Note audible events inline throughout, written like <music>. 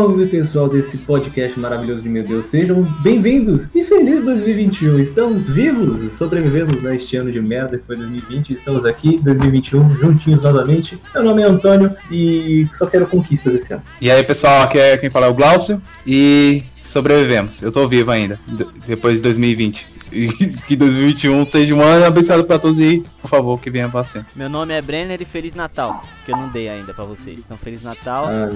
Salve pessoal desse podcast maravilhoso de meu Deus, sejam bem-vindos e feliz 2021. Estamos vivos, sobrevivemos a este ano de merda que foi 2020. Estamos aqui 2021 juntinhos novamente. Meu nome é Antônio e só quero conquistas esse ano. E aí pessoal, aqui é quem fala é o Glaucio e sobrevivemos. Eu tô vivo ainda depois de 2020 e <laughs> que 2021 seja um ano abençoado pra todos e, por favor, que venha a vacina. Meu nome é Brenner e Feliz Natal, que eu não dei ainda pra vocês. Então, Feliz Natal ah,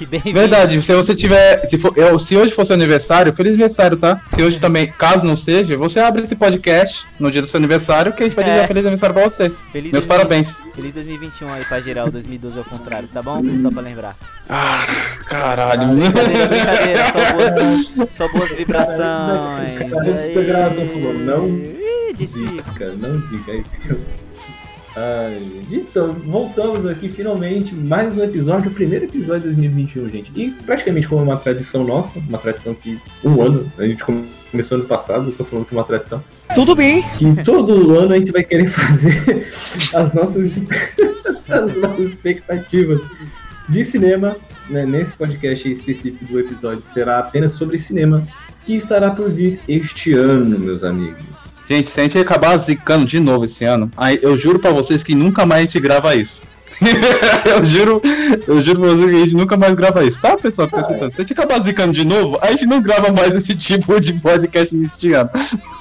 e bem Verdade, se você tiver. Se, for, eu, se hoje for seu aniversário, feliz aniversário, tá? Se hoje também, caso não seja, você abre esse podcast no dia do seu aniversário, que a gente vai dizer é. feliz aniversário pra você. Feliz Meus 2020, parabéns. Feliz 2021 aí pra geral, 2012 ao contrário, tá bom? Só pra lembrar. Ah, caralho. Ah, brincadeira, brincadeira, só boas, só boas vibrações. Cara, Anderson falou, não zica, não zica. Ai, então, voltamos aqui finalmente, mais um episódio, o primeiro episódio de 2021, gente. E praticamente como uma tradição nossa, uma tradição que um ano, a gente começou ano passado, tô falando que é uma tradição. Tudo bem! Que todo ano a gente vai querer fazer <laughs> as nossas, <laughs> as nossas expectativas de cinema. Né? Nesse podcast específico do episódio será apenas sobre cinema, que estará por vir este ano, meus amigos. Gente, se a gente acabar zicando de novo esse ano, aí eu juro pra vocês que nunca mais a gente grava isso. <laughs> eu juro, eu juro pra vocês que a gente nunca mais grava isso, tá, pessoal? Que tá Se a gente acabar zicando de novo, a gente não grava mais esse tipo de podcast nesse ano.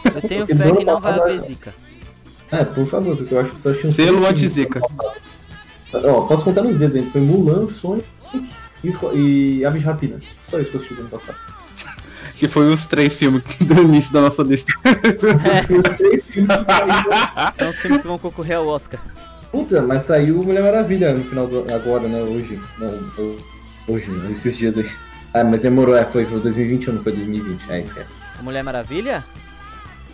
Eu tenho fé que não vai haver zica. É, por favor, porque eu acho que só tinha um. Selo anti-zica. Ó, posso contar nos dedos, gente. Foi Mulan, Sonic e, e Aves Rapina. Só isso que eu assisti no ano passado que foi os três filmes do início da nossa lista. É. São os filmes que vão concorrer ao Oscar. Puta, mas saiu Mulher Maravilha no final do. agora, né? Hoje. Não, hoje, né? esses dias aí. Ah, mas demorou, é, foi, foi 2021, não foi 2020. É, esquece. A Mulher Maravilha?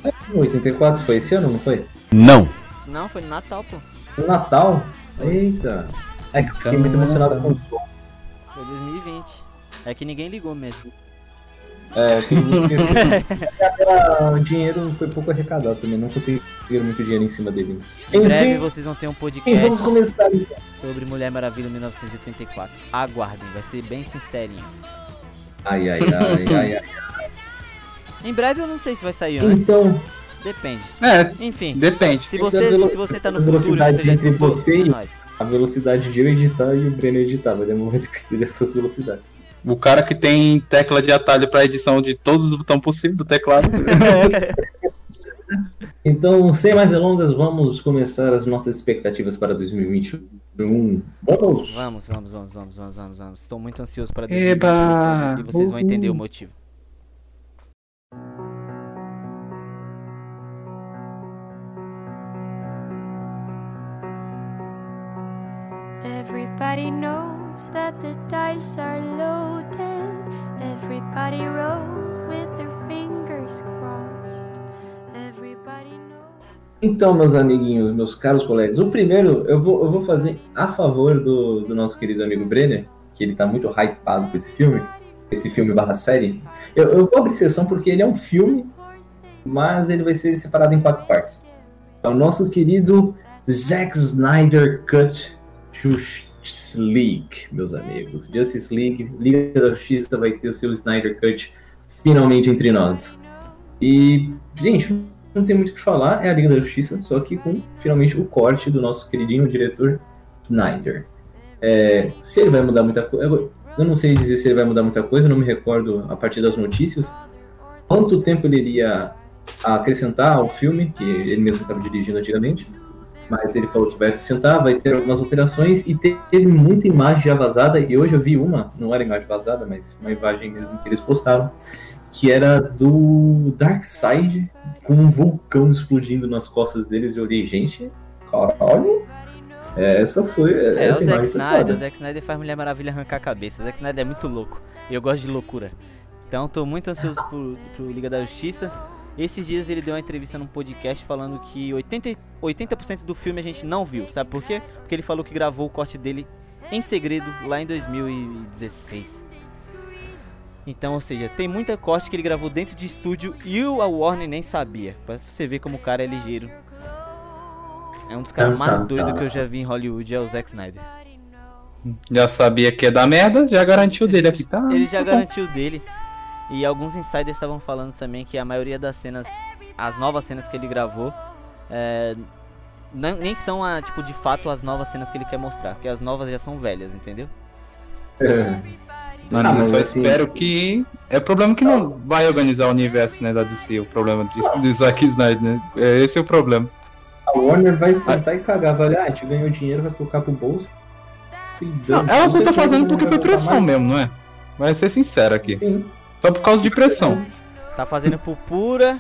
É, 84, foi esse ano, não foi? Não. Não, foi no Natal, pô. No Natal? Eita. É que eu fiquei muito emocionado com o Foi 2020. É que ninguém ligou mesmo. É, tem o dinheiro foi pouco arrecadado também, não conseguiram muito dinheiro em cima dele. Em breve vocês vão ter um podcast vamos começar, então. sobre Mulher Maravilha 1984. Aguardem, vai ser bem sincerinho. Ai, ai, ai, ai, ai. Em breve eu não sei se vai sair antes. Então. Depende. É. Enfim. Depende. Se você, se você tá no futuro, você já escutou, você e a velocidade de eu editar e o Breno editar. Vai demorar depender dessas velocidades. O cara que tem tecla de atalho para edição de todos os botões possíveis do teclado. <laughs> então, sem mais delongas, vamos começar as nossas expectativas para 2021. Vamos! Vamos, vamos, vamos, vamos, vamos, vamos. vamos. Estou muito ansioso para 2021 Eba! e vocês vão entender o motivo. Everybody knows that the dice are loaded. Everybody rolls with their fingers crossed. Everybody knows. Então, meus amiguinhos, meus caros colegas, o primeiro eu vou, eu vou fazer a favor do, do nosso querido amigo Brenner, que ele tá muito hypado com esse filme, esse filme barra série. Eu, eu vou abrir sessão porque ele é um filme, mas ele vai ser separado em quatro partes. É o nosso querido Zack Snyder Cut Justiça League, meus amigos. Justice League, Liga da Justiça vai ter o seu Snyder Cut finalmente entre nós. E, gente, não tem muito o que falar, é a Liga da Justiça, só que com finalmente o corte do nosso queridinho diretor Snyder. É, se ele vai mudar muita coisa. Eu não sei dizer se ele vai mudar muita coisa, não me recordo a partir das notícias. Quanto tempo ele iria acrescentar ao filme, que ele mesmo estava dirigindo antigamente mas ele falou que vai acrescentar, vai ter algumas alterações e teve muita imagem já vazada, e hoje eu vi uma, não era imagem vazada, mas uma imagem mesmo que eles postaram, que era do Darkseid com um vulcão explodindo nas costas deles, e eu olhei, gente, caralho, essa foi. É, essa o Zack Snyder, o Zack Snyder faz Mulher Maravilha arrancar a cabeça, o Zack Snyder é muito louco, e eu gosto de loucura. Então tô muito ansioso pro, pro Liga da Justiça. Esses dias ele deu uma entrevista num podcast falando que 80%, 80 do filme a gente não viu. Sabe por quê? Porque ele falou que gravou o corte dele em segredo lá em 2016. Então, ou seja, tem muita corte que ele gravou dentro de estúdio e o a Warner nem sabia. Pra você ver como o cara é ligeiro. É um dos caras mais doidos que eu já vi em Hollywood, é o Zack Snyder. Já sabia que ia dar merda, já garantiu dele aqui, tá? Ele já garantiu dele. E alguns insiders estavam falando também que a maioria das cenas, as novas cenas que ele gravou, é, não, nem são a, tipo, de fato as novas cenas que ele quer mostrar, porque as novas já são velhas, entendeu? É. Mano, ah, mas eu assim... espero que. É o problema que não vai organizar o universo né, da DC, o problema de, de Zack Snyder, né? É, esse é o problema. A Warner vai sentar ah. e cagar, vai, ah, a gente ganhou dinheiro, vai colocar pro bolso. Não, ela só tá fazendo porque foi pressão mesmo, não é? Vai ser sincero aqui. Sim. Só por causa de pressão. Tá fazendo por pura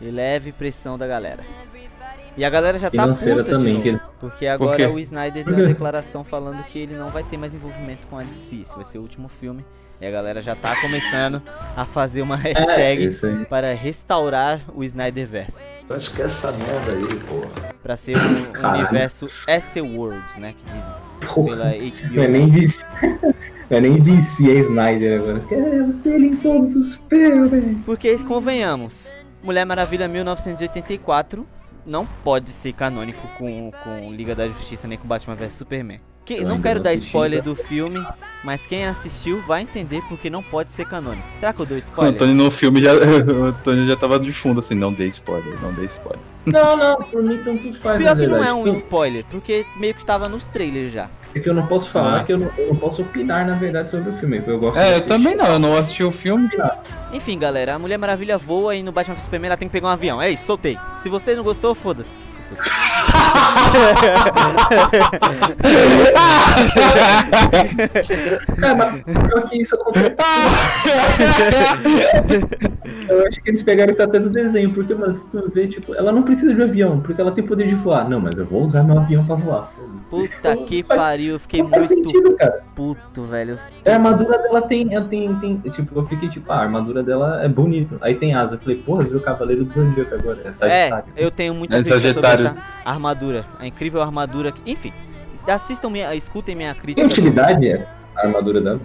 e leve pressão da galera. E a galera já tá puta também, novo, que... porque agora por o Snyder deu uma declaração falando que ele não vai ter mais envolvimento com a DC, esse vai ser o último filme. E a galera já tá começando a fazer uma hashtag é, para restaurar o Snyderverse. Acho que é essa merda aí, porra. Pra ser um universo S-Worlds, né, que dizem. Porra, pela HBO. Não é nem DC, é nem DC, é Snyder agora. Queremos dele em todos os filmes. Porque, convenhamos, Mulher Maravilha 1984 não pode ser canônico com, com Liga da Justiça nem com Batman vs Superman. Que, não quero não dar spoiler do filme, mas quem assistiu vai entender porque não pode ser canônico. Será que eu dou spoiler? O Antônio no filme já, <laughs> o Antônio já tava de fundo assim, não dê spoiler, não dê spoiler. Não, não, por mim tanto faz. Pior que não é um spoiler, porque meio que estava nos trailers já. É que eu não posso falar ah. que eu não, eu não, posso opinar, na verdade, sobre o filme. Eu gosto é, eu também não, eu não assisti o filme. Enfim, galera, a Mulher Maravilha voa e no Batman Superman ela tem que pegar um avião. É isso, soltei. Se você não gostou, foda-se. É, mas pior que isso acontece. eu acho que eles pegaram isso até do desenho, porque, mano, se tu vê, tipo, ela não precisa de um avião, porque ela tem poder de voar. Não, mas eu vou usar meu avião pra voar. Puta que pariu, eu fiquei muito sentido, cara. puto, velho. A armadura dela tem, ela tem, tem. Tipo, eu fiquei tipo, a armadura dela é bonita. Aí tem asa. Eu falei, porra, viu o Cavaleiro do Zodíaco agora. É, Sagitário. é eu tenho muita é crítica sobre essa armadura. A incrível armadura. Enfim, assistam minha. Escutem minha crítica. Tem utilidade é, a armadura dela?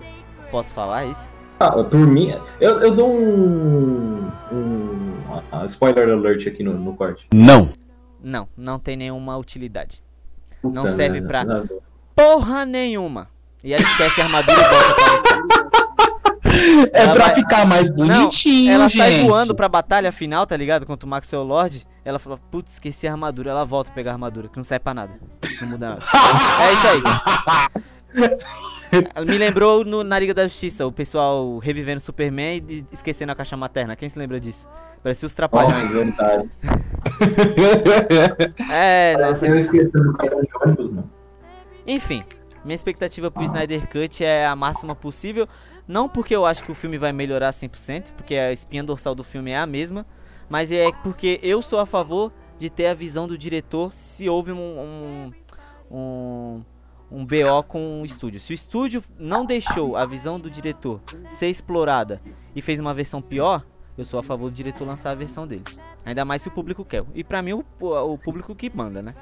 Posso falar isso? Ah, por mim, eu, eu dou um, um uh, spoiler alert aqui no, no corte. Não. Não, não tem nenhuma utilidade. Puta não serve pra porra nenhuma. E ela esquece a armadura e volta pra você. É ela pra vai... ficar mais bonitinho, não, Ela gente. sai voando pra batalha final, tá ligado? Contra o Maxwell Lord. Ela fala, putz, esqueci a armadura. Ela volta a pegar a armadura, que não serve pra nada. Não muda nada. <laughs> é isso aí. Me lembrou no, na Liga da Justiça, o pessoal revivendo Superman e esquecendo a caixa materna. Quem se lembra disso? Parecia os trapalhões. Oh, <laughs> é, nossa. Enfim, minha expectativa pro Snyder Cut é a máxima possível. Não porque eu acho que o filme vai melhorar 100%, porque a espinha dorsal do filme é a mesma, mas é porque eu sou a favor de ter a visão do diretor se houve um, um, um, um BO com o estúdio. Se o estúdio não deixou a visão do diretor ser explorada e fez uma versão pior, eu sou a favor do diretor lançar a versão dele. Ainda mais se o público quer. E pra mim, o, o público que manda, né?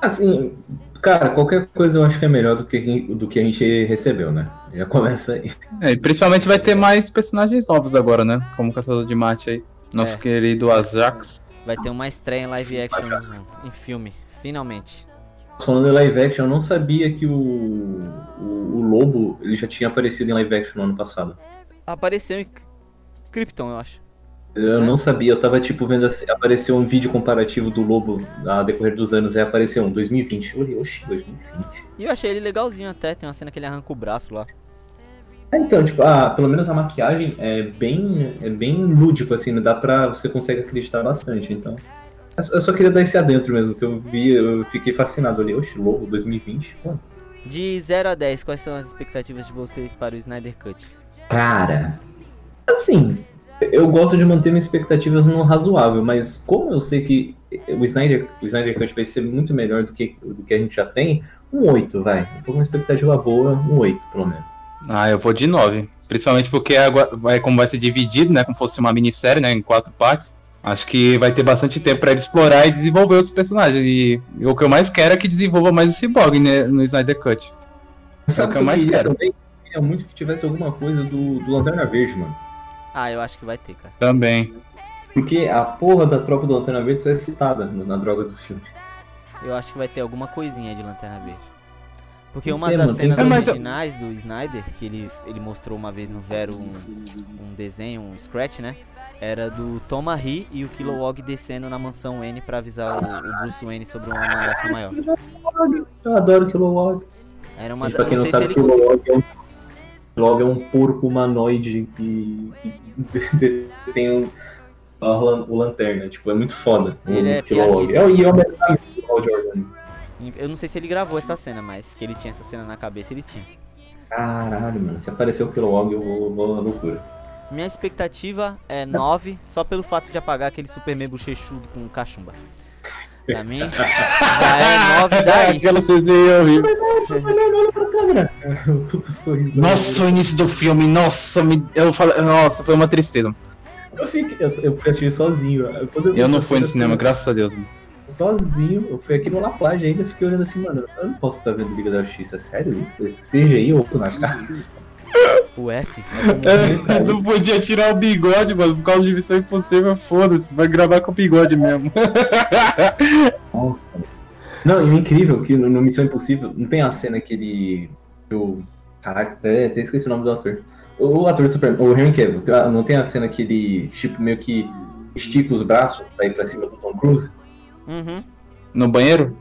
Assim, cara, qualquer coisa eu acho que é melhor do que, do que a gente recebeu, né? Já começa aí. É, e principalmente vai ter mais personagens novos agora, né? Como o Caçador de Mate aí. Nosso é. querido Ajax. Vai ter uma estreia em live action em filme, finalmente. Falando em live action, eu não sabia que o, o, o, Lobo ele já tinha aparecido em live action no ano passado. Apareceu em Krypton, eu acho. Eu não sabia, eu tava tipo vendo assim, apareceu um vídeo comparativo do Lobo a decorrer dos anos, aí apareceu um 2020. Eu olhei, oxi, 2020. E eu achei ele legalzinho até, tem uma cena que ele arranca o braço lá. É, então, tipo, a, pelo menos a maquiagem é bem, é bem lúdico, assim, dá pra. Você consegue acreditar bastante, então. Eu só queria dar esse adentro mesmo, que eu vi, eu fiquei fascinado ali. Oxi, Lobo 2020. Pô. De 0 a 10, quais são as expectativas de vocês para o Snyder Cut? Cara, assim, eu gosto de manter minhas expectativas no razoável, mas como eu sei que o Snyder, o Snyder Cut vai ser muito melhor do que, do que a gente já tem, um 8, vai. Eu tô com uma expectativa boa, um 8, pelo menos. Ah, eu vou de 9. Principalmente porque vai, como vai ser dividido, né? Como fosse uma minissérie, né? Em quatro partes. Acho que vai ter bastante tempo para explorar e desenvolver outros personagens. E, e, o que eu mais quero é que desenvolva mais o Cyborg né, no Snyder Cut. Sabe é o que eu mais quero. Eu queria muito que tivesse alguma coisa do, do Lanterna Verde, mano. Ah, eu acho que vai ter, cara. Também. Porque a porra da tropa do Lanterna Verde só é citada na droga do filme. Eu acho que vai ter alguma coisinha de Lanterna Verde. Porque uma das mano, tem cenas eu- originais do Snyder, que ele, ele mostrou uma vez no Vero um, um desenho, um scratch, né? Era do Tom Lee e o Kilowog descendo na mansão N pra avisar o, o Bruce Wayne sobre uma ameaça maior. Eu adoro Kilowog. Era uma E da- pra quem não não sabe. Kilowog é um, Kilowog é um porco humanoide que, que <laughs> tem um, a o lanterna. Tipo, é muito foda. o Ele é Kilowog. É, o- e é o melhor Jordan. Eu não sei se ele gravou essa cena, mas que ele tinha essa cena na cabeça, ele tinha. Caralho, mano. Se aparecer o Kilowog, eu vou, vou à loucura. Minha expectativa é 9, só pelo fato de apagar aquele super bochechudo com cachumba. Pra mim, <laughs> já é 9 daí. Aquela CG horrível. Olha pra câmera. Puta sorriso. Nossa, o início do filme, nossa, me, eu falei, nossa, foi uma tristeza. Eu, fiquei, eu, eu fui assistir sozinho. Vi Eu não fui no cinema, graças a Deus. Sozinho, eu fui aqui no La Plage ainda, fiquei olhando assim, mano, eu não posso estar vendo Liga da Justiça, é sério isso? Esse CGI ou outro na cara? O S é não podia tirar o bigode, mano, por causa de Missão Impossível, foda-se, vai gravar com o bigode mesmo. <laughs> Não, e o incrível que no, Missão Impossível não tem a cena que ele. caraca, até, até esqueci o nome do ator. O, o ator do Superman, o Henry Cavill, não tem a cena que ele, tipo, meio que estica os braços pra ir pra cima do Tom Cruise? Uhum. No banheiro?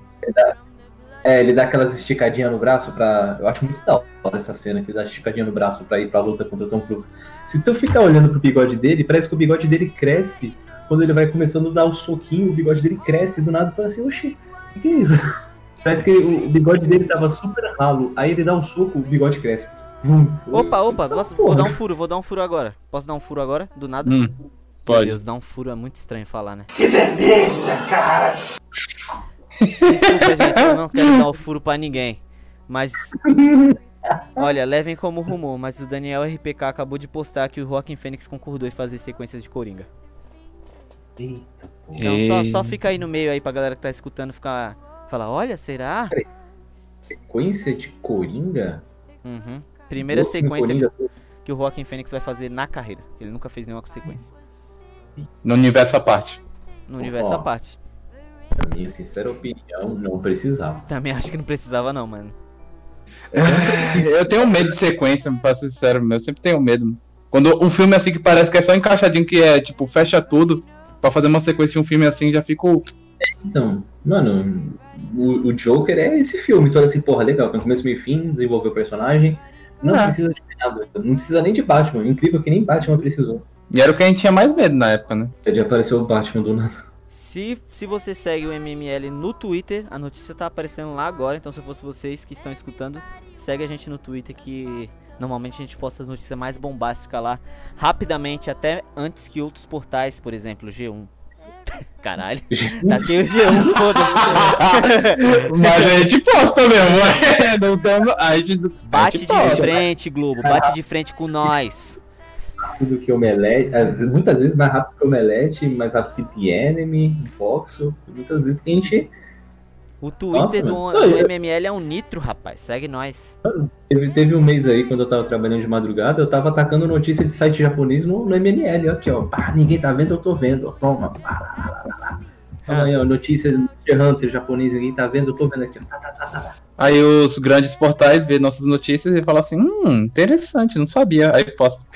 É, ele dá aquelas esticadinhas no braço pra. Eu acho muito da hora essa cena, que ele dá esticadinha no braço pra ir pra luta contra o Tom Cruise. Se tu ficar olhando pro bigode dele, parece que o bigode dele cresce. Quando ele vai começando a dar o soquinho, o bigode dele cresce do nada e fala assim, oxi, o que, que é isso? <laughs> Parece que o bigode dele tava super ralo. Aí ele dá um soco, o bigode cresce. Opa, opa, Eita posso- vou dar um furo, vou dar um furo agora. Posso dar um furo agora? Do nada? Hum, Meu pode. Deus, dar um furo é muito estranho falar, né? Que beleza, cara! Desculpa, gente, eu não quero dar o furo pra ninguém. Mas. Olha, levem como rumor, mas o Daniel RPK acabou de postar que o Joaquin Fênix concordou em fazer sequências de Coringa. Eita, porra. Então só, E- só fica aí no meio aí pra galera que tá escutando ficar. Falar, olha, será? Sequência de Coringa? Uhum. Primeira sequência Coringa, que o Joaquin Fênix vai fazer na carreira. Ele nunca fez nenhuma sequência. No universo à parte. No universo Ó. à parte. Na minha sincera opinião, não precisava. Também acho que não precisava não, mano. <laughs> Eu tenho medo de sequência, pra ser sincero, eu sempre tenho medo. Quando um filme assim que parece que é só encaixadinho, que é tipo, fecha tudo, pra fazer uma sequência de um filme assim, já fico. Então, mano, o, o Joker é esse filme, todo assim, porra, legal, tem começo, meio e fim, desenvolveu o personagem. Não É. precisa de nada, não precisa nem de Batman. Incrível que nem Batman precisou. E era o que a gente tinha mais medo na época, né? Já apareceu o Batman do nada. Se, se você segue o MML no Twitter, a notícia tá aparecendo lá agora. Então, se eu fosse vocês que estão escutando, segue a gente no Twitter que normalmente a gente posta as notícias mais bombásticas lá rapidamente, até antes que outros portais, por exemplo, G1. <laughs> Caralho, tá tem o G1, foda-se. <laughs> Mas a gente posta mesmo, é, não tamo, a gente, a Bate gente de posta. frente, Globo, bate de frente com nós. Rápido que Omelete, às vezes- muitas vezes mais rápido que Omelete, mais rápido que The Enemy, Voxel, muitas vezes que a gente O Twitter Nossa, do, do MML é um nitro, rapaz. Segue nós. Teve, teve um mês aí, quando eu tava trabalhando de madrugada, eu tava atacando notícia de site japonês no, no MNL, aqui, ó. Ninguém tá vendo, eu tô vendo. ó, Toma. Lá, lá, lá, lá, lá. Toma aí, ó, notícia de Hunter japonês, ninguém tá vendo, eu tô vendo aqui, ó. Tá, tá, tá, tá, tá. Aí os grandes portais vê nossas notícias e falam assim, hum, interessante, não sabia. Aí posta. <laughs>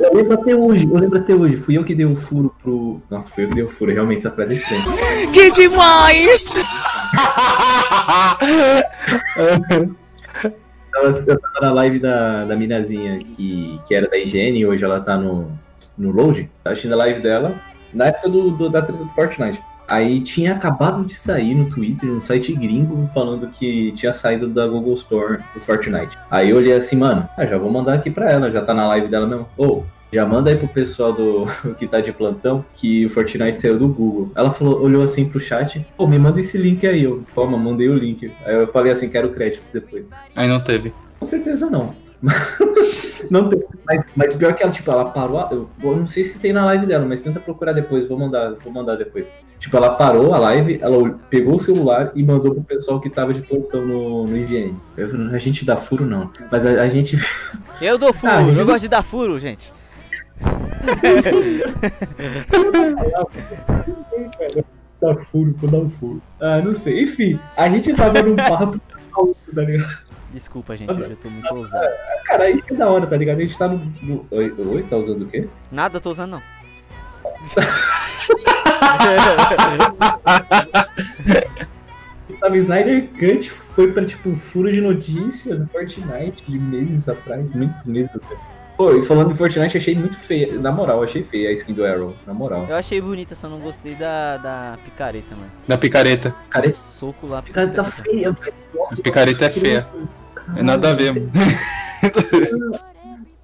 Eu lembro até hoje, eu lembro até hoje, fui eu que dei um furo pro. Nossa, fui eu que dei um furo, realmente essa frase é estranha. <laughs> Que demais! <laughs> eu tava na live da, da minazinha que, que era da higiene e hoje ela tá no, no load. Tava assistindo a live dela na época do, do- da treta do Fortnite. Aí tinha acabado de sair no Twitter, um site gringo, falando que tinha saído da Google Store o Fortnite. Aí eu olhei assim, mano, ah, já vou mandar aqui pra ela, já tá na live dela mesmo. Ô, já manda aí pro pessoal do <laughs> que tá de plantão que o Fortnite saiu do Google. Ela falou, olhou assim pro chat, pô, me manda esse link aí. Eu, toma, mandei o link. Aí eu falei assim, quero crédito depois. Aí não teve. Com certeza não. <laughs> não tem. Mas, mas pior que ela, tipo, ela parou. a- Eu, eu não sei se tem na live dela, mas tenta procurar depois, vou mandar, vou mandar depois. Tipo, ela parou a live, ela pegou o celular e mandou pro pessoal que tava de plantão no, no IGN. Eu, a gente dá furo, não. Mas a, a gente. Eu dou <laughs> furo, Ah, eu eu- gosto de dar furo, gente. <laughs> dá furo, vou dar um furo. Ah, não sei. Enfim, a gente tava num papo. tá ligado? Desculpa, gente, hoje eu tô muito ousado. Cara, aí que é da hora, tá ligado? A gente tá no. no... Oi, oi, tá usando o quê? Nada, tô usando não. <laughs> Sabe, Snyder Cut foi pra, tipo, furo de notícias do Fortnite de meses atrás, muitos meses atrás. Pô, e falando de Fortnite, achei muito feia. Na moral, achei feia a skin do Arrow. Na moral. Eu achei bonita, só não gostei da, da picareta, mano. Da picareta. Esse soco lá. cara tá feia, velho. Nossa, picareta é feia. É nada a ver. Você- <laughs>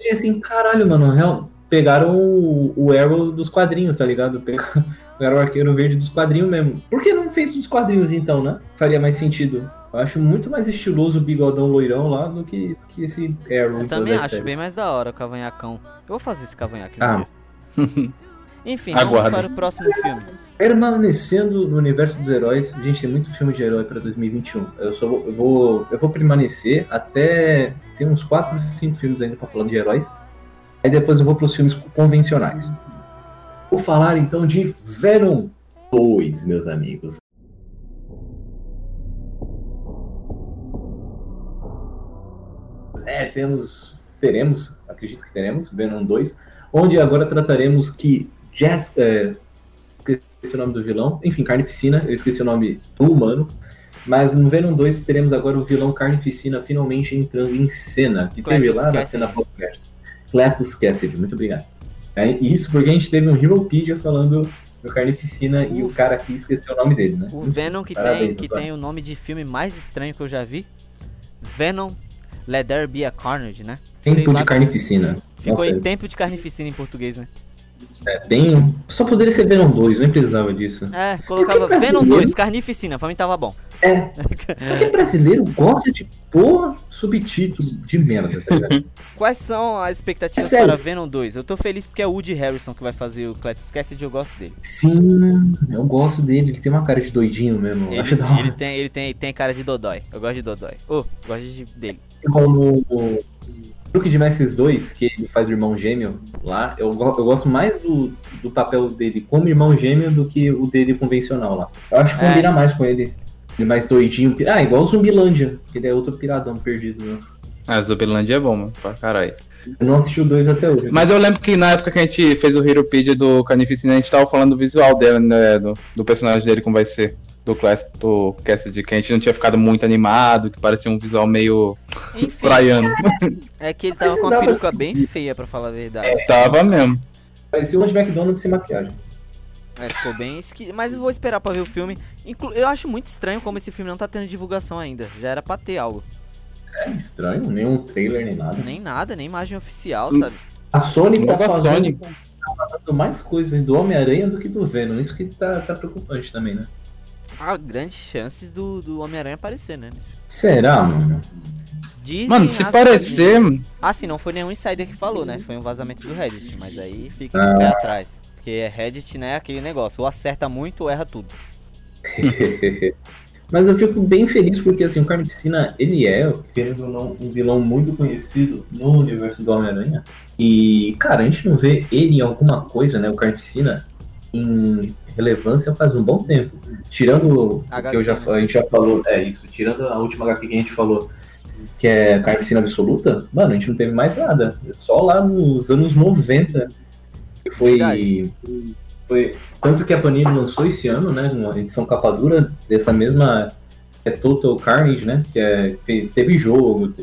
E assim, caralho, mano, real, pegaram o, o Arrow dos quadrinhos, tá ligado? Pegaram, <laughs> pegaram o arqueiro verde dos quadrinhos mesmo. Por que não fez dos quadrinhos então, né? Faria mais sentido. Eu acho muito mais estiloso o bigodão loirão lá do que, que esse Arrow. Eu também acho séries. bem mais da hora o cavanhacão. Eu vou fazer esse cavanhaque no Ah. <laughs> Enfim, vamos para o próximo filme. Permanecendo no universo dos heróis, gente, tem muito filme de herói pra 2021. Eu só vou, eu vou, eu vou permanecer até tem uns 4, 5 filmes ainda pra falar de heróis. Aí depois eu vou pros filmes convencionais. Vou falar então de Venom 2, meus amigos. É, temos, teremos, acredito que teremos, Venom 2, onde agora trataremos que Jazz, é, esqueci o nome do vilão. Enfim, Carnificina, eu esqueci o nome do humano. Mas no Venom 2 teremos agora o vilão Carnificina finalmente entrando em cena. Que teve Cletus lá na Cassidy. cena pós-crédito. Cletus Cassidy, muito obrigado. É, isso porque a gente teve um Heropedia falando do Carnificina e o Uf. cara aqui esqueceu o nome dele, né? O Venom que, tem, parabéns, que Antônio. tem o nome de filme mais estranho que eu já vi. Venom Let There Be a Carnage, né? Sei Tempo lá de Carnificina. Ficou Nossa, em Tempo de Carnificina em português, né? é bem... Só poderia ser Venom 2, nem precisava disso. É, colocava Venom 2, Carnificina, pra mim tava bom. É, porque brasileiro gosta de pôr subtítulo de merda, tá ligado? <laughs> Quais são as expectativas É para Venom 2? Eu tô feliz porque é o Woody Harrison que vai fazer o Cletus Cassidy e eu gosto dele. Sim, eu gosto dele, ele tem uma cara de doidinho mesmo. Ele, acho ele tem, ele tem, tem cara de Dodói. Eu gosto de Dodói. Oh, gosto de, dele. Como o Truque de Mestres 2, que ele faz o irmão gêmeo lá, eu, eu gosto mais do, do papel dele como irmão gêmeo do que o dele convencional lá. Eu acho que É. combina mais com ele. Ele mais doidinho. Ah, igual o Zumbilândia, que ele é outro piradão perdido. Né? Ah, Zumbilândia é bom, mano. Pra caralho. Eu não assisti o 2 até hoje. Mas eu lembro que na época que a gente fez o Heropedia do Carnificina, a gente tava falando do visual dele, né? Do, do personagem dele, como vai ser. Do, class, do Cassidy, que a gente não tinha ficado muito animado, que parecia um visual meio Enfim, <laughs> praiano. é que ele tava com uma peruca bem feia, pra falar a verdade. Tava mesmo. Parecia o Andy McDonald sem maquiagem. É, ficou bem esqui... Mas eu vou esperar pra ver o filme. Inclu- Eu acho muito estranho como esse filme não tá tendo divulgação ainda. Já era pra ter algo. É estranho, nenhum trailer nem nada. Nem nada, nem imagem oficial, Hum. sabe? A Sony tá fazendo Sony. tá mais coisas do Homem-Aranha do que do Venom. Isso que tá, tá preocupante também, né? Há grandes chances do, do Homem-Aranha aparecer, né? Será, mano? Dizem Mano, se parecer. Ah, sim, não foi nenhum insider que falou, né? Foi um vazamento do Reddit. Mas aí fica Ah. no pé atrás. Porque Reddit, né, é aquele negócio. Ou acerta muito ou erra tudo. <laughs> Mas eu fico bem feliz porque assim, o Carnificina, ele é, querendo ou não, um vilão muito conhecido no universo do Homem-Aranha. E, cara, a gente não vê ele em alguma coisa, né? O Carnificina em relevância faz um bom tempo. Tirando o HQ, que eu já, a gente já falou, é isso, tirando a última HQ que a gente falou, que é Carnificina Absoluta, mano, a gente não teve mais nada. Só lá nos anos 90 que foi. Verdade. foi tanto que a Panini lançou esse ano, né? Uma edição capa dura dessa mesma. É Total Carnage, né? Que é, teve jogo,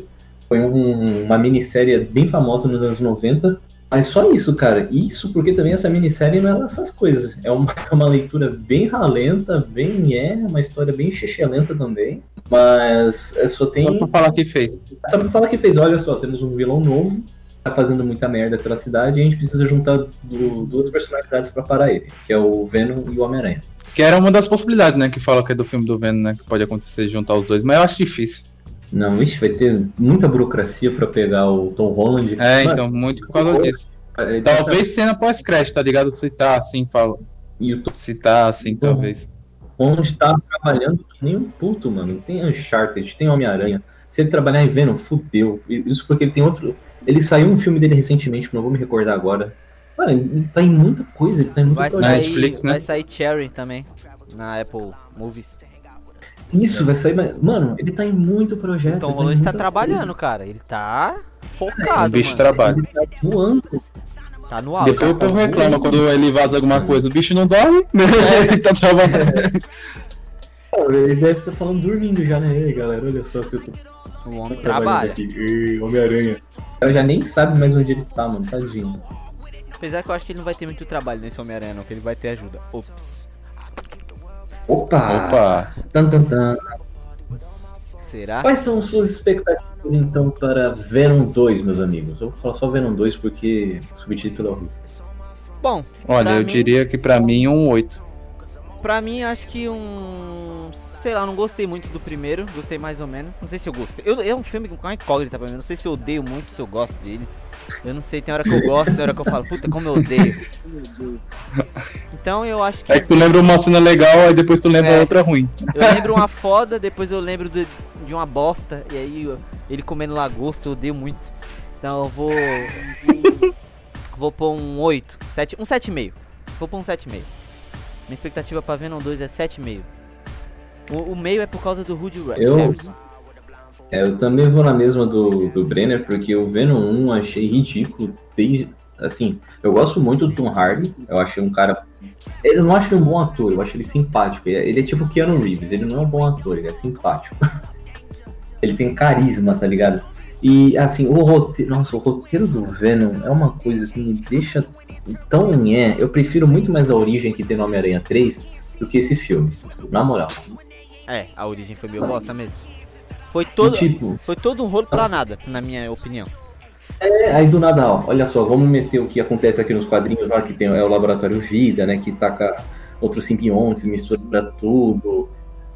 foi um- uma minissérie bem famosa nos anos 90. Mas só isso, cara. Isso porque também essa minissérie não é essas coisas. É uma, <laughs> é uma leitura bem ralenta, bem é, uma história bem lenta também. Mas é, só tem. Só pra falar que fez. Só pra falar que fez, olha só, temos um vilão novo, tá fazendo muita merda pela cidade e a gente precisa juntar du- duas personalidades pra parar ele, que é o Venom e o Homem-Aranha. Que era uma das possibilidades, né? Que fala que é do filme do Venom, né? Que pode acontecer juntar os dois. Mas eu acho difícil. Não, ixi, vai ter muita burocracia pra pegar o Tom Holland. É, Mano, então, muito por causa disso. ele tá- Talvez cena pós-crédito, tá ligado? Se tá assim, fala. E o Tom Se tá assim, talvez. Holland tá trabalhando que nem um puto, mano. Tem Uncharted, tem Homem-Aranha. Se ele trabalhar em Venom, fudeu. Isso porque ele tem outro. Ele saiu um filme dele recentemente, que não vou me recordar agora. Mano, ele tá em muita coisa, ele tá em muita Vai coisa. sair, Netflix, né? vai sair Cherry também. Na Apple Movies. Isso, vai sair. Mano, ele tá em muito projeto. Ele em Holland tá muita trabalhando, cara. Ele tá O focado, bicho mano. trabalha. coisa. Ele tá voando. Tá no alto. Depois o povo reclama quando ele vaza alguma coisa. O bicho não dorme, <laughs> né? Ele tá trabalhando. Ele deve estar falando dormindo já, né? Galera, olha só que eu tô O homem trabalha. Homem-Aranha. O cara já nem sabe mais onde ele tá, mano. Tadinho. Apesar que eu acho que ele não vai ter muito trabalho nesse Homem-Aranha, não, que ele vai ter ajuda. Ops. Opa! Opa. Tan, tan, tan. Será? Quais são suas expectativas, então, para Venom 2, meus amigos? Eu vou falar só Venom 2 porque o subtítulo é horrível. Bom, Olha, eu mim- diria que pra mim um 8. pra mim acho que um. Sei lá, eu não gostei muito do primeiro, gostei mais ou menos. Não sei se eu gostei. Eu, é um filme com uma incógnita pra mim. Não sei se eu odeio muito, se eu gosto dele. Eu não sei, tem hora que eu gosto, tem hora que eu falo, puta, como eu odeio. Então eu acho que. É que tu lembra uma cena legal, aí depois tu lembra É. outra ruim. Eu lembro uma foda, depois eu lembro de, de uma bosta, e aí eu- ele comendo lagosta, eu odeio muito. Então eu vou. vou pôr um 8, 7, um 7,5. Vou pôr um 7,5. Minha expectativa pra Venom 2 é 7,5. O, o meio é por causa do Rudy Eu- Harrison. É, eu também vou na mesma do, do Brenner, porque o Venom 1 eu achei ridículo. Desde, assim, eu gosto muito do Tom Hardy. Eu achei um cara. Eu não acho ele um bom ator, eu acho ele simpático. Ele é, ele é tipo Keanu Reeves, ele não é um bom ator, ele é simpático. <laughs> ele tem carisma, tá ligado? E assim, o roteiro. Nossa, o roteiro do Venom é uma coisa que me deixa tão é. Eu prefiro muito mais a origem que tem no Homem-Aranha 3 do que esse filme. Na moral. É, a origem foi meio bosta mesmo. Foi todo, tipo, foi todo um rolo pra nada, na minha opinião. É, aí do nada, ó, olha só, vamos meter o que acontece aqui nos quadrinhos lá, que tem é o Laboratório Vida, né, que taca outros simbiontes, mistura tudo.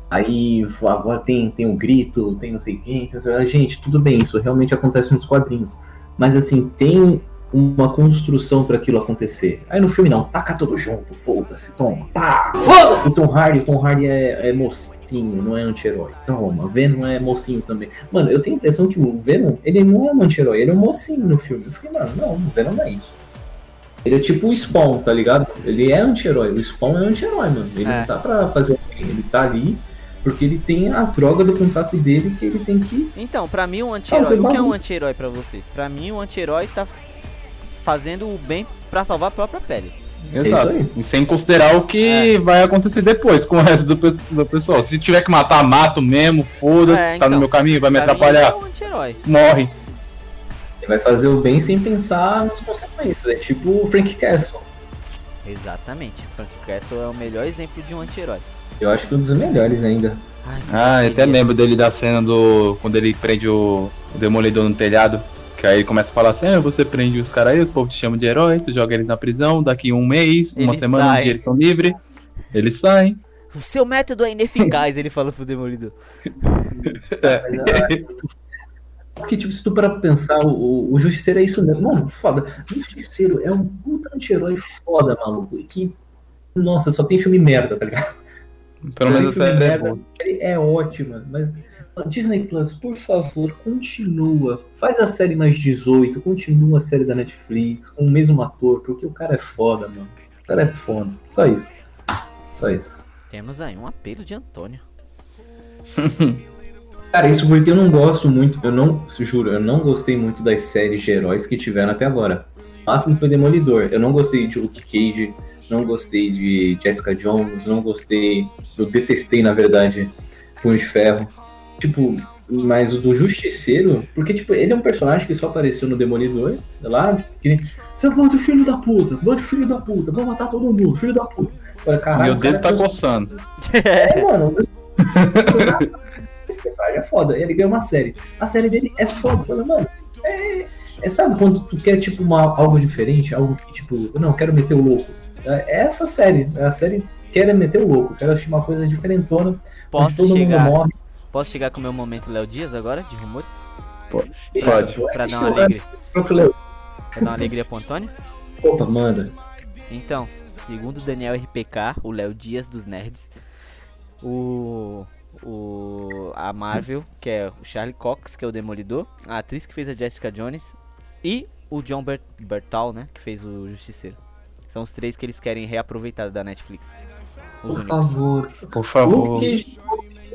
Aí agora tem, tem o grito, tem não sei quem. ah, Gente, tudo bem, isso realmente acontece nos quadrinhos. Mas assim, tem uma construção para aquilo acontecer. Aí no filme não, taca tudo junto, foda-se, toma, pá! O Tom Hardy, o Tom Hardy é, é mocinho, não é anti-herói. Toma, Venom é mocinho também. Mano, eu tenho a impressão que o Venom, ele não é um anti-herói, ele é um mocinho no filme. Eu fiquei, mano, não, o Venom não é isso. Ele é tipo o Spawn, tá ligado? Ele é anti-herói. O Spawn é anti-herói, mano. Ele É. não tá pra fazer o bem, ele tá ali porque ele tem a droga do contrato dele que ele tem que. Então, pra mim, um anti-herói. o que é um anti-herói pra vocês? Pra mim, um anti-herói tá fazendo o bem pra salvar a própria pele. Exato. aí. E sem considerar o que vai acontecer depois com o resto do, do pessoal. Se tiver que matar, mato mesmo, foda-se, É, tá então. no meu caminho, vai me atrapalhar, é um anti-herói. morre. Ele vai fazer o bem sem pensar nas consequências. É tipo o Frank Castle. Exatamente. Frank Castle é o melhor exemplo de um anti-herói. Eu acho que um dos melhores ainda. Ai, Ah, eu até lembro dele da cena do. Quando ele prende o, o Demolidor no telhado. Que aí ele começa a falar assim: ah, você prende os caras aí, os povos te chamam de herói, tu joga eles na prisão, daqui um mês, uma Eles semana, um dia eles são livres. Eles saem. O seu método é ineficaz, <laughs> ele fala pro Demolidor. É Porque, tipo, se tu parar pra pensar, o, o Justiceiro é isso mesmo. Mano, foda. O Justiceiro é um puta anti-herói foda, maluco. E que, nossa, só tem filme merda, tá ligado? Pelo menos filme essa é merda. boa. Ele é ótima, mas. Disney Plus, por favor, continua. Faz a série mais 18, continua a série da Netflix, com o mesmo ator, porque o cara é foda, mano. O cara é foda. Só isso. Só isso. Temos aí um apelo de Antônio. <laughs> Cara, isso porque eu não gosto muito, eu não, juro, eu não gostei muito das séries de heróis que tiveram até agora. O máximo foi Demolidor. Eu não gostei de Luke Cage, não gostei de Jessica Jones, não gostei. Eu detestei, na verdade, Punho de Ferro. Tipo, mas o do Justiceiro, porque, tipo, ele é um personagem que só apareceu no Demolidor, lá, que nem, seu bando filho da puta, bando filho da puta, vou matar todo mundo, filho da puta. Agora, caralho, Meu dedo tá coçando. é, <laughs> mano. Esse personagem é foda. Ele ganhou uma série. A série dele é foda. Mano, é, é, Sabe quando tu quer, tipo, uma, algo diferente? Algo que, tipo, não, quero meter o louco. É é essa série. A série quer meter o louco. Quero assistir uma coisa diferentona. Posso todo chegar, mundo morre. Posso chegar com o meu momento Léo Dias agora, de rumores? Pode. Pra dar uma alegria. Pra dar uma alegria pro Antônio? Opa, manda. Então, segundo o Daniel RPK, o Léo Dias dos Nerds, o, o a Marvel, que é o Charlie Cox, que é o Demolidor, a atriz que fez a Jessica Jones e o John Bert Bertal, né, que fez o Justiceiro. São os três que eles querem reaproveitar da Netflix. Os Por únicos. favor. Por favor. Luke,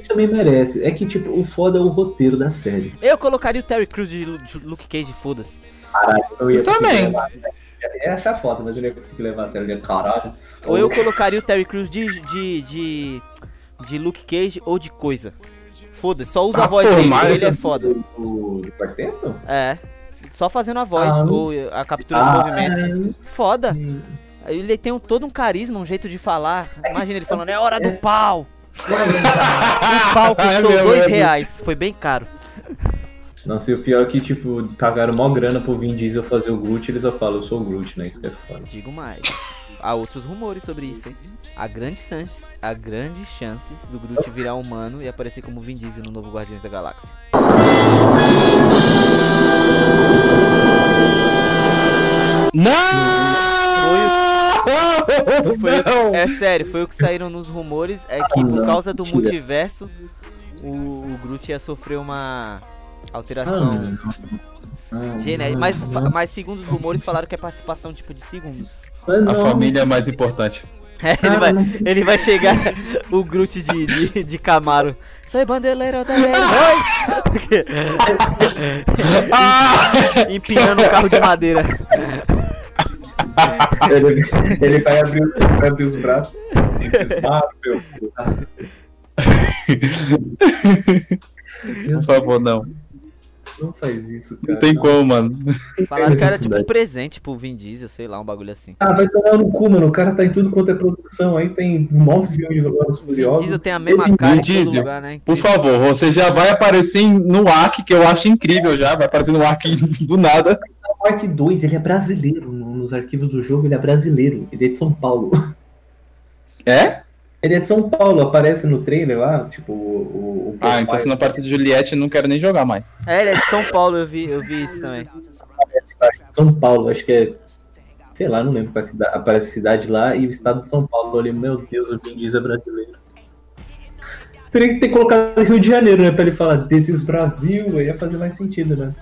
também merece. É que, tipo, o foda é o roteiro da série. Eu colocaria o Terry Crews de Lu- de Luke Cage, foda-se. Caralho, eu ia Também. levar. É achar foda, mas eu não ia conseguir levar a sério. Eu ia, Caralho. Ou eu colocaria o Terry Crews de, de, de, de Luke Cage ou de coisa. Foda-se, só usa a Ah, voz pô, dele, ele é foda. Do, do quarteto? É. Só fazendo a voz Ah, ou a captura de Ah, movimento. Foda. é. Ele tem um, todo um carisma, um jeito de falar. Imagina ele falando, é hora do pau. <laughs> O pau É custou mesmo, dois é reais. Foi bem caro. Nossa, e o pior é que, tipo, pagaram mó grana pro Vin Diesel fazer o Groot, ele só fala, eu sou o Groot, né? Isso que é foda. Digo mais. Há outros rumores sobre isso, hein? Há grandes chances, há grandes chances do Groot virar humano e aparecer como Vin Diesel no novo Guardiões da Galáxia. Não! Foi o- Não! é sério, foi o que saíram nos rumores. É que por causa do multiverso, o, o Groot ia sofrer uma Ah, alteração não, genética. Mas, mas segundo os rumores, falaram que é participação tipo de segundos. Mas A família é mais importante. <laughs> É, ele, vai, ele vai chegar, <laughs> o Groot de, de, de Camaro. Soy bandeleiro da! Ah! <laughs> Empinando um carro de madeira. Ele, ele vai, abrir, vai abrir os braços. Marvel. Por favor, não. Não faz isso, cara. Não tem como, mano. Falaram que era tipo um presente pro Vin Diesel, sei lá, um bagulho assim. Ah, vai tomar no cu, mano. O cara tá em tudo quanto é produção. Aí tem nove filmes de Velozes e Vin Furiosos. Diesel tem a mesma Ele- cara em Vin todo Diesel. lugar, né? Por favor, você já vai aparecer no ARC, que eu acho incrível já. Vai aparecer no ARC do nada. O Ark 2, ele é brasileiro. No- Nos arquivos do jogo, ele é brasileiro. Ele é de São Paulo. É? Ele é de São Paulo. Aparece no trailer lá, tipo, o... o, o Ah, então se não aparecer de Juliette, eu não quero nem jogar mais. É, ele é de São Paulo, eu vi, eu vi isso também. São Paulo, acho que é. Sei lá, não lembro qual é a cidade. Aparece a cidade lá e o estado de São Paulo. Ali, meu Deus, o Vin Diesel é brasileiro. Teria que ter colocado Rio de Janeiro, né? Pra ele falar This is Brasil, aí ia fazer mais sentido, né?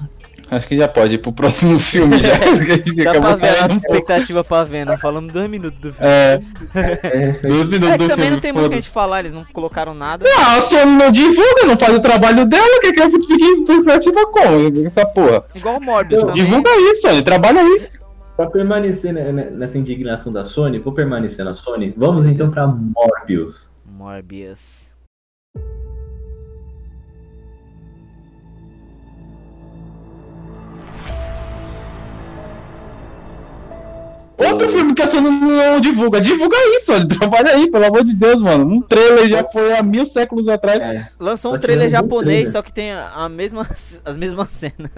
Acho que já pode ir pro próximo <laughs> filme já. <laughs> gente Dá pra ver a nossa expectativa pra Venom. Falamos dois minutos do filme. É, É, dois minutos É do também filme. não tem muito o que a gente falar, eles não colocaram nada. Ah, a Sony não divulga, não faz o trabalho dela, que que eu fiquei em expectativa como? Essa porra. Igual o Morbius também. Divulga isso, Sony, trabalha aí. pra permanecer nessa indignação da Sony, vou permanecer na Sony. Vamos então pra Morbius. Morbius. Outro filme que a Sony não divulga, divulga isso, Sony, <laughs> trabalha aí, pelo amor de Deus, mano. Um trailer já foi há mil séculos atrás. É. Lançou um Só trailer japonês, trailer. só que tem a, a mesma, <laughs> as mesmas cenas.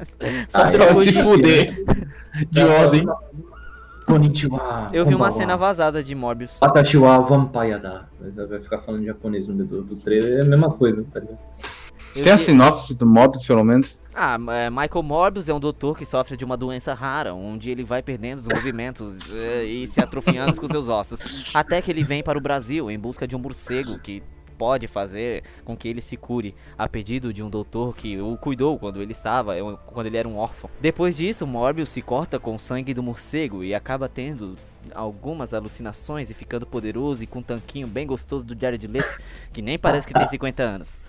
Só Ah, trocou se de... fuder. <laughs> De ordem. Konnichiwa. Eu vi uma cena vazada de Morbius. Watashiwa vampayada. Vai ficar falando japonês no meio do, do trailer, é a mesma coisa, tá ligado? Eu Tem a vi- sinopse do Morbius, pelo menos. Ah, é, Michael Morbius é um doutor que sofre de uma doença rara, onde ele vai perdendo os movimentos eh, <laughs> e se atrofiando com seus ossos. Até que ele vem para o Brasil em busca de um morcego que pode fazer com que ele se cure, a pedido de um doutor que o cuidou quando ele estava, eh, quando ele era um órfão. Depois disso, Morbius se corta com o sangue do morcego e acaba tendo algumas alucinações e ficando poderoso e com um tanquinho bem gostoso do Jared Leto, que nem parece que tem 50 anos.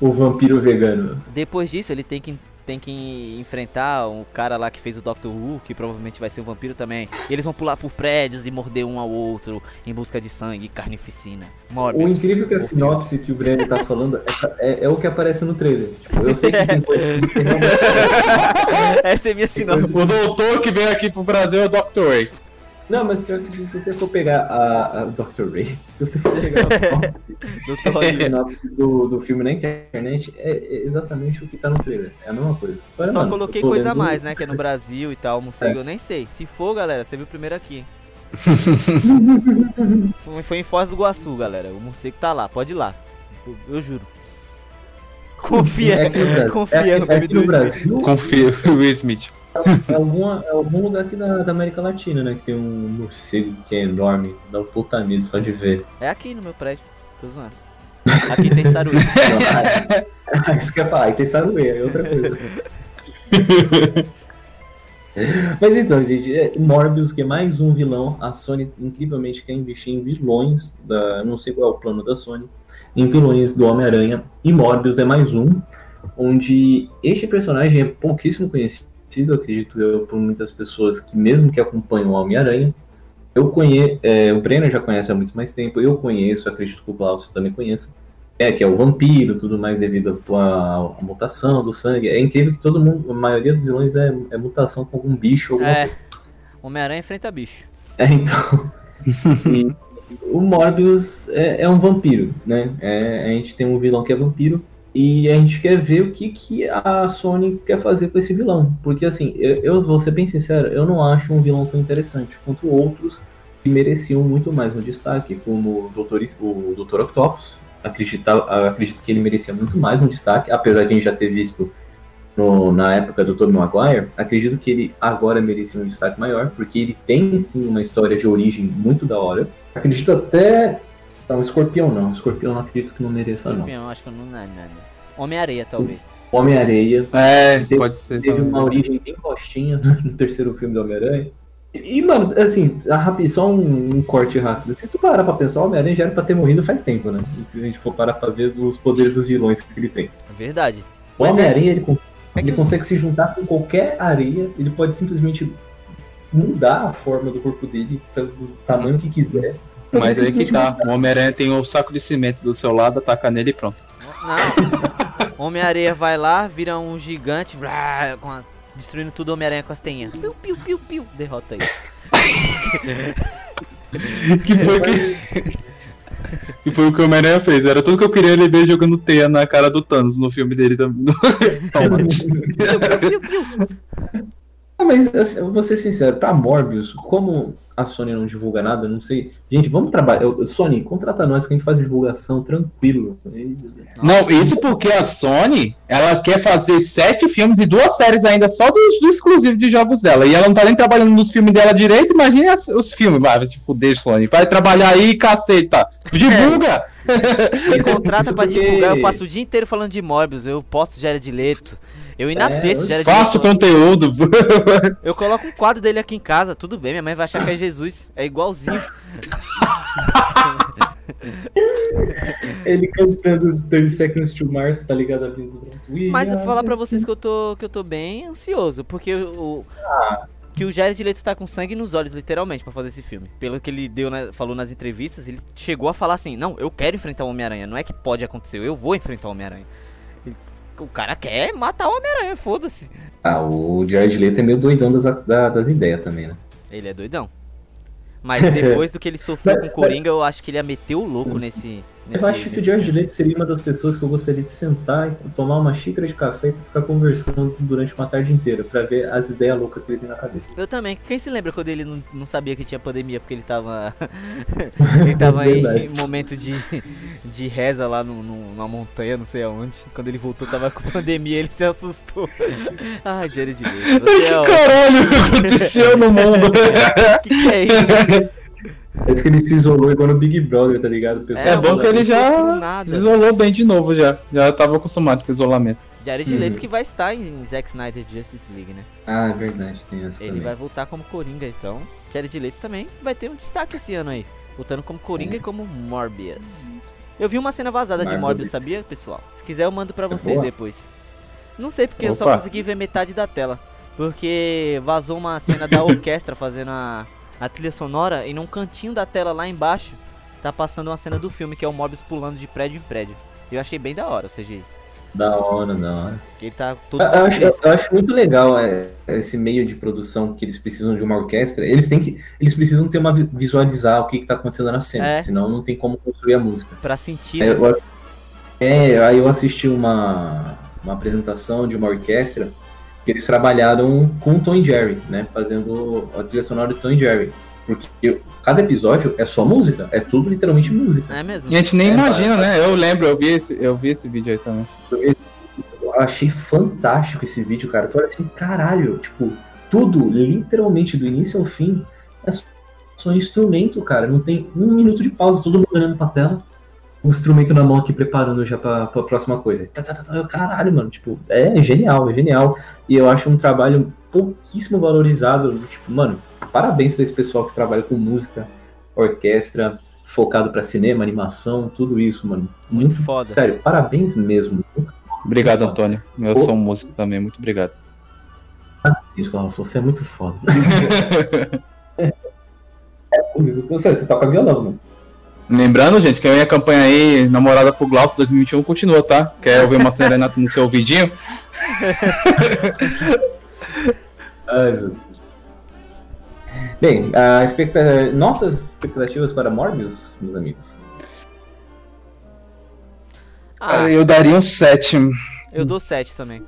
O vampiro vegano. Depois disso, ele tem que, tem que enfrentar o cara lá que fez o Doctor Who, que provavelmente vai ser um vampiro também. E eles vão pular por prédios e morder um ao outro em busca de sangue e carnificina. Morbius. O incrível é que a sinopse que o Breno tá falando é, é- é o que aparece no trailer. Tipo, eu sei que tem coisa que <laughs> realmente Essa é minha sinopse. O doutor que veio aqui pro Brasil é o Dr. Ray. Não, mas pior que se você for pegar a, a Dr. Ray, <laughs> se você for pegar a sinopse, <laughs> Do <laughs> do, do filme na internet, é, é exatamente o que tá no trailer. É a mesma coisa. Olha, Só mano, coloquei coisa a mais, né? Que é no Brasil e tal, morcego, eu nem sei. Se for, galera, você viu primeiro aqui. foi, foi em Foz do Iguaçu, galera. O morcego tá lá, pode ir lá. Eu, eu juro. Confia, É no confia é no aqui, é aqui no Smith. Brasil. Confia, o Will Smith. É, alguma, é algum lugar aqui da, da América Latina, né? Que tem um morcego que é enorme. Dá um puta medo só de ver. É aqui no meu prédio. Tô zoando. Aqui tem saruí. Ah, <laughs> Isso que eu ia falar, e tem saruê, é outra coisa. <laughs> Mas então, gente, é Morbius, que é mais um vilão. A Sony incrivelmente quer investir em vilões. Da, não sei qual é o plano da Sony. em vilões do Homem-Aranha e Morbius é mais um, onde este personagem é pouquíssimo conhecido, acredito eu, por muitas pessoas que mesmo que acompanham o Homem-Aranha. Eu conheço, é, o Brenner já conhece há muito mais tempo, eu conheço, acredito que o Klaus também conheça. É, que é o vampiro, tudo mais devido à mutação do sangue. É incrível que todo mundo, a maioria dos vilões é, é mutação com algum bicho. É, Homem-Aranha enfrenta bicho. É, então. <laughs> o Morbius é, é, um vampiro, né? É, a gente tem um vilão que é vampiro e a gente quer ver o que, que a Sony quer fazer com esse vilão. Porque, assim, eu, eu vou ser bem sincero, eu não acho um vilão tão interessante quanto outros que mereciam muito mais um destaque, como o Doutor, o Doutor Octopus. Acredito, acredito que ele merecia muito mais um destaque, apesar de a gente já ter visto no, na época do Tobey Maguire, acredito que ele agora merecia um destaque maior, porque ele tem sim uma história de origem muito da hora. Acredito até. Não, Escorpião não. Escorpião não acredito que não mereça, não. Escorpião, acho que não, não, não. Homem-Areia, talvez. Homem-Areia. É, teve, pode ser. Teve também. uma origem bem postinha <laughs> no terceiro filme do Homem-Aranha. E, mano, assim, rápido, só um, um, corte rápido. Se tu parar pra pensar, o Homem-Aranha já era pra ter morrido faz tempo, né? Se a gente for parar pra ver os poderes dos vilões que ele tem. É verdade. O Homem-Aranha, é... ele é ele consegue se juntar com qualquer areia, ele pode simplesmente mudar a forma do corpo dele do tamanho que quiser. Mas aí que tá, <laughs> o Homem-Aranha tem o saco de cimento do seu lado, ataca nele e pronto. Não. Homem-Aranha vai lá, vira um gigante, destruindo tudo Homem-Aranha com as tenhas. Piu, piu, piu, piu. Derrota ele. <laughs> que foi que. E foi o que o Homem-Aranha fez. Era tudo que eu queria ele ver jogando teia na cara do Thanos no filme dele também. <laughs> Toma. ah, mas assim, vou ser sincero, pra Morbius, como a Sony não divulga nada, não sei. Gente, vamos trabalhar. Sony, contrata nós que a gente faz divulgação tranquilo. Não, isso porque a Sony, ela quer fazer sete filmes e duas séries ainda só dos, do exclusivo de jogos dela. E ela não tá nem trabalhando nos filmes dela direito, imagine as, os filmes. Vai se fuder, Sony. Vai trabalhar aí, caceta. Divulga! Me contrata pra divulgar, eu passo o dia inteiro falando de Morbius, eu posto Jared Leto. Eu inateço, é, Faço conteúdo. <laughs> <laughs> Eu coloco um quadro dele aqui em casa, tudo bem, minha mãe vai achar que é Jesus. É igualzinho. <laughs> Ele cantando 30 Seconds to Mars, tá ligado? Mas eu vou falar pra vocês que eu tô, que eu tô bem ansioso, porque o. Ah. Que o Jared Leto tá com sangue nos olhos, literalmente, para fazer esse filme. Pelo que ele deu, né, falou nas entrevistas, ele chegou a falar assim: Não, eu quero enfrentar o Homem-Aranha. Não é que pode acontecer, eu vou enfrentar o Homem-Aranha. O cara quer matar o Homem-Aranha, foda-se. Ah, o Jared Leto é meio doidão das, das ideias também, né? Ele é doidão. Mas depois <laughs> do que ele sofreu com o Coringa, eu acho que ele ia meter o louco nesse, Nesse, eu acho que o George Leite seria uma das pessoas que eu gostaria de sentar e tomar uma xícara de café e ficar conversando durante uma tarde inteira para ver as ideias loucas que ele tem na cabeça. Eu também. Quem se lembra quando ele não, não sabia que tinha pandemia porque ele tava. <laughs> ele tava em, em momento de, de reza lá no, no, numa montanha, não sei aonde. Quando ele voltou, tava com pandemia ele se assustou. <laughs> Ai, Jared Leite. Você é Caralho, o que aconteceu no mundo? <laughs> que, que é isso? Parece que ele se isolou igual no Big Brother, tá ligado? É, é bom que ele já se isolou bem de novo já. Já tava acostumado com o isolamento. Jared uhum. Leto que vai estar em Zack Snyder Justice League, né? Ah, é verdade, tem essa Ele também. vai voltar como Coringa, então. Jared Leto também vai ter um destaque esse ano aí. Voltando como Coringa é. e como Morbius. Eu vi uma cena vazada de Morbius, sabia, pessoal? Se quiser eu mando pra é vocês boa. depois. Não sei porque Opa. eu só consegui ver metade da tela. Porque vazou uma cena da <laughs> orquestra fazendo a a trilha sonora e num cantinho da tela lá embaixo tá passando uma cena do filme que é o Morbius pulando de prédio em prédio. Eu achei bem da hora o CGI. Da hora, da hora. Ele tá todo eu, eu, acho, eu, acho, muito legal é, esse meio de produção que eles precisam de uma orquestra. Eles têm que. Eles precisam ter uma visualizar o que, que tá acontecendo na cena. É. Senão não tem como construir a música. Pra sentir. É, eu, é, aí eu assisti uma, uma apresentação de uma orquestra eles trabalharam com o Tom e Jerry, né? Fazendo a trilha sonora do Tom e Jerry. Porque cada episódio é só música, é tudo literalmente música. É mesmo. E a gente nem é, imagina, né? Eu lembro, eu vi, esse, eu vi esse vídeo aí também. Eu achei fantástico esse vídeo, cara. Tu olha assim, caralho, tipo, tudo, literalmente, do início ao fim, é só instrumento, cara. Não tem um minuto de pausa, todo mundo olhando pra tela o instrumento na mão aqui preparando já pra, pra próxima coisa. Tá, tá, tá, tá, caralho, mano, tipo, é genial, é genial. E eu acho um trabalho pouquíssimo valorizado. Tipo, mano, parabéns pra esse pessoal que trabalha com música, orquestra, focado pra cinema, animação, tudo isso, mano. Muito foda. Sério, parabéns mesmo. Obrigado, Antônio. Eu sou um músico também, muito obrigado. Isso, você é muito foda. <laughs> é, músico. Você, você toca violão, mano. Lembrando, gente, que a minha campanha aí, Namorada pro Glaucio 2021, continua, tá? Quer ouvir uma serenata no seu ouvidinho? <laughs> Ai, meu Deus. Bem, a expecta... notas expectativas para Morbius, meus amigos. Ah, Eu daria um 7. eu dou 7 também.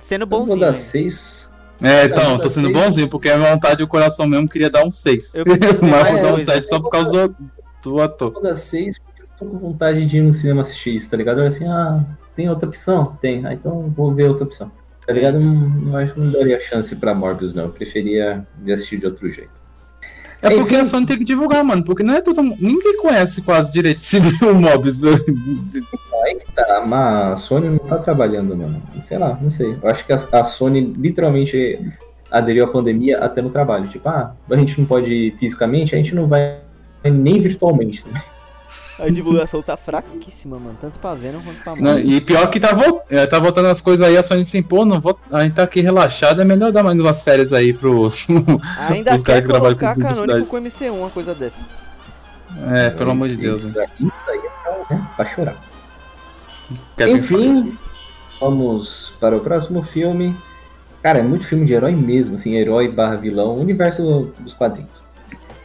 Sendo Eu vou bonzinho. dar hein? 6. É, então, tô sendo seis. bonzinho, porque a minha vontade e o coração mesmo queria dar um 6. Eu preciso <laughs> ver Mas mais vou dar um coisa. 7 só por causa do, ator. Vou dar 6 porque eu tô com vontade de ir no cinema assistir isso, tá ligado? Eu assim, ah, tem outra opção? Tem. Ah, então vou ver outra opção. Tá ligado? Não, não acho que não daria chance pra Morbius, não. Eu preferia ver assistir de outro jeito. É porque Enfim. a Sony tem que divulgar, mano, porque não é todo mundo. Ninguém conhece quase direito <laughs> esse o Mobius. Aí que tá, mas a Sony não tá trabalhando, mano. Sei lá, não sei. Eu acho que a, a Sony literalmente aderiu à pandemia até no trabalho. Tipo, ah, a gente não pode ir fisicamente, a gente não vai nem virtualmente. A divulgação tá fraquíssima, mano. Tanto pra Venom quanto pra Não, Morbius. e pior que tá, é, tá voltando as coisas aí, a Sony assim, pô, não vou, a gente tá aqui relaxado, é melhor dar mais umas férias aí pros. <laughs> Ainda os quer que colocar com canônico com MC1, uma coisa dessa. é, pelo amor de Deus. Isso, né? aí- isso aí é pra, né, pra chorar. Kevin Enfim, vamos para o próximo filme. Cara, é muito filme de herói mesmo, assim, herói barra vilão, universo dos quadrinhos.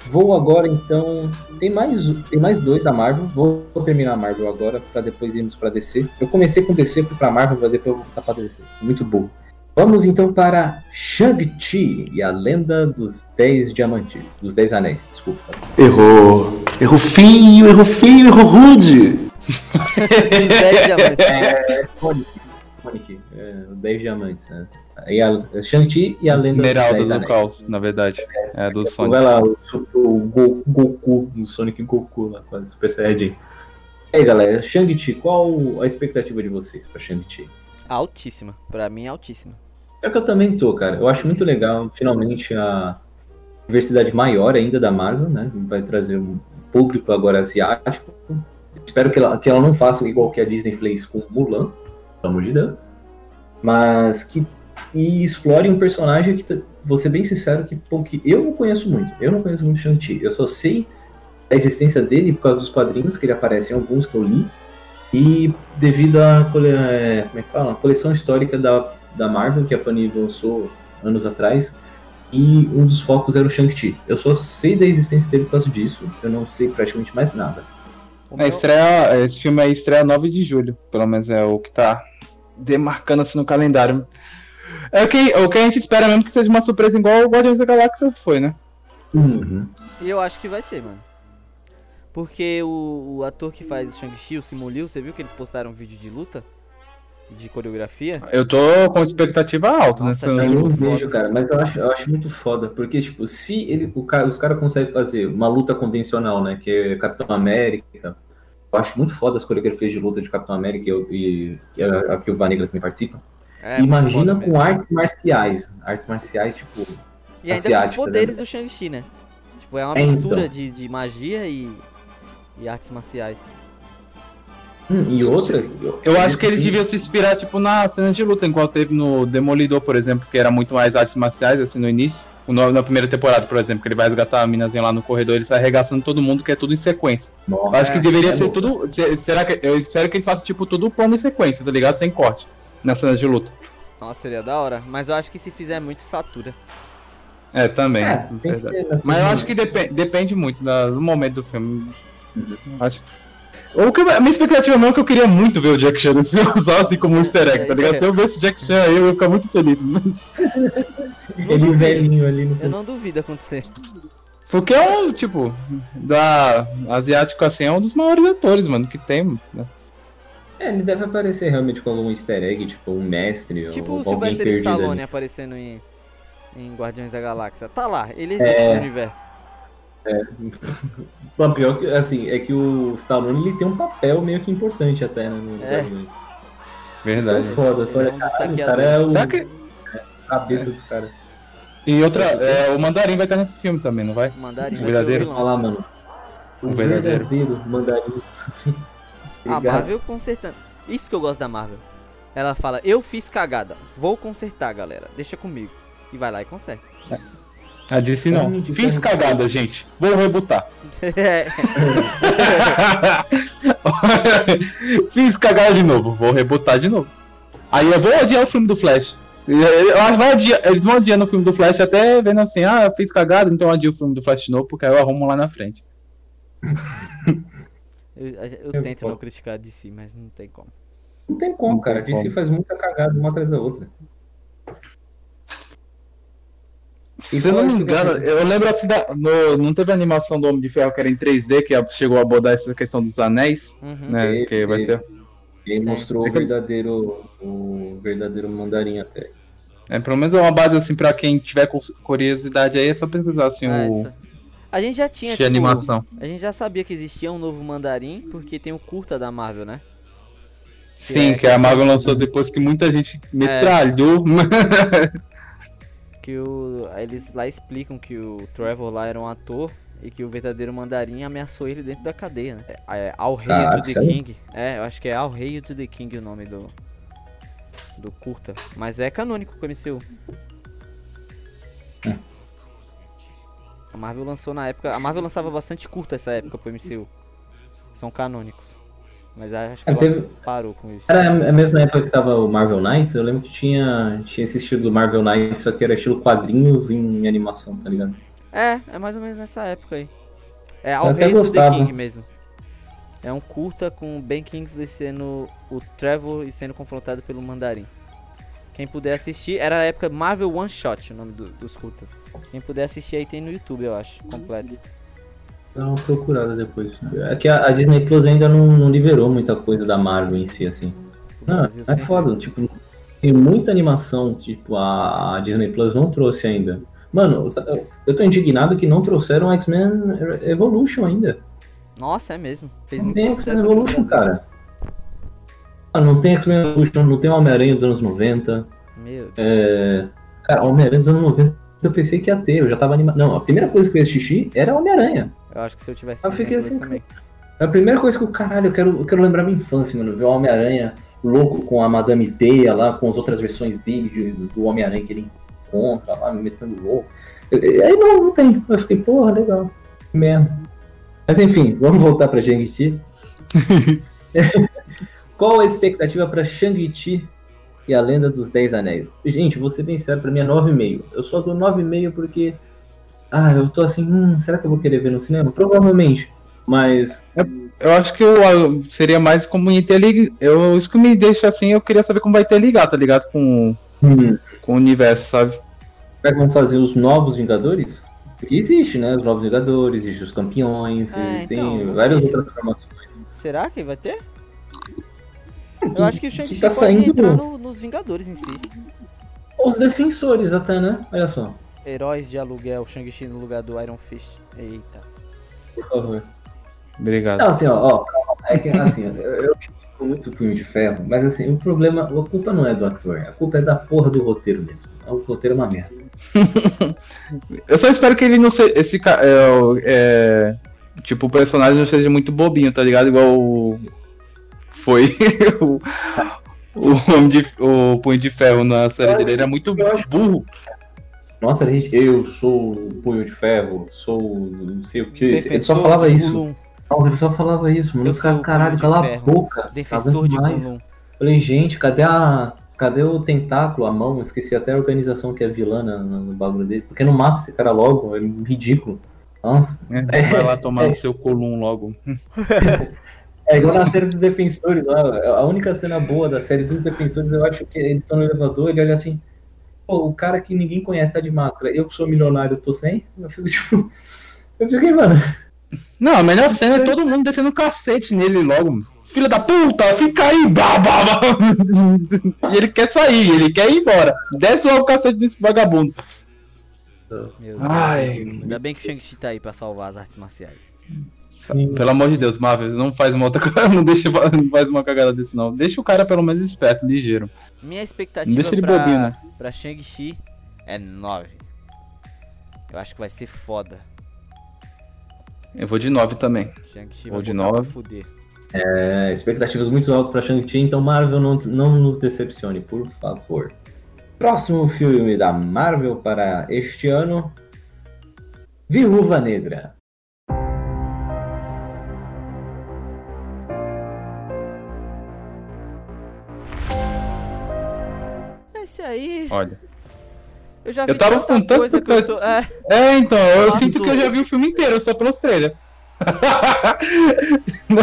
Vou agora, então. Tem mais, tem mais dois da Marvel. Vou terminar a Marvel agora, pra depois irmos pra DC. Eu comecei com DC, fui pra Marvel, mas depois eu vou voltar pra DC. Muito bom. Vamos então para Shang-Chi e a lenda dos Dez Diamantes. Dos Dez Anéis, desculpa. Errou. Errou feio, errou feio, errou rude. Os 10 diamantes. É, Sonic. Sonic, é, os Dez Diamantes. Né? E a Shang-Chi e a lenda Esmeralda dos Dez do Anéis. Caos, na verdade. É do Sonic. Vai lá, o, o Go- Goku, o Sonic Goku lá, com a Super Saiyajin. E aí, galera, Shang-Chi, qual a expectativa de vocês pra Shang-Chi? Altíssima. Pra mim, altíssima. É que eu também tô, cara. Eu acho muito legal, finalmente, a diversidade maior ainda da Marvel, né? Vai trazer um público agora asiático. Espero que ela, que ela não faça igual que a Disney fez com Mulan, pelo amor de Deus. Mas que e explore um personagem que, vou ser bem sincero, que, pô, que eu não conheço muito. Eu não conheço muito Shang-Chi. Eu só sei da existência dele por causa dos quadrinhos, que ele aparece em alguns que eu li. E devido à é, como é que fala? A coleção histórica da, da Marvel, que a Panini lançou anos atrás. E um dos focos era o Shang-Chi. Eu só sei da existência dele por causa disso. Eu não sei praticamente mais nada. É, estreia, esse filme aí estreia 9 de julho, pelo menos é o que tá demarcando assim no calendário. É o que, o que a gente espera mesmo que seja uma surpresa igual o Guardiões da Galáxia foi, né? Uhum. E eu acho que vai ser, mano. Porque o, o ator que faz o Shang-Chi, o Simu Liu, você viu que eles postaram um vídeo de luta? De coreografia? Eu tô com expectativa alta Nossa, nessa. achei Eu não vejo, cara, mas eu acho, eu acho muito foda, porque, tipo, se ele, o cara, os caras conseguem fazer uma luta convencional, né, que é Capitão América, eu acho muito foda as coreografias de luta de Capitão América e, e, que a, a Viúva Negra também participa. É, Imagina com mesmo. artes marciais, artes marciais, tipo, E ainda com os asiática, poderes né? do Shang-Chi, né? Tipo, é uma É, mistura então. de, de magia e, e artes marciais. hum, e outra... Eu acho que eles esse deviam se inspirar, tipo, na cena de luta, igual teve no Demolidor, por exemplo, que era muito mais artes marciais, assim, no início. No- Na primeira temporada, por exemplo, que ele vai resgatar a minazinha lá no corredor, ele sai arregaçando todo mundo, que é tudo em sequência. filme- Eu acho que É, deveria é ser bom. tudo. se- Será que. Eu espero que eles façam, tipo, tudo plano em sequência, tá ligado? Sem corte. Nas cenas de luta. Nossa, seria da hora. Mas eu acho que se fizer muito, satura. É, também. É, é ter nessa- Mas eu acho que depen- depende muito da- do momento do filme. Uhum. Acho. O que, a minha expectativa mesmo é que eu queria muito ver o Jack Chan nesse filme, <laughs> só assim como um easter egg, tá ligado? Se eu ver esse Jack Chan aí, eu ia ficar muito feliz. <laughs> Ele velhinho ali no... Eu não duvido acontecer. Porque é um, tipo, da asiático assim, é um dos maiores atores, mano, que tem. Né? É, ele deve aparecer realmente com algum easter egg, tipo um mestre Tipo ou o Sylvester Stallone ali. aparecendo em, em Guardiões da Galáxia. Tá lá, ele existe É. no universo. <laughs> Bom, pior que, assim, é que o Stallone ele tem um papel meio que importante até, né, no É. Guardiões. Verdade. Isso é foda, tu Ele é um caralho, o cara é o que... cabeça dos caras. E outra, é, o Mandarim vai estar nesse filme também, não vai? Mandarim vai ser o verdadeiro? vilão. Olha lá, mano. O, O verdadeiro. verdadeiro, mandarim. <laughs> A Obrigado. Marvel consertando. Isso que eu gosto da Marvel. Ela fala, eu fiz cagada, vou consertar, galera. Deixa comigo. E vai lá e conserta. A DC não. Fiz cagada, gente. Vou rebutar. É, <laughs> Fiz cagada de novo. Vou rebutar de novo. Aí eu vou adiar o filme do Flash. Eu acho que vai adiar- eles vão adiando o filme do Flash até vendo assim, ah, eu fiz cagada, então eu adio o filme do Flash de novo, porque aí eu arrumo lá na frente. <laughs> eu, eu É tento foda. não criticar de si, mas não tem como. Não tem como, Não cara. A tem DC como. faz muita cagada uma atrás da outra. Se qual eu não é me engano, eu lembro assim, da, no- não teve a animação do Homem de Ferro que era em 3D, que chegou a abordar essa questão dos anéis, Uhum. né? Teve, Que vai teve. ser. Ele mostrou o verdadeiro, o verdadeiro mandarim até. É, pelo menos é uma base assim pra quem tiver curiosidade aí, é só pesquisar assim Ah, o essa- A gente já tinha, tipo, animação. a gente já sabia que existia um novo mandarim, porque tem o curta da Marvel, né? Sim, é- que a Marvel lançou depois que muita gente metralhou. <laughs> Que o, eles lá explicam que o Trevor lá era um ator e que o verdadeiro mandarim ameaçou ele dentro da cadeia, né? É, é Ao Rei Caraca, to the sério? King. É, eu acho que é Ao Rei to the King o nome do do curta, mas é canônico com o MCU. A Marvel lançou na época, a Marvel lançava bastante curta essa época pro MCU. São canônicos. Mas acho que Ah, ela teve- parou com isso. Era a mesma época que tava o Marvel Knights, eu lembro que tinha, tinha esse estilo do Marvel Knights, só que era estilo quadrinhos em animação, tá ligado? É, é mais ou menos nessa época aí. É Ao Rei to the. King mesmo. É um curta com o Ben Kingsley sendo o Trevor e sendo confrontado pelo Mandarim. Quem puder assistir, era a época Marvel One Shot, o nome do- dos curtas. Quem puder assistir aí tem no YouTube, eu acho, completo. Dá uma procurada depois. É que a, a Disney Plus ainda não, não liberou muita coisa da Marvel em si, assim. Não, é foda, tipo, tem muita animação, tipo, a, a Disney Plus não trouxe ainda. Mano, eu tô indignado que não trouxeram X-Men Evolution ainda. Nossa, é mesmo. Fez Não muito tem X-Men sucesso. no Evolution, cara. Ah, não tem X-Men Evolution, não tem Homem-Aranha dos anos 90. Meu, É... Cara, Homem-Aranha dos anos 90 eu pensei que ia ter, eu já tava animado. Não, a primeira coisa que eu ia assistir era Homem-Aranha. eu acho que se eu tivesse Eu fiquei assim, também. A primeira coisa que eu, caralho, eu quero, eu quero lembrar minha infância, mano. Ver o Homem-Aranha louco com a Madame Teia lá, com as outras versões dele, de- do Homem-Aranha que ele encontra lá, me metendo louco. Aí não, não tem. Eu fiquei, porra, legal. Merda. Mas enfim, vamos voltar pra Shang-Chi. <laughs> Qual a expectativa pra Shang-Chi e a Lenda dos Dez Anéis? Gente, vou ser bem sério, pra mim é 9,5. Eu só dou 9,5 porque. Ah, eu tô assim, hum, será que eu vou querer ver no cinema? Provavelmente. Mas Eu acho que eu, seria mais como interligar. Eu, isso que me deixa assim, eu queria saber como vai interligar, tá ligado? Com, Hum, com o universo, sabe? será que vão fazer os novos Vingadores? Porque existe, né? Os novos Vingadores, existe os campeões, É, existem então, várias se- outras formações. Será que vai ter? Eu acho que o Shang-Chi tá pode saindo entrar no- nos Vingadores em si. Os defensores até, né? Olha só, Heróis de aluguel, Shang-Chi no lugar do Iron Fist. Eita. por favor. Obrigado. Não, assim, ó, ó. É que, assim, eu, eu critico muito o Punho de Ferro, mas assim, o problema, a culpa não é do ator, a culpa é da porra do roteiro mesmo. O roteiro é uma merda. <laughs> Eu só espero que ele não seja. Esse é, é, Tipo, o personagem não seja muito bobinho, tá ligado? Igual o. Foi <laughs> o. O, homem de, o Punho de Ferro na série dele era muito burro. Nossa, gente, eu sou o Punho de Ferro, sou o não sei o que. Ele só Defensor falava de isso. Nossa, ele só falava isso, mano. Eu o caralho, de cala a Ferro, boca. Defensor Tá de demais. Gollum. Falei, gente, cadê a. Cadê o tentáculo, a mão? Eu esqueci até a organização que é vilã no, no bagulho dele. Por que não mata esse cara logo? É ridículo. Nossa. É, vai lá <laughs> tomar no seu colum logo. <laughs> É igual na série dos defensores lá. A única cena boa da série dos defensores, eu acho que eles estão no elevador, ele olha assim. Pô, o cara que ninguém conhece tá de máscara. Eu que sou milionário, tô sem. Eu fico <laughs> tipo. Eu fiquei, mano. Não, a melhor cena é todo mundo descendo o cacete nele logo. Filha da puta, fica aí, blá, blá, blá. <laughs> E ele quer sair, ele quer ir embora. Desce logo o cacete desse vagabundo. Meu Deus, Ai. ridículo. Ainda bem que o Shang-Chi tá aí pra salvar as artes marciais. Pelo amor de Deus, Marvel, não faz uma outra <laughs> coisa, não deixa não faz uma cagada desse não. Deixa o cara pelo menos esperto, ligeiro. Minha expectativa deixa ele pra, bobinho, né? pra Shang-Chi é 9. Eu acho que vai ser foda. Eu vou de 9 também. Shang-Chi Vou vai de botar pra nove. fuder. É, expectativas muito altas pra Shang-Chi, então Marvel não, não nos decepcione, por favor. Próximo filme da Marvel para este ano: Viúva Negra. Aí, Olha. eu já vi Eu tava tanta com tanta coisa que eu tô... É, É, então, eu Passou. sinto que eu já vi o filme inteiro, só pelos trailers.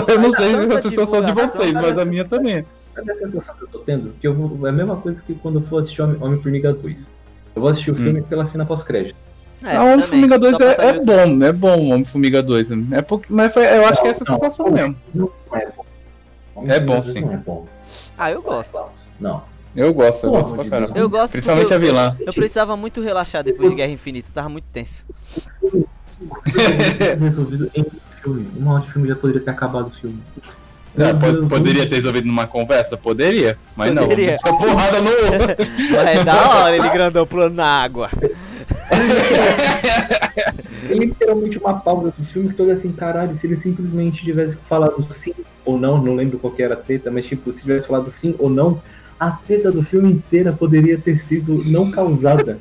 eu não sei a sensação de vocês, cara. mas a minha também. Sabe a sensação que eu tô tendo? Que eu vou, é a mesma coisa que quando eu for assistir Homem- Homem-Formiga 2. Eu vou assistir o filme pela cena pós-crédito. é Ah, o Homem-Formiga 2 só pra é, é bom, é bom o Homem-Formiga 2. É pouco, mas foi- eu acho que é essa Não, sensação não. mesmo. Não é bom. É bom, Homem-Formiga 2 sim. Não é bom. Ah, eu gosto. Não. Eu gosto, eu gosto pra de caramba. Eu gosto Principalmente porque a vilã. Eu, eu precisava muito relaxar depois de Guerra Infinita, tava muito tenso. <laughs> resolvido em um filme. Uma hora de filme já poderia ter acabado o filme. Deus, poderia ter resolvido numa conversa? Poderia, mas não. Poderia. Essa porrada no <laughs> Mas é da hora ele grandão pulando na água. <laughs> É literalmente uma pausa do filme que todo assim, caralho, se ele simplesmente tivesse falado sim ou não, não lembro qual que era a treta, mas tipo, se tivesse falado sim ou não, a treta do filme inteira poderia ter sido não causada.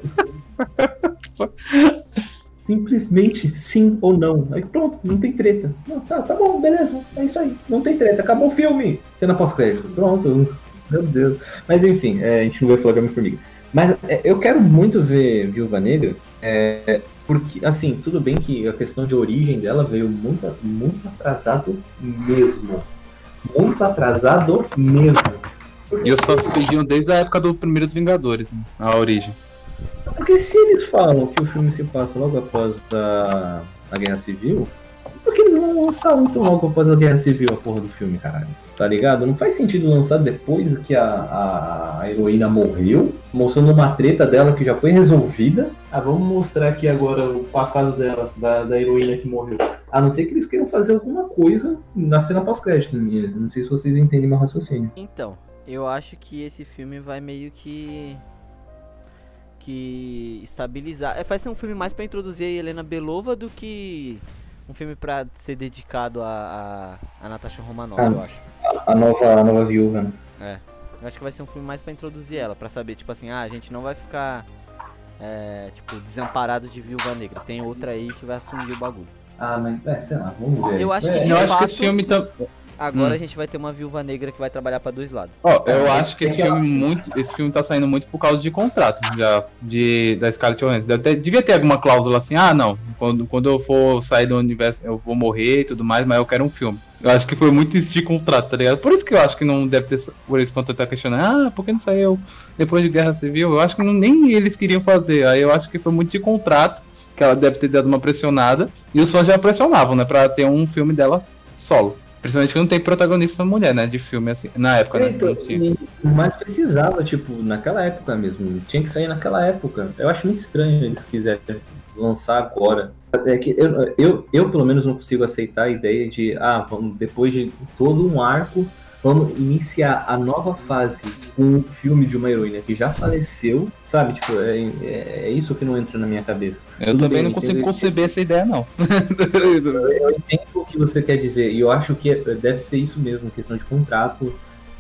simplesmente sim ou não. Aí pronto, não tem treta. Não, tá, tá bom, beleza, é isso aí. Não tem treta, acabou o filme. Cena pós-crédito. Pronto. Meu Deus. Mas enfim, é, a gente não vai falar de Homem-Formiga. Mas é, eu quero muito ver Viúva Negra, é, porque, assim, tudo bem que a questão de origem dela veio muito, muito atrasado mesmo. Muito atrasado mesmo. Porque E os fãs eles- pediam desde a época do primeiro dos Vingadores, né? a origem. Porque se eles falam que o filme se passa logo após a, a Guerra Civil, por que eles não lançaram então logo após a Guerra Civil a porra do filme, caralho? Tá ligado? Não faz sentido lançar depois que a, a, a heroína morreu, mostrando uma treta dela que já foi resolvida. Ah, vamos mostrar aqui agora o passado dela, da, da heroína que morreu. A não ser que eles queiram fazer alguma coisa na cena pós-crédito. meninas. Não sei se vocês entendem meu raciocínio. Então, eu acho que esse filme vai meio que. que estabilizar. É, vai ser um filme mais pra introduzir a Helena Belova do que um filme pra ser dedicado a, a, a Natasha Romanoff, Ah. eu acho. A nova, a nova viúva, né? Eu acho que vai ser um filme mais pra introduzir ela, pra saber, tipo assim, ah, a gente não vai ficar. é, tipo, desamparado de viúva negra. Tem outra aí que vai assumir o bagulho. Ah, mas é, sei lá, vamos ver. Eu acho que É, de eu acho fato- que esse filme tá. Agora Hum. a gente vai ter uma viúva negra que vai trabalhar pra dois lados. Ó, eu É, acho que esse filme muito. Esse filme tá saindo muito por causa de contrato já. De, da Scarlett Johansson. Deve ter- devia ter alguma cláusula assim, ah não. Quando, quando eu for sair do universo, eu vou morrer e tudo mais, mas eu quero um filme. Eu acho que foi muito isso de contrato, tá ligado? Por isso que eu acho que não deve ter. Por isso quando eu tô questionando, ah, por que não saiu depois de Guerra Civil? Eu acho que não, nem eles queriam fazer. Aí eu acho que foi muito de contrato, que ela deve ter dado uma pressionada. E os fãs já pressionavam, né? Pra ter um filme dela solo. Principalmente que não tem protagonista mulher, né? De filme assim. Na época, né? Então, mas precisava, tipo, naquela época mesmo. Tinha que sair naquela época. Eu acho muito estranho eles quiserem lançar agora. É que eu, eu, eu, pelo menos, não consigo aceitar a ideia de, ah, vamos, depois de todo um arco, vamos iniciar a nova fase com um filme de uma heroína que já faleceu, sabe? Tipo, é, é, é isso que não entra na minha cabeça. Eu Tudo também bem, não consigo entendo. conceber essa ideia, não. Eu entendo o que você quer dizer, e eu acho que deve ser isso mesmo, questão de contrato,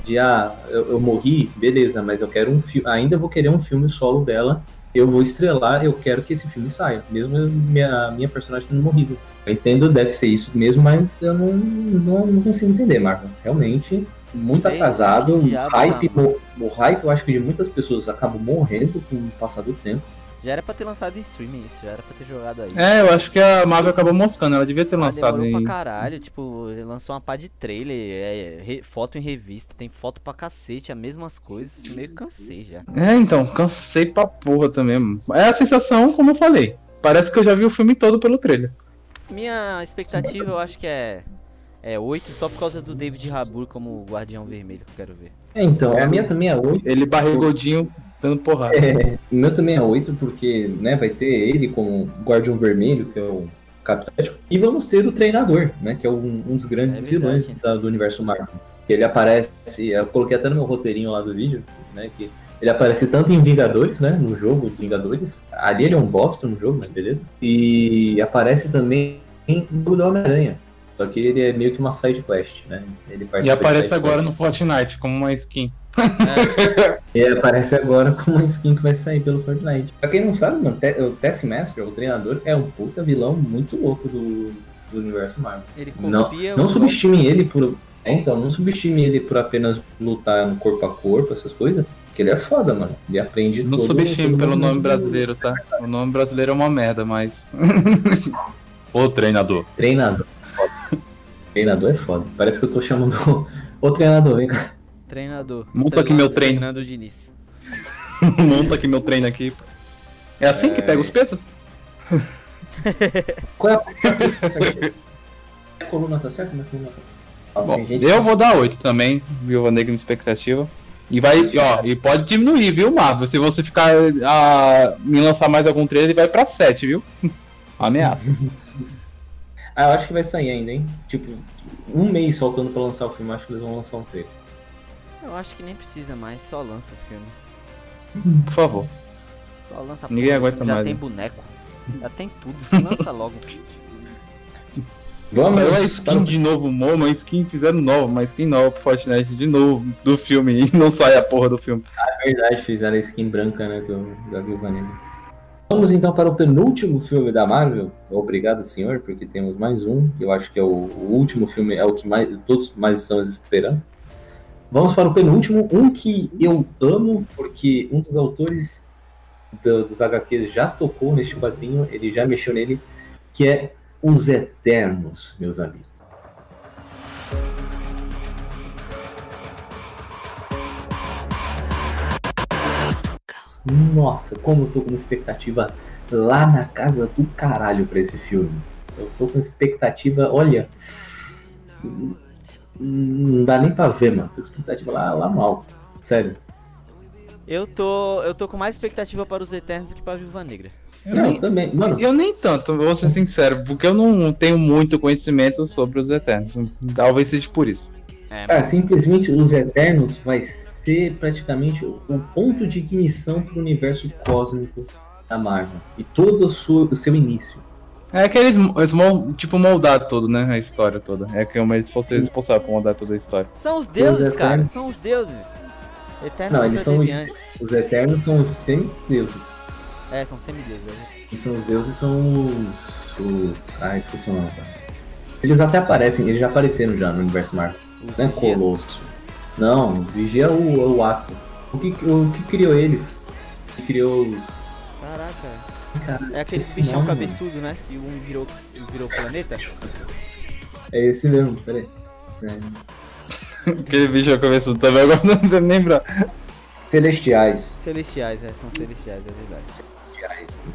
de ah, eu, eu morri, beleza, mas eu quero um filme, ainda vou querer um filme solo dela, eu vou estrelar, eu quero que esse filme saia, mesmo minha, minha personagem tendo morrido. Eu entendo, deve ser isso mesmo, mas eu não, não, não consigo entender, Marco. Realmente, muito Sei, atrasado, o hype, mo- o hype, eu acho que de muitas pessoas acabam morrendo com o passar do tempo. Já era pra ter lançado em streaming isso, já era pra ter jogado aí. É, eu acho que a Marvel acabou moscando, ela devia ter Ah, lançado demorou em. pra caralho, tipo, ele lançou uma pá de trailer, é, re- foto em revista, tem foto pra cacete, as mesmas coisas, meio cansei já. É, então, cansei pra porra também. mano. É a sensação, como eu falei. Parece que eu já vi o filme todo pelo trailer. Minha expectativa eu acho que é é 8 só por causa do David Harbour como Guardião Vermelho que eu quero ver. É, então, a minha também é 8. Ele barrigodinho dando porrada. É, o meu também é 8, porque né, vai ter ele como Guardião Vermelho, que é o Capitão e vamos ter o Treinador, né, que é um, um dos grandes É verdade, vilões da- do universo Marvel. Ele aparece, eu coloquei até no meu roteirinho lá do vídeo, né, que ele aparece tanto em Vingadores, né, no jogo Vingadores, ali ele é um bosta no jogo, mas beleza, e aparece também tem o do Homem-Aranha. Só que ele é meio que uma side quest, né? Ele E aparece agora no quests. Fortnite como uma skin. <laughs> E aparece agora com uma skin que vai sair pelo Fortnite. Pra quem não sabe, mano, Te- o Taskmaster, o treinador, é um puta vilão muito louco do, do universo Marvel. Ele Não, não ele por. É, então, não subestime ele por apenas lutar no corpo a corpo, essas coisas. Porque ele é foda, mano. Ele aprende Não todo- subestime todo pelo nome brasileiro, tá? O nome brasileiro é uma merda, mas. <laughs> Ô treinador. Treinador. Treinador é foda. Parece que eu tô chamando <laughs> o treinador, vem cá. Treinador. Monta aqui meu treino. Fernando Diniz. <laughs> Monta aqui meu treino aqui. É assim que pega os pesos? <laughs> Qual é a, é coluna tá certa? Minha coluna tá certa. Nossa, Bom, gente eu vou dar 8 também, Viúva Negra expectativa. E vai, ó, e pode diminuir, viu, Marvel? Se você ficar a me lançar mais algum trailer, ele vai pra 7, viu? <laughs> Ameaças. Ah, eu acho que vai sair ainda, hein? Tipo, um mês faltando pra lançar o filme, acho que eles vão lançar um trailer. Eu acho que nem precisa mais, só lança o filme. Por favor. Só lança a Ninguém aguenta Já mais, tem né? boneco. Já tem tudo. Lança logo. Vamos para skin o- de novo, Mo, uma skin fizeram nova, uma skin nova pro Fortnite de novo do filme <laughs> e não sai a porra do filme. É verdade, fizeram a skin branca, né, do, da Viúva Negra. Vamos então para o penúltimo filme da Marvel. Obrigado, senhor, porque temos mais um, que eu acho que é o, o último filme, é o que mais, todos mais estamos esperando. Vamos para o penúltimo, um que eu amo, porque um dos autores do- dos HQs já tocou neste quadrinho, ele já mexeu nele, que é Os Eternos, meus amigos. Nossa, como eu tô com uma expectativa lá na casa do caralho pra esse filme. Eu tô com expectativa, olha. Não dá nem pra ver, mano. Tô com expectativa lá, lá no alto. Sério. Eu tô, eu tô com mais expectativa para os Eternos do que para a Viúva Negra. Não, também. Mano, Eu nem tanto, vou ser sincero, porque eu não tenho muito conhecimento sobre os Eternos. Talvez seja por isso. É, cara, simplesmente Os Eternos vai ser praticamente o o ponto de ignição pro universo cósmico da Marvel. E todo o, seu- o seu início. É que eles, eles tipo, moldaram tudo, né? A história toda. É que eles fossem responsáveis por moldar toda a história. São os deuses, Os cara. Eternos. São os deuses. Eternos Não, eles são os, os Eternos são os semideuses. É, são semideuses. né? E são os deuses são os. os. Ai, esqueci o nome. cara. Eles até aparecem, eles já apareceram já no universo Marvel. Os Não é vigias. Colosso. Não, Vigia é o, o Ato. O que, o que criou eles? Que criou os. Caraca. Cara, É aqueles esse bichão nome, cabeçudo, né? E um virou, virou planeta. É esse mesmo, peraí. <laughs> Aquele bicho começou também, agora não tô lembrar. Celestiais. Celestiais, é, são celestiais, é verdade.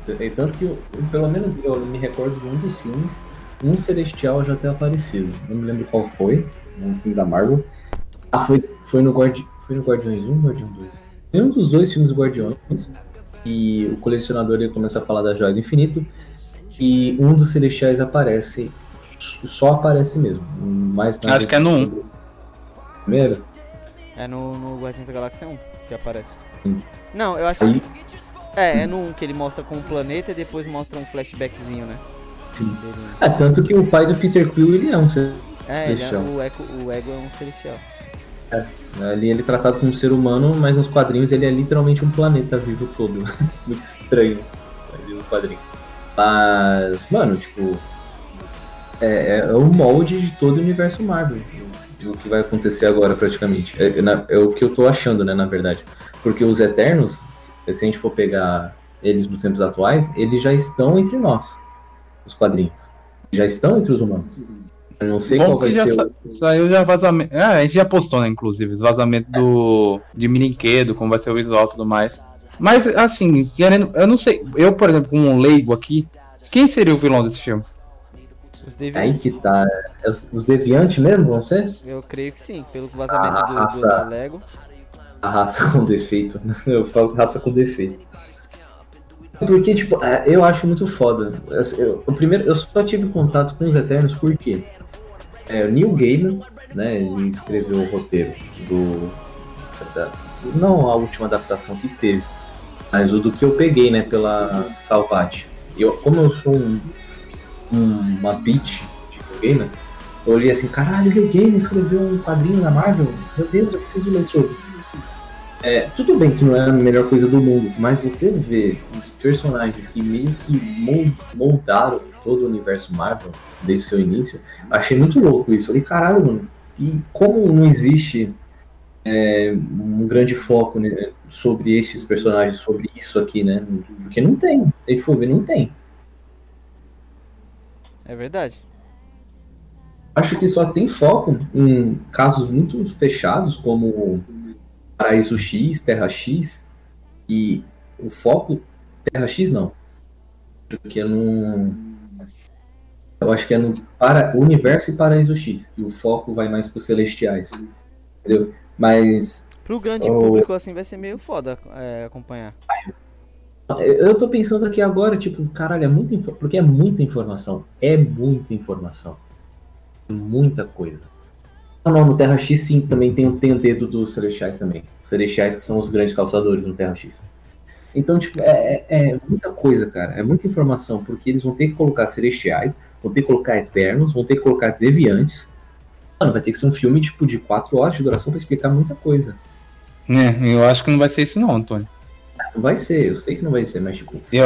Celestiais. É tanto que, eu- pelo menos eu me recordo de um dos filmes, um Celestial já ter aparecido. Não me lembro qual foi, no filme da Marvel. Ah, foi, foi, no, Guardi foi no Guardiões 1 ou Guardião 2? Foi um dos dois filmes Guardiões. E o colecionador ele começa a falar das joias do infinito. E um dos Celestiais aparece. Só aparece mesmo. Mais nada Acho que é no um. sobre- Primeiro? É no, no Guardiões da Galáxia 1 que aparece. Sim. Não, eu acho Aí- que. É, é no 1 que ele mostra com o planeta e depois mostra um flashbackzinho, né? Sim. É, tanto que o pai do Peter Quill ele é um Celestial. É, ele é, o, Echo, o Ego é um celestial. Ali ele é tratado como um ser humano, mas nos quadrinhos ele é literalmente um planeta vivo todo. <laughs> Muito estranho ali no quadrinho. Mas, mano, tipo. É, é o molde de todo o universo Marvel. O que vai acontecer agora, praticamente. É, é é o que eu tô achando, né, na verdade. Porque os Eternos, se a gente for pegar eles nos tempos atuais, eles já estão entre nós. Os quadrinhos. Já estão entre os humanos. Eu não sei Bom qual vai já ser sa- o. saiu já vazamento. Ah, a gente já postou, né, inclusive, os vazamentos do. de brinquedo, como vai ser o visual e tudo mais. Mas, assim, querendo. Eu não sei. Eu, por exemplo, como um leigo aqui, quem seria o vilão desse filme? Os Aí deviantes. que tá. É os, deviantes mesmo vão ser? Eu creio que sim, pelo vazamento Ah, do, do, raça. da Lego. A raça com defeito. <laughs> Eu falo raça com defeito. Porque, tipo, é, eu acho muito foda. Eu, o primeiro, eu só tive contato com os Eternos porque é, o Neil Gaiman, né, ele escreveu o roteiro do, da- não a última adaptação que teve, mas o do que eu peguei, né, pela Salvati. Eu, como eu sou um um- uma pitch de Neil Gaiman, eu olhei assim, caralho, Neil Gaiman escreveu um quadrinho na Marvel? Meu Deus, eu preciso ler sobre. É, tudo bem que não é a melhor coisa do mundo, mas você vê os personagens que meio que moldaram todo o universo Marvel desde o seu início, achei muito louco isso. Falei, caralho, mano, e como não existe é, um grande foco né, sobre esses personagens, sobre isso aqui, né? Porque não tem. Se a gente for ver, não tem. É verdade. Acho que só tem foco em casos muito fechados, como Paraíso X, Terra X, e o foco. Terra X não. Acho que é no. Eu acho que é no para, Universo e Paraíso X, que o foco vai mais para os celestiais. Entendeu? Mas Pro grande público, assim, vai ser meio foda é, acompanhar. Eu tô pensando aqui agora, tipo, caralho, é muita info... porque é muita informação. É muita informação. É Muita coisa. Ah, não, no Terra X sim, também tem, o- tem o dedo dos Celestiais também. Os Celestiais que são os grandes calçadores no Terra X. Então, tipo, é, é- é muita coisa, cara. É muita informação, porque eles vão ter que colocar Celestiais, vão ter que colocar Eternos, vão ter que colocar Deviantes. Mano, vai ter que ser um filme, tipo, de 4 horas de duração pra explicar muita coisa. É, eu acho que não vai ser isso não, Antônio. Não vai ser, eu sei que não vai ser, mas, tipo, Eu,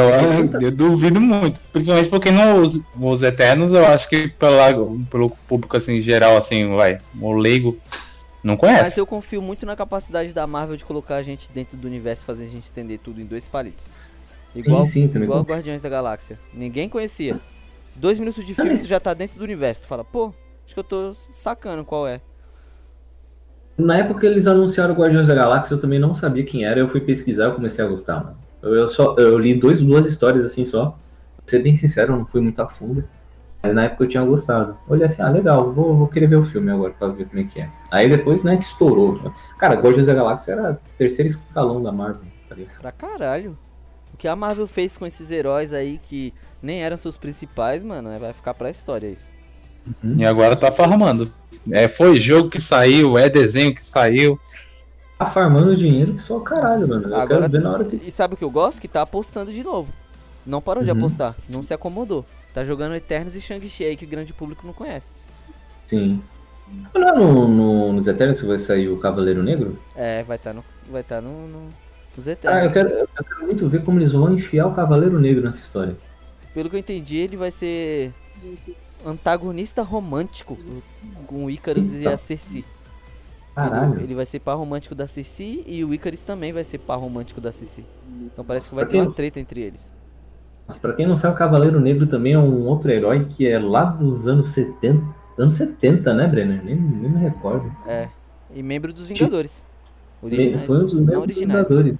eu duvido muito. Principalmente porque nos os Eternos, eu acho que pela, pelo público assim, geral, assim, vai, o leigo, não Mas conhece. eu confio muito na capacidade da Marvel de colocar a gente dentro do universo e fazer a gente entender tudo em dois palitos. Igual, sim, sim, também igual. Guardiões da Galáxia. Ninguém conhecia. Dois minutos de filme, tu já tá dentro do universo. Tu fala, pô, acho que eu tô sacando qual é. Na época que eles anunciaram o Guardiões da Galáxia, eu também não sabia quem era, eu fui pesquisar e comecei a gostar, mano. Eu, eu só, eu li dois, duas histórias assim só. Pra ser bem sincero, eu não fui muito a fundo. Mas na época eu tinha gostado. Olhei assim, ah, legal, vou, vou querer ver o filme agora pra ver como é que é. Aí depois, né, estourou. Cara, Guardiões da Galáxia era terceiro escalão da Marvel, tá? Pra caralho. O que a Marvel fez com esses heróis aí que nem eram seus principais, mano, é- vai ficar pra história isso. E agora tá farmando. É, foi jogo que saiu, é desenho que saiu. Tá farmando dinheiro que só o caralho, mano. Eu Agora- quero ver na hora que. E sabe o que eu gosto? Que tá apostando de novo. Não parou de Uhum. apostar, não se acomodou. Tá jogando Eternos e Shang-Chi aí que o grande público não conhece. Sim. Não é no, no, nos Eternos que vai sair o Cavaleiro Negro? É, vai estar no, vai tá no, no, nos Ah, eu Eternos. quero, eu quero muito ver como eles vão enfiar o Cavaleiro Negro nessa história. Pelo que eu entendi, ele vai ser antagonista romântico com o Icarus e a Cersei. Caralho. Ele, ele vai ser par romântico da Cersei e o Icarus também vai ser par romântico da Cersei. Então parece que vai ter uma treta entre eles. Mas pra quem não sabe, o Cavaleiro Negro também é um outro herói que é lá dos anos 70. Anos 70, né, Brenner? Nem, nem me recordo. É. E membro dos Vingadores. Originais. Foi um dos membros originais, fundadores.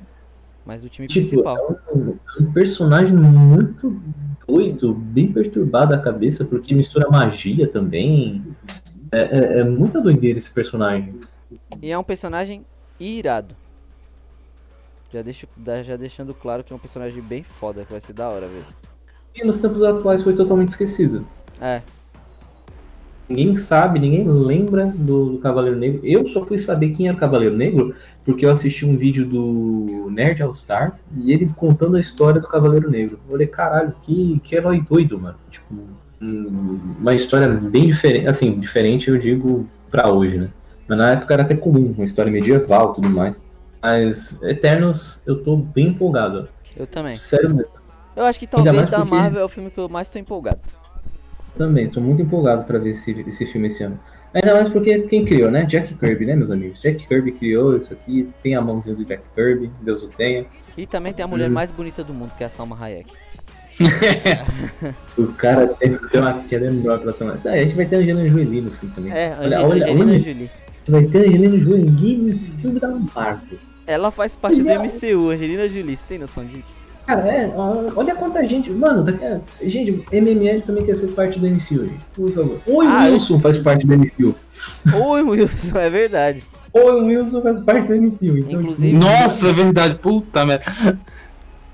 mas do time Tipo, principal. é um, é um personagem muito doido, bem perturbado a cabeça, porque mistura magia também. É, é- é muita doideira esse personagem. E é um personagem irado. Já, deixo, já deixando claro que é um personagem bem foda, que vai ser da hora, velho. E nos tempos atuais foi totalmente esquecido. É, Ninguém sabe, ninguém lembra do, do Cavaleiro Negro. Eu só fui saber quem era o Cavaleiro Negro porque eu assisti um vídeo do Nerd All Star e ele contando a história do Cavaleiro Negro. Eu falei, caralho, que, que herói doido, mano. Tipo, uma história bem diferente, assim, diferente eu digo pra hoje, né? Mas na época era até comum, uma história medieval e tudo mais. Mas Eternos, eu tô bem empolgado. eu também. Sério mesmo. Eu acho que talvez da porque- Marvel é o filme que eu mais tô empolgado. Também, tô muito empolgado pra ver esse, esse filme esse ano. Ainda mais porque quem criou, né? Jack Kirby, né, meus amigos? Jack Kirby criou isso aqui, tem a mãozinha do Jack Kirby, Deus o tenha. E também tem a mulher Hum. mais bonita do mundo, que é a Salma Hayek. <laughs> O cara tem, tem uma queda enorme pra cima. Ah, a gente vai ter a Angelina Jolie no filme também. É, olha, Angelina, olha, Angelina olha, Jolie. vai ter a Angelina Jolie no filme da Marvel. Ela faz parte do. MCU, Angelina Jolie, você tem noção disso? Cara, é, olha quanta gente. Mano, daqui a- gente, MML também quer ser parte do MCU, gente. Por favor. Oi, Ah, eu- Wilson faz parte do MCU. Oi, Wilson, é verdade. Oi, Wilson faz parte do MCU. Então, Inclusive- Nossa, é verdade, puta merda.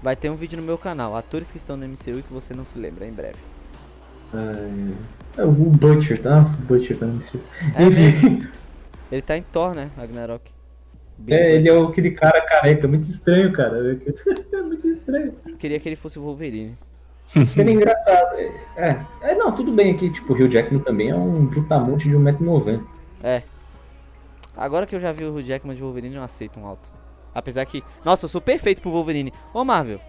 Vai ter um vídeo no meu canal, atores que estão no MCU e que você não se lembra, em breve. É, o Butcher, tá? Nossa, o Butcher tá no MCU. É Enfim, Ele tá em Thor, né, Ragnarok. É, ele é aquele cara careca, muito estranho, cara. <laughs> É muito estranho. Queria que ele fosse o Wolverine. Seria engraçado. É, é, não, tudo bem aqui. Tipo, o Hugh Jackman também é um brutamonte de 1,90m. É. Agora que eu já vi o Hugh Jackman de Wolverine, eu aceito um alto. Apesar que. Nossa, eu sou perfeito pro Wolverine. Ô Marvel,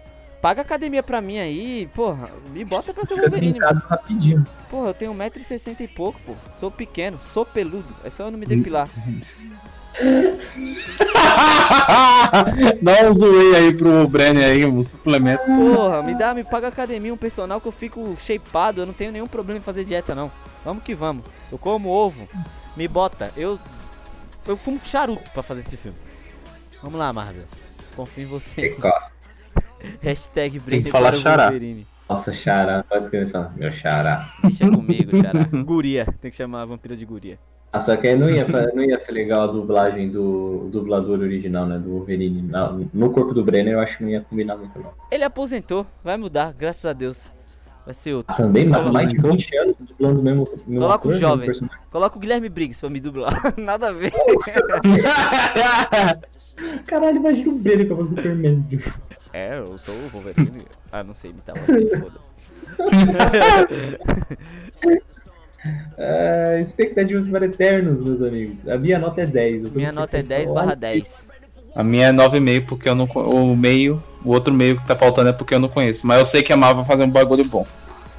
paga academia pra mim aí, porra. Me bota pra ser Fica Wolverine, trincado rapidinho. Porra, eu tenho 1,60m e pouco, pô. Sou pequeno, sou peludo. É só eu não me depilar. <laughs> <laughs> Dá um zoei aí pro Brenner aí, um suplemento. Porra, me dá, me paga academia, um personal que eu fico shapeado. Eu não tenho nenhum problema em fazer dieta, não. Vamos que vamos. Eu como ovo. Me bota. Eu. Eu fumo charuto pra fazer esse filme. Vamos lá, Marvel. Confio em você. <laughs> Hashtag Tem que Brenner falar para o xará. Wolverine. Nossa, Xará, quase que eu ia falar. Meu Xará. Deixa comigo, xará. Guria. Tem que chamar a vampira de guria. Ah, só que aí não ia, <laughs> não ia ser legal a dublagem do dublador original, né? Do Wolverine. Na- No corpo do Brenner, eu acho que não ia combinar muito, não. Ele aposentou. Vai mudar, graças a Deus. Vai ser outro. Também, mais Coloca- mais de 20 anos dublando o mesmo, mesmo Coloca o ator, jovem. Coloca o Guilherme Briggs pra me dublar. <laughs> Nada a ver. <laughs> Caralho, imagina o Brenner como Superman. É, eu sou o Wolverine. Ah, não sei imitar você, foda-se. É, expectativas para Eternos, meus amigos. A minha nota é 10. eu tô Minha nota é 10 expectativa barra alta. 10. A minha é 9,5 porque eu não o meio, o outro meio que tá faltando é porque eu não conheço, mas eu sei que a Marvel vai fazer um bagulho bom.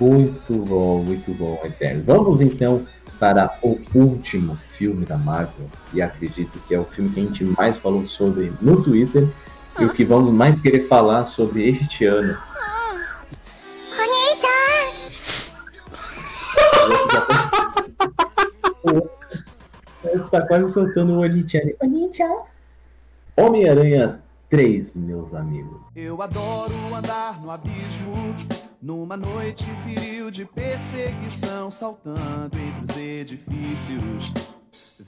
Muito bom, muito bom, Eternos. Vamos então para o último filme da Marvel. E acredito que é o filme que a gente mais falou sobre no Twitter. E o que vamos mais querer falar sobre este ano. Ele tá quase soltando o Oni-chan. Oni-chan. Homem-Aranha 3, meus amigos. Eu adoro andar no abismo, numa noite viril de perseguição, saltando entre os edifícios.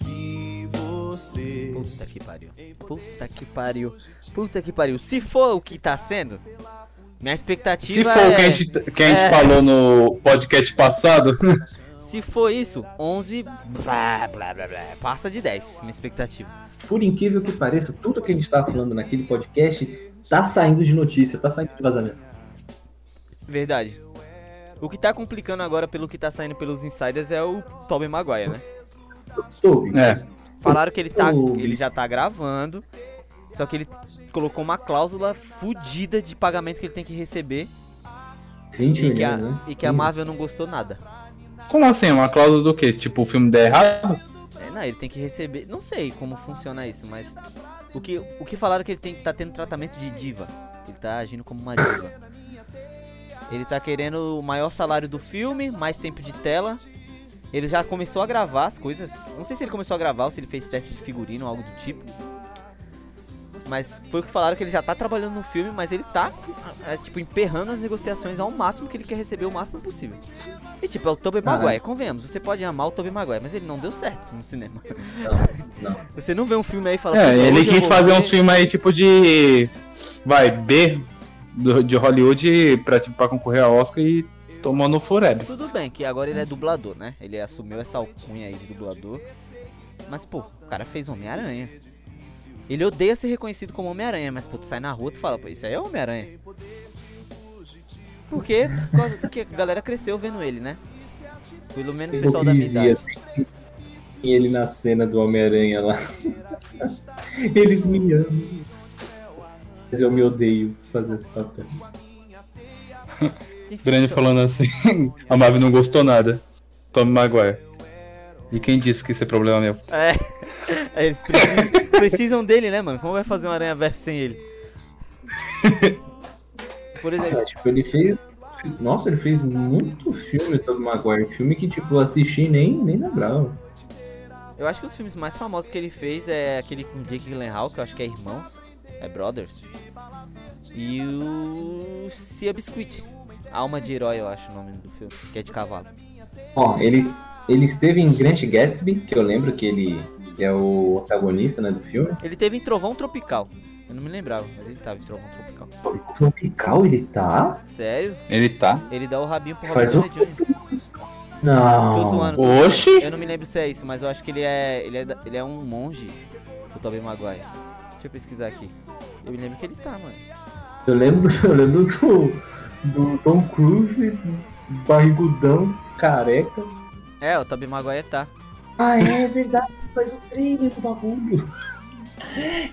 Vi você. Puta que pariu. Puta que pariu. Puta que pariu. Se for o que tá sendo, minha Se expectativa for o é. que a gente, que a gente é. falou no podcast passado, <laughs> Se for isso, 11. Blá, blá, blá, blá. Passa de 10, minha expectativa. Por incrível que pareça, tudo que a gente tava falando naquele podcast tá saindo de notícia, tá saindo de vazamento. Verdade. O que tá complicando agora, pelo que tá saindo pelos insiders, é o Tobey Maguire, né? Toby, é, Falaram que ele, tá, ele já tá gravando, só que ele colocou uma cláusula fodida de pagamento que ele tem que receber 20 e que, a, né? e que a Marvel não gostou nada. como assim? Uma cláusula do quê? Tipo, o filme der errado? É, não, ele tem que receber. Não sei como funciona isso, mas. O que, o que falaram é que ele tem, tá tendo tratamento de diva. Ele tá agindo como uma diva. Ele tá querendo o maior salário do filme, mais tempo de tela. Ele já começou a gravar as coisas. Não sei se ele começou a gravar ou se ele fez teste de figurino ou algo do tipo. Mas foi o que falaram que ele já tá trabalhando no filme, mas ele tá, é, tipo, emperrando as negociações ao máximo que ele quer receber o máximo possível. E tipo, é o Tobey Caralho. Maguire, convenhamos, você pode amar o Tobey Maguire, mas ele não deu certo no cinema. Não, não. <laughs> Você não vê um filme aí e fala... É, "Puta, ele quis fazer ver". uns filmes aí, tipo de. Vai, B do- de Hollywood pra, tipo, pra concorrer ao Oscar e tomou no Forebs. Tudo bem, que agora ele é dublador, né? Ele assumiu essa alcunha aí de dublador. Mas, pô, o cara fez Homem-Aranha. Ele odeia ser reconhecido como Homem-Aranha, mas, pô, tu sai na rua e tu fala, pô, isso aí é Homem-Aranha. Por quê? Por causa- Porque a galera cresceu vendo ele, né? Pelo menos o pessoal da minha idade. E ele na cena do Homem-Aranha lá. <laughs> Eles me amam. Mas eu me odeio fazer esse papel. Então, falando assim, <laughs> a Marvel não gostou nada. Tommy Maguire. E quem disse que isso é problema meu? É, <laughs> é, eles precisam, precisam dele, né, mano? Como vai fazer um Aranha Verso sem ele? Por exemplo, Ah, tipo, ele fez. Nossa, ele fez muito filme do Maguire. Filme que, tipo, eu assisti e nem, nem lembrava. eu acho que os filmes mais famosos que ele fez é aquele com Jake Gyllenhaal, que eu acho que é Irmãos, é Brothers. E o Cia Biscuit, Alma de Herói, eu acho o nome do filme, que é de cavalo. Ó, ele, ele esteve em Grant Gatsby, que eu lembro que ele é o protagonista né, do filme. Ele teve em Trovão Tropical. Eu não me lembrava, mas ele tava em Trovão Tropical. Tropical ele tá? Sério? Ele tá. Ele dá o rabinho pro Faz Robert Downey Jr. Não. Tô zoando. tô Oxi! zoando. Eu não me lembro se é isso, mas eu acho que ele é. Ele é, ele é um monge, o Tobey Maguire. Deixa eu pesquisar aqui. Eu me lembro que ele tá, mano. Eu lembro, <laughs> eu lembro que o, do Tom Cruise, barrigudão, careca. É, o Tobey Maguire tá. Ah, é verdade, ele faz o trailer do bagulho.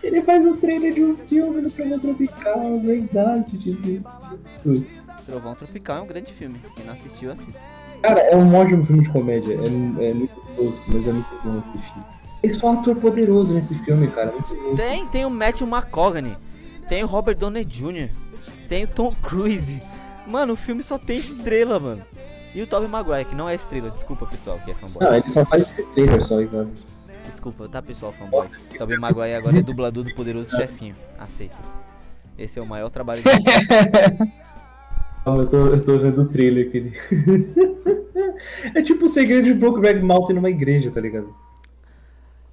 Ele faz o trailer de um filme no Planeta Tropical, verdade, Jesus. Trovão Tropical é um grande filme. Quem não assistiu, assista. Cara, é um ótimo filme de comédia. É, é muito tosco, mas é muito bom assistir. Tem só ator poderoso nesse filme, cara. Muito bom. Tem, tem o Matthew McConaughey. Tem o Robert Downey Jr. Tem o Tom Cruise. Mano, o filme só tem estrela, mano. E o Tobey Maguire, que não é estrela. Desculpa, pessoal, que é fanboy. Não, ele só faz esse trailer só vaza. Desculpa, tá, pessoal, fanboy. Tobey Maguire agora é dublador do Poderoso Chefinho. Aceita. Esse é o maior trabalho dele. <laughs> Eu, tô, eu tô vendo o trailer ele. <laughs> é tipo o segredo de Brokeback Mountain numa igreja, tá ligado?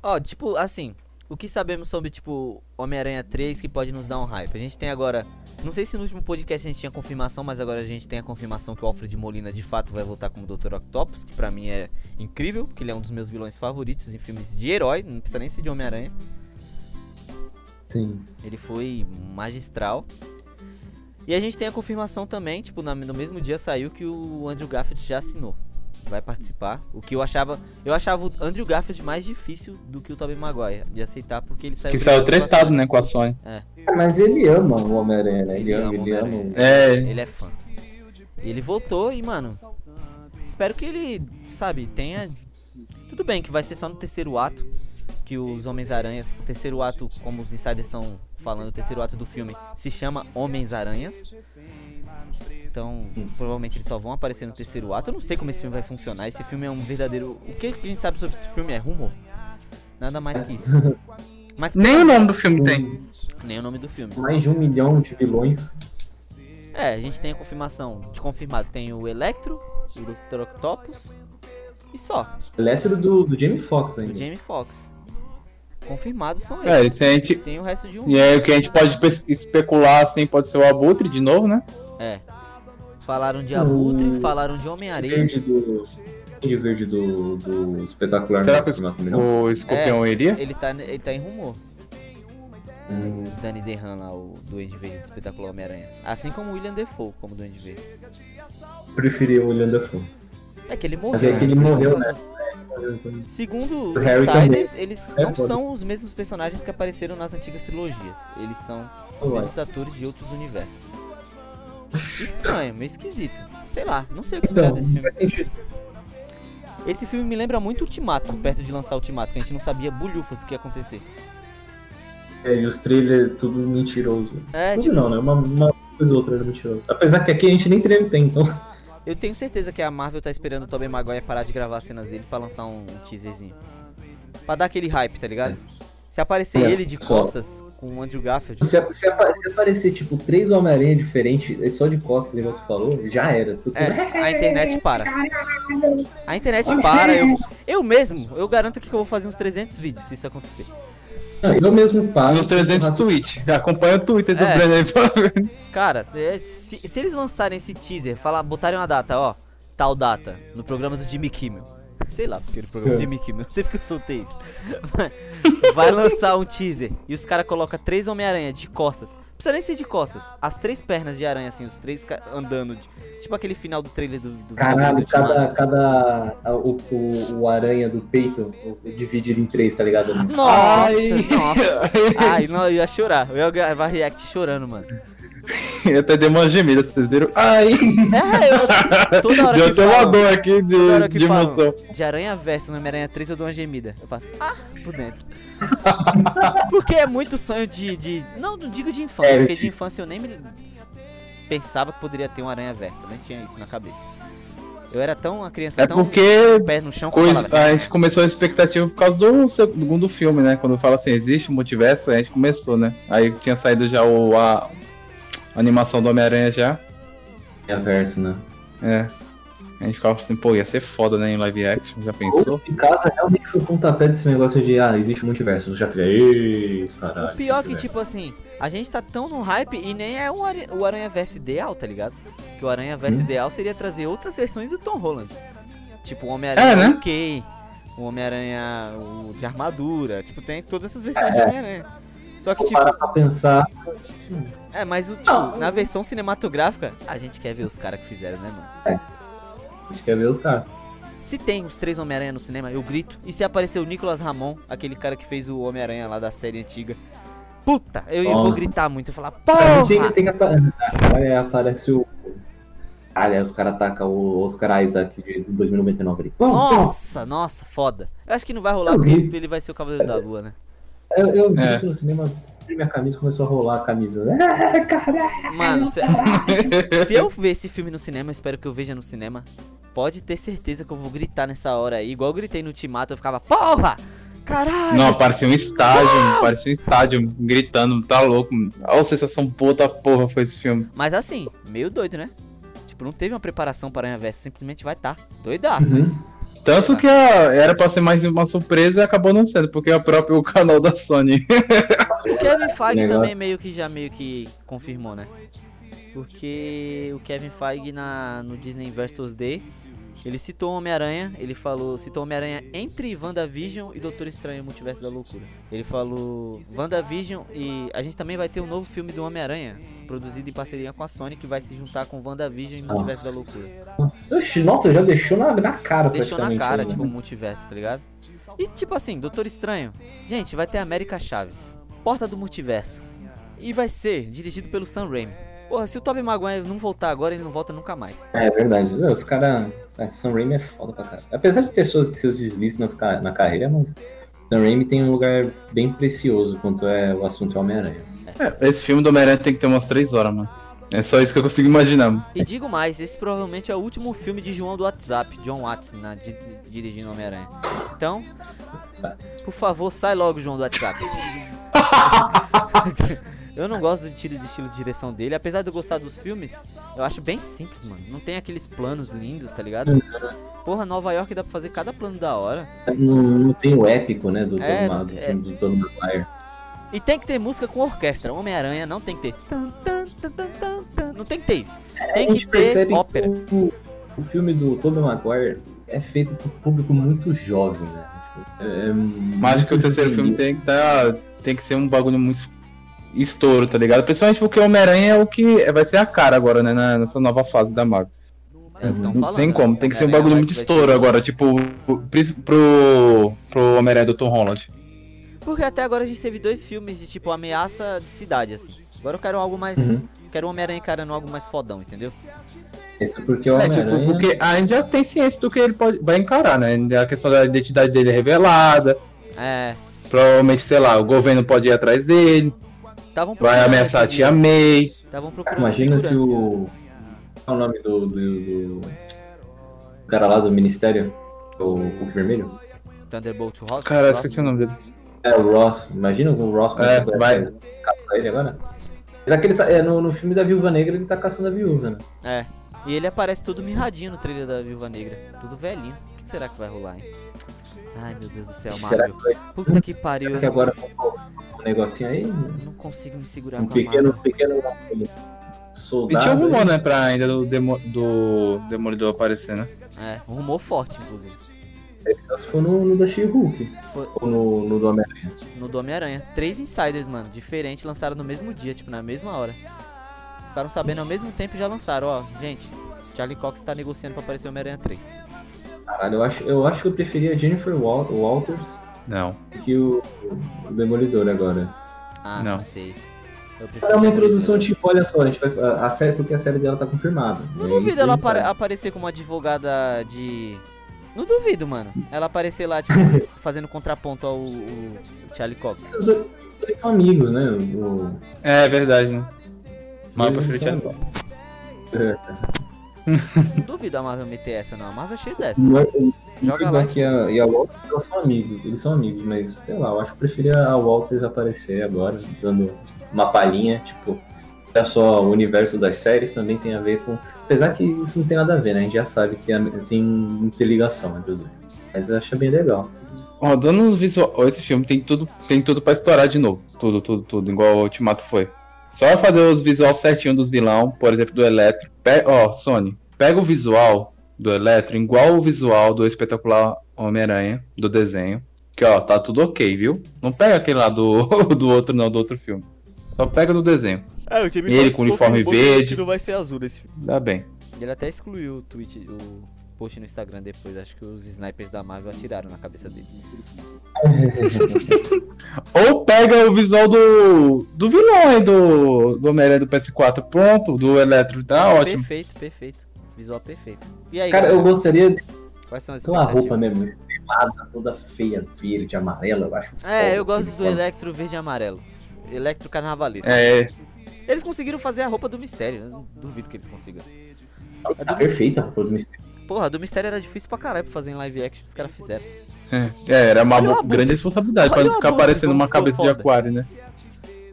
Ó, tipo, assim, o que sabemos sobre, tipo, Homem-Aranha 3 que pode nos dar um hype? A gente tem agora. Não sei se no último podcast a gente tinha confirmação, mas agora a gente tem a confirmação que o Alfred Molina de fato vai voltar como Dr. Octopus, que pra mim é incrível, porque ele é um dos meus vilões favoritos em filmes de herói, não precisa nem ser de Homem-Aranha. Sim. Ele foi magistral. E a gente tem a confirmação também, tipo, na- no mesmo dia saiu que o Andrew Garfield já assinou. Vai participar. O que eu achava. Eu achava o Andrew Garfield mais difícil do que o Tobey Maguire de aceitar, porque ele saiu. Que saiu tretado, né, com a Sony. Mas ele ama o Homem-Aranha, né? Ele, Ele ama, ele ama. É, Ele é fã. E ele voltou e, mano. Espero que ele, sabe, tenha. Tudo bem que vai ser só no terceiro ato. Que os Homens-Aranhas. O terceiro ato, como os insiders estão falando, o terceiro ato do filme se chama Homens-Aranhas. Então, provavelmente eles só vão aparecer no terceiro ato. Eu não sei como esse filme vai funcionar. Esse filme é um verdadeiro. O que a gente sabe sobre esse filme é rumor. Nada mais que isso. <laughs> Mas nem o nome do filme tem. nem o nome do filme. Mais de um milhão de vilões. É, a gente tem a confirmação de confirmado. Tem o Electro, o Dr. Octopus e só. Eletro do, do Jamie Foxx ainda. Jamie Foxx. Confirmados são É, esses. esse a gente. Tem o resto de um. E aí o que a gente pode pe- especular assim pode ser o Abutre de novo, né? É. Falaram de Abutre, O- falaram de Homem-Areia. Verde do. De verde do, do espetacular Será que também, não? o Escorpião iria? Ele tá, ele tá em rumor. Hum, Danny DeHaan lá, o Duende Verde do espetacular Homem-Aranha. Assim como o William Defoe como Duende Verde. preferi o William Dafoe. É que ele morreu. Mas é que ele segundo- morreu, né? Segundo os O Harry insiders, eles É não foda. são os mesmos personagens que apareceram nas antigas trilogias. Eles são os mesmos atores de outros universos. Estranho, meio esquisito. Sei lá, não sei o que esperar Então, desse filme. faz sentido. Esse filme me lembra muito Ultimato, perto de lançar Ultimato, que a gente não sabia bulhufas o que ia acontecer. É, e os trailers tudo mentiroso. É, tudo tipo, não, né? Uma, uma coisa ou outra era mentiroso. Apesar que aqui a gente nem trailer tem, então. eu tenho certeza que a Marvel tá esperando o Tobey Maguire parar de gravar as cenas dele pra lançar um, teaserzinho. Pra dar aquele hype, tá ligado? Se aparecer É, ele de só. costas com o Andrew Garfield, Se, se se aparecer, tipo, três Homem-Aranha diferentes, é só de costas, igual tu falou, já era. Tu- É, a internet para. A internet para, eu, eu mesmo, eu garanto que eu vou fazer uns 300 vídeos se isso acontecer. Não, eu mesmo paro. Nos 300 tweets. Acompanha o Twitter do É. Breno aí pra ver. Cara, se, se- se eles lançarem esse teaser, falar, botarem uma data, ó, tal data, no programa do Jimmy Kimmel. Sei lá, porque no programa É. Jimmy Kimmel, não sei porque eu soltei isso. <laughs> Vai lançar um teaser e os caras colocam três Homem-Aranha de costas. Não precisa nem ser de costas. As três pernas de aranha, assim, os três andando. de- tipo aquele final do trailer do, do Caralho, cada, cada a- o, o, o aranha do peito o- dividido em três, tá ligado? Nossa, Ai. nossa. <laughs> Ai, não, eu ia chorar. Eu ia gravar react chorando, mano. <laughs> Eu até dei uma gemida, vocês viram? Ai! É, eu toda hora <laughs> Deu até uma dor aqui de, de falam emoção. de Aranha Verso no Homem-Aranha 3 eu dou uma gemida. Eu faço, ah, por dentro. <laughs> porque é muito sonho de, de. Não, não digo de infância, É, porque de infância eu nem me pensava que poderia ter um Aranha Verso. Eu nem tinha isso na cabeça. Eu era tão uma criança É tão porque pé no chão coisa, falava, a gente começou a expectativa por causa do segundo filme, né? Quando fala assim, existe um multiverso, a gente começou, né? Aí tinha saído já o, a, a animação do Homem-Aranha já. É verso, né? É. A gente ficava assim, pô, ia ser foda, né? Em live action, já pensou? Ou em casa realmente foi o pontapé desse negócio de, ah, existe um multiverso. Eu já falei, ei, caralho. O pior que, multiverso." tipo assim, a gente tá tão no hype e nem é o, Ari- o Aranha Verso ideal, tá ligado? Que o Aranha Verso Hum. ideal seria trazer outras versões do Tom Holland. Tipo o Homem-Aranha É, né? ok, o Homem-Aranha o de armadura. Tipo, tem todas essas versões É. de Homem-Aranha. Só que, Vou tipo, parar pra pensar. É, mas o, tipo, na versão cinematográfica, a gente quer ver os caras que fizeram, né, mano? A gente quer ver os caras. Se tem os três Homem-Aranha no cinema, eu grito. E se aparecer o Nicolas Ramon, aquele cara que fez o Homem-Aranha lá da série antiga, puta, eu vou Nossa. gritar muito. Eu falar, Ah, tem, porra! tem que aparece o. Aliás, os caras atacam o Oscar Isaac de 2099 ali. Pum. Nossa, nossa, foda. Eu acho que não vai rolar Eu porque ele vai ser o Cavaleiro da Lua, né? Eu, eu É. grito no cinema, minha camisa começou a rolar a camisa. Ah, caralho! Mano, se, <laughs> se eu ver esse filme no cinema, eu espero que eu veja no cinema. Pode ter certeza que eu vou gritar nessa hora aí. Igual eu gritei no Ultimato, eu ficava, porra! Caralho! Não, parecia um estádio, parecia um estádio gritando, tá louco. Olha a sensação da porra foi esse filme. Mas assim, meio doido, né? Tipo, não teve uma preparação para Aranha Verso, simplesmente vai tá. Doidaço Uhum. isso. Tanto que a- era pra ser mais uma surpresa e acabou não sendo, porque é o próprio <laughs> canal da Sony. O Kevin <laughs> Feige Negócio. também meio que já meio que confirmou, né? Porque o Kevin Feige na, no Disney Investors Day, ele citou o Homem-Aranha, ele falou, citou Homem-Aranha entre WandaVision e Doutor Estranho Multiverso da Loucura. Ele falou WandaVision e a gente também vai ter um novo filme do Homem-Aranha, produzido em parceria com a Sony, que vai se juntar com WandaVision e Multiverso da Loucura. Oxi, nossa, já deixou na, na cara Deixou na cara, né? tipo, o multiverso, tá ligado? E tipo assim, Doutor Estranho. Gente, vai ter América Chaves. Porta do Multiverso. E vai ser dirigido pelo Sam Raimi. Porra, se o Tobey Maguire não voltar agora, ele não volta nunca mais. É verdade. Meu, Os caras. É, Sam Raimi é foda pra caralho. Apesar de ter seus, seus deslizes nas na carreira, mas. Sam Raimi tem um lugar bem precioso quanto é o assunto Homem-Aranha. É, esse filme do Homem-Aranha tem que ter umas 3 horas, mano. É só isso que eu consigo imaginar. mano. E digo mais, esse provavelmente é o último filme de João do WhatsApp, John Watts, na, di- dirigindo Homem-Aranha. Então, por favor, sai logo, João do WhatsApp. <laughs> eu não gosto do estilo, de estilo de direção dele, apesar de eu gostar dos filmes, eu acho bem simples, mano. Não tem aqueles planos lindos, tá ligado? Porra, Nova York dá pra fazer cada plano da hora. Não, não tem o épico, né? Do, É, do, do é. filme do Tony Maguire. E tem que ter música com orquestra. Homem-Aranha não tem que ter. Não tem que ter isso. Tem a que gente ter percebe ópera. que o, o filme do Tobey Maguire é feito pro público muito jovem, né? Tipo, É, é Mas acho que o terceiro filme tem que, tá, tem que ser um bagulho muito estouro, tá ligado? Principalmente porque o Homem-Aranha é o que vai ser a cara agora, né? na- Nessa nova fase da Marvel. É Não falando, tem né? como, tem que ser um bagulho muito estouro ser- agora, tipo, pro, pro, Homem-Aranha do Tom Holland. Porque até agora a gente teve dois filmes de tipo ameaça de cidade, assim. Agora eu quero algo mais. Uhum. Quero um Homem-Aranha encarando algo mais fodão, entendeu? Isso porque o É, tipo, porque a gente já tem ciência do que ele pode, vai encarar, né? A questão da identidade dele é revelada, É. provavelmente, sei lá, o governo pode ir atrás dele, Estavam vai ameaçar a tia May. Procurando. imagina se o. Qual é o nome do, do, do cara lá do Ministério? O Hulk Vermelho? Thunderbolt Ross. Cara, Ross- esqueci o nome dele. É, o Ross. Imagina o Ross É, vai. caçar ele agora. Apesar que ele tá, é, no, no filme da Viúva Negra ele tá caçando a viúva, né? É. E ele aparece todo mirradinho no trailer da Viúva Negra. Tudo velhinho. O que será que vai rolar, hein? Ai, meu Deus do céu, Será Marvel. que, vai, Puta que pariu. será que agora um negocinho aí? não consigo me segurar Um com a pequeno, Marvel. pequeno E soldado. tinha um rumor, né, pra ainda do, demo, do Demolidor aparecer, né? É, um rumor forte, inclusive. Esse foi no, no da She-Hulk. Foi Ou no, no do Homem-Aranha. no do Homem-Aranha. Três insiders, mano, diferentes, lançaram no mesmo dia, tipo, na mesma hora. Ficaram sabendo ao mesmo tempo e já lançaram, ó. Gente, Charlie Cox tá negociando pra aparecer o Homem-Aranha 3. Caralho, eu acho, eu acho que eu preferia a Jennifer Wal- Walters Não. que o, o Demolidor agora. Ah, não, Não. sei. É uma introdução tipo, olha só, a gente vai. A, a série, porque a série dela tá confirmada. Não É duvido ela gente apare- sabe. aparecer como advogada de. Não duvido, mano. Ela aparecer lá, tipo, <laughs> fazendo contraponto ao, o Charlie Cox. Os dois são amigos, né? O, É verdade, né? Mas eu prefiro Charlie. É, Não duvido a Marvel meter essa, não. A Marvel é cheia dessas. não é- Joga o lá. Doc e a, e a Walters elas são amigos, eles são amigos, mas sei lá, eu acho que eu preferia a Walters aparecer agora, dando uma palhinha, tipo, olha só, o universo das séries também tem a ver com. Apesar que isso não tem nada a ver, né? A gente já sabe que tem interligação entre os dois. Mas eu achei bem legal. Dando uns visual. Esse filme tem tudo, tem tudo pra estourar de novo. Tudo, tudo, tudo, igual o Ultimato foi. Só fazer os visuais certinho dos vilão, por exemplo, do Eletro. Pe- Ó, Sony, pega o visual do Eletro igual o visual do espetacular Homem-Aranha, do desenho. Que ó, tá tudo ok, viu? Não pega aquele lá do, <laughs> do outro, não, do outro filme. Só pega no desenho. É, o Jamie Ele com uniforme verde. Não vai ser azul nesse filme. Dá bem. Ele até excluiu o tweet, o post no Instagram depois. Acho que os snipers da Marvel atiraram na cabeça dele. <laughs> Ou pega o visual do, do vilão aí do, do Homem-Aranha do PS4. Pronto, do Eletro. Tá ótimo. Perfeito, perfeito. Visual perfeito. E aí, Cara, eu gostaria de quais são as ter uma roupa mesmo estrelada, toda feia, verde, amarela. Eu acho foda, É, eu assim, gosto do. Electro verde e amarelo. Electro carnavalesco. É, Eles conseguiram fazer a roupa do mistério. Eu não duvido que eles consigam. A Tá do perfeita a roupa do mistério. Porra, a do mistério era difícil pra caralho pra fazer em live action. Os caras fizeram. é, é, era uma Abutre. grande responsabilidade Olha pra o ficar Abutre, parecendo uma cabeça de foda. aquário, né?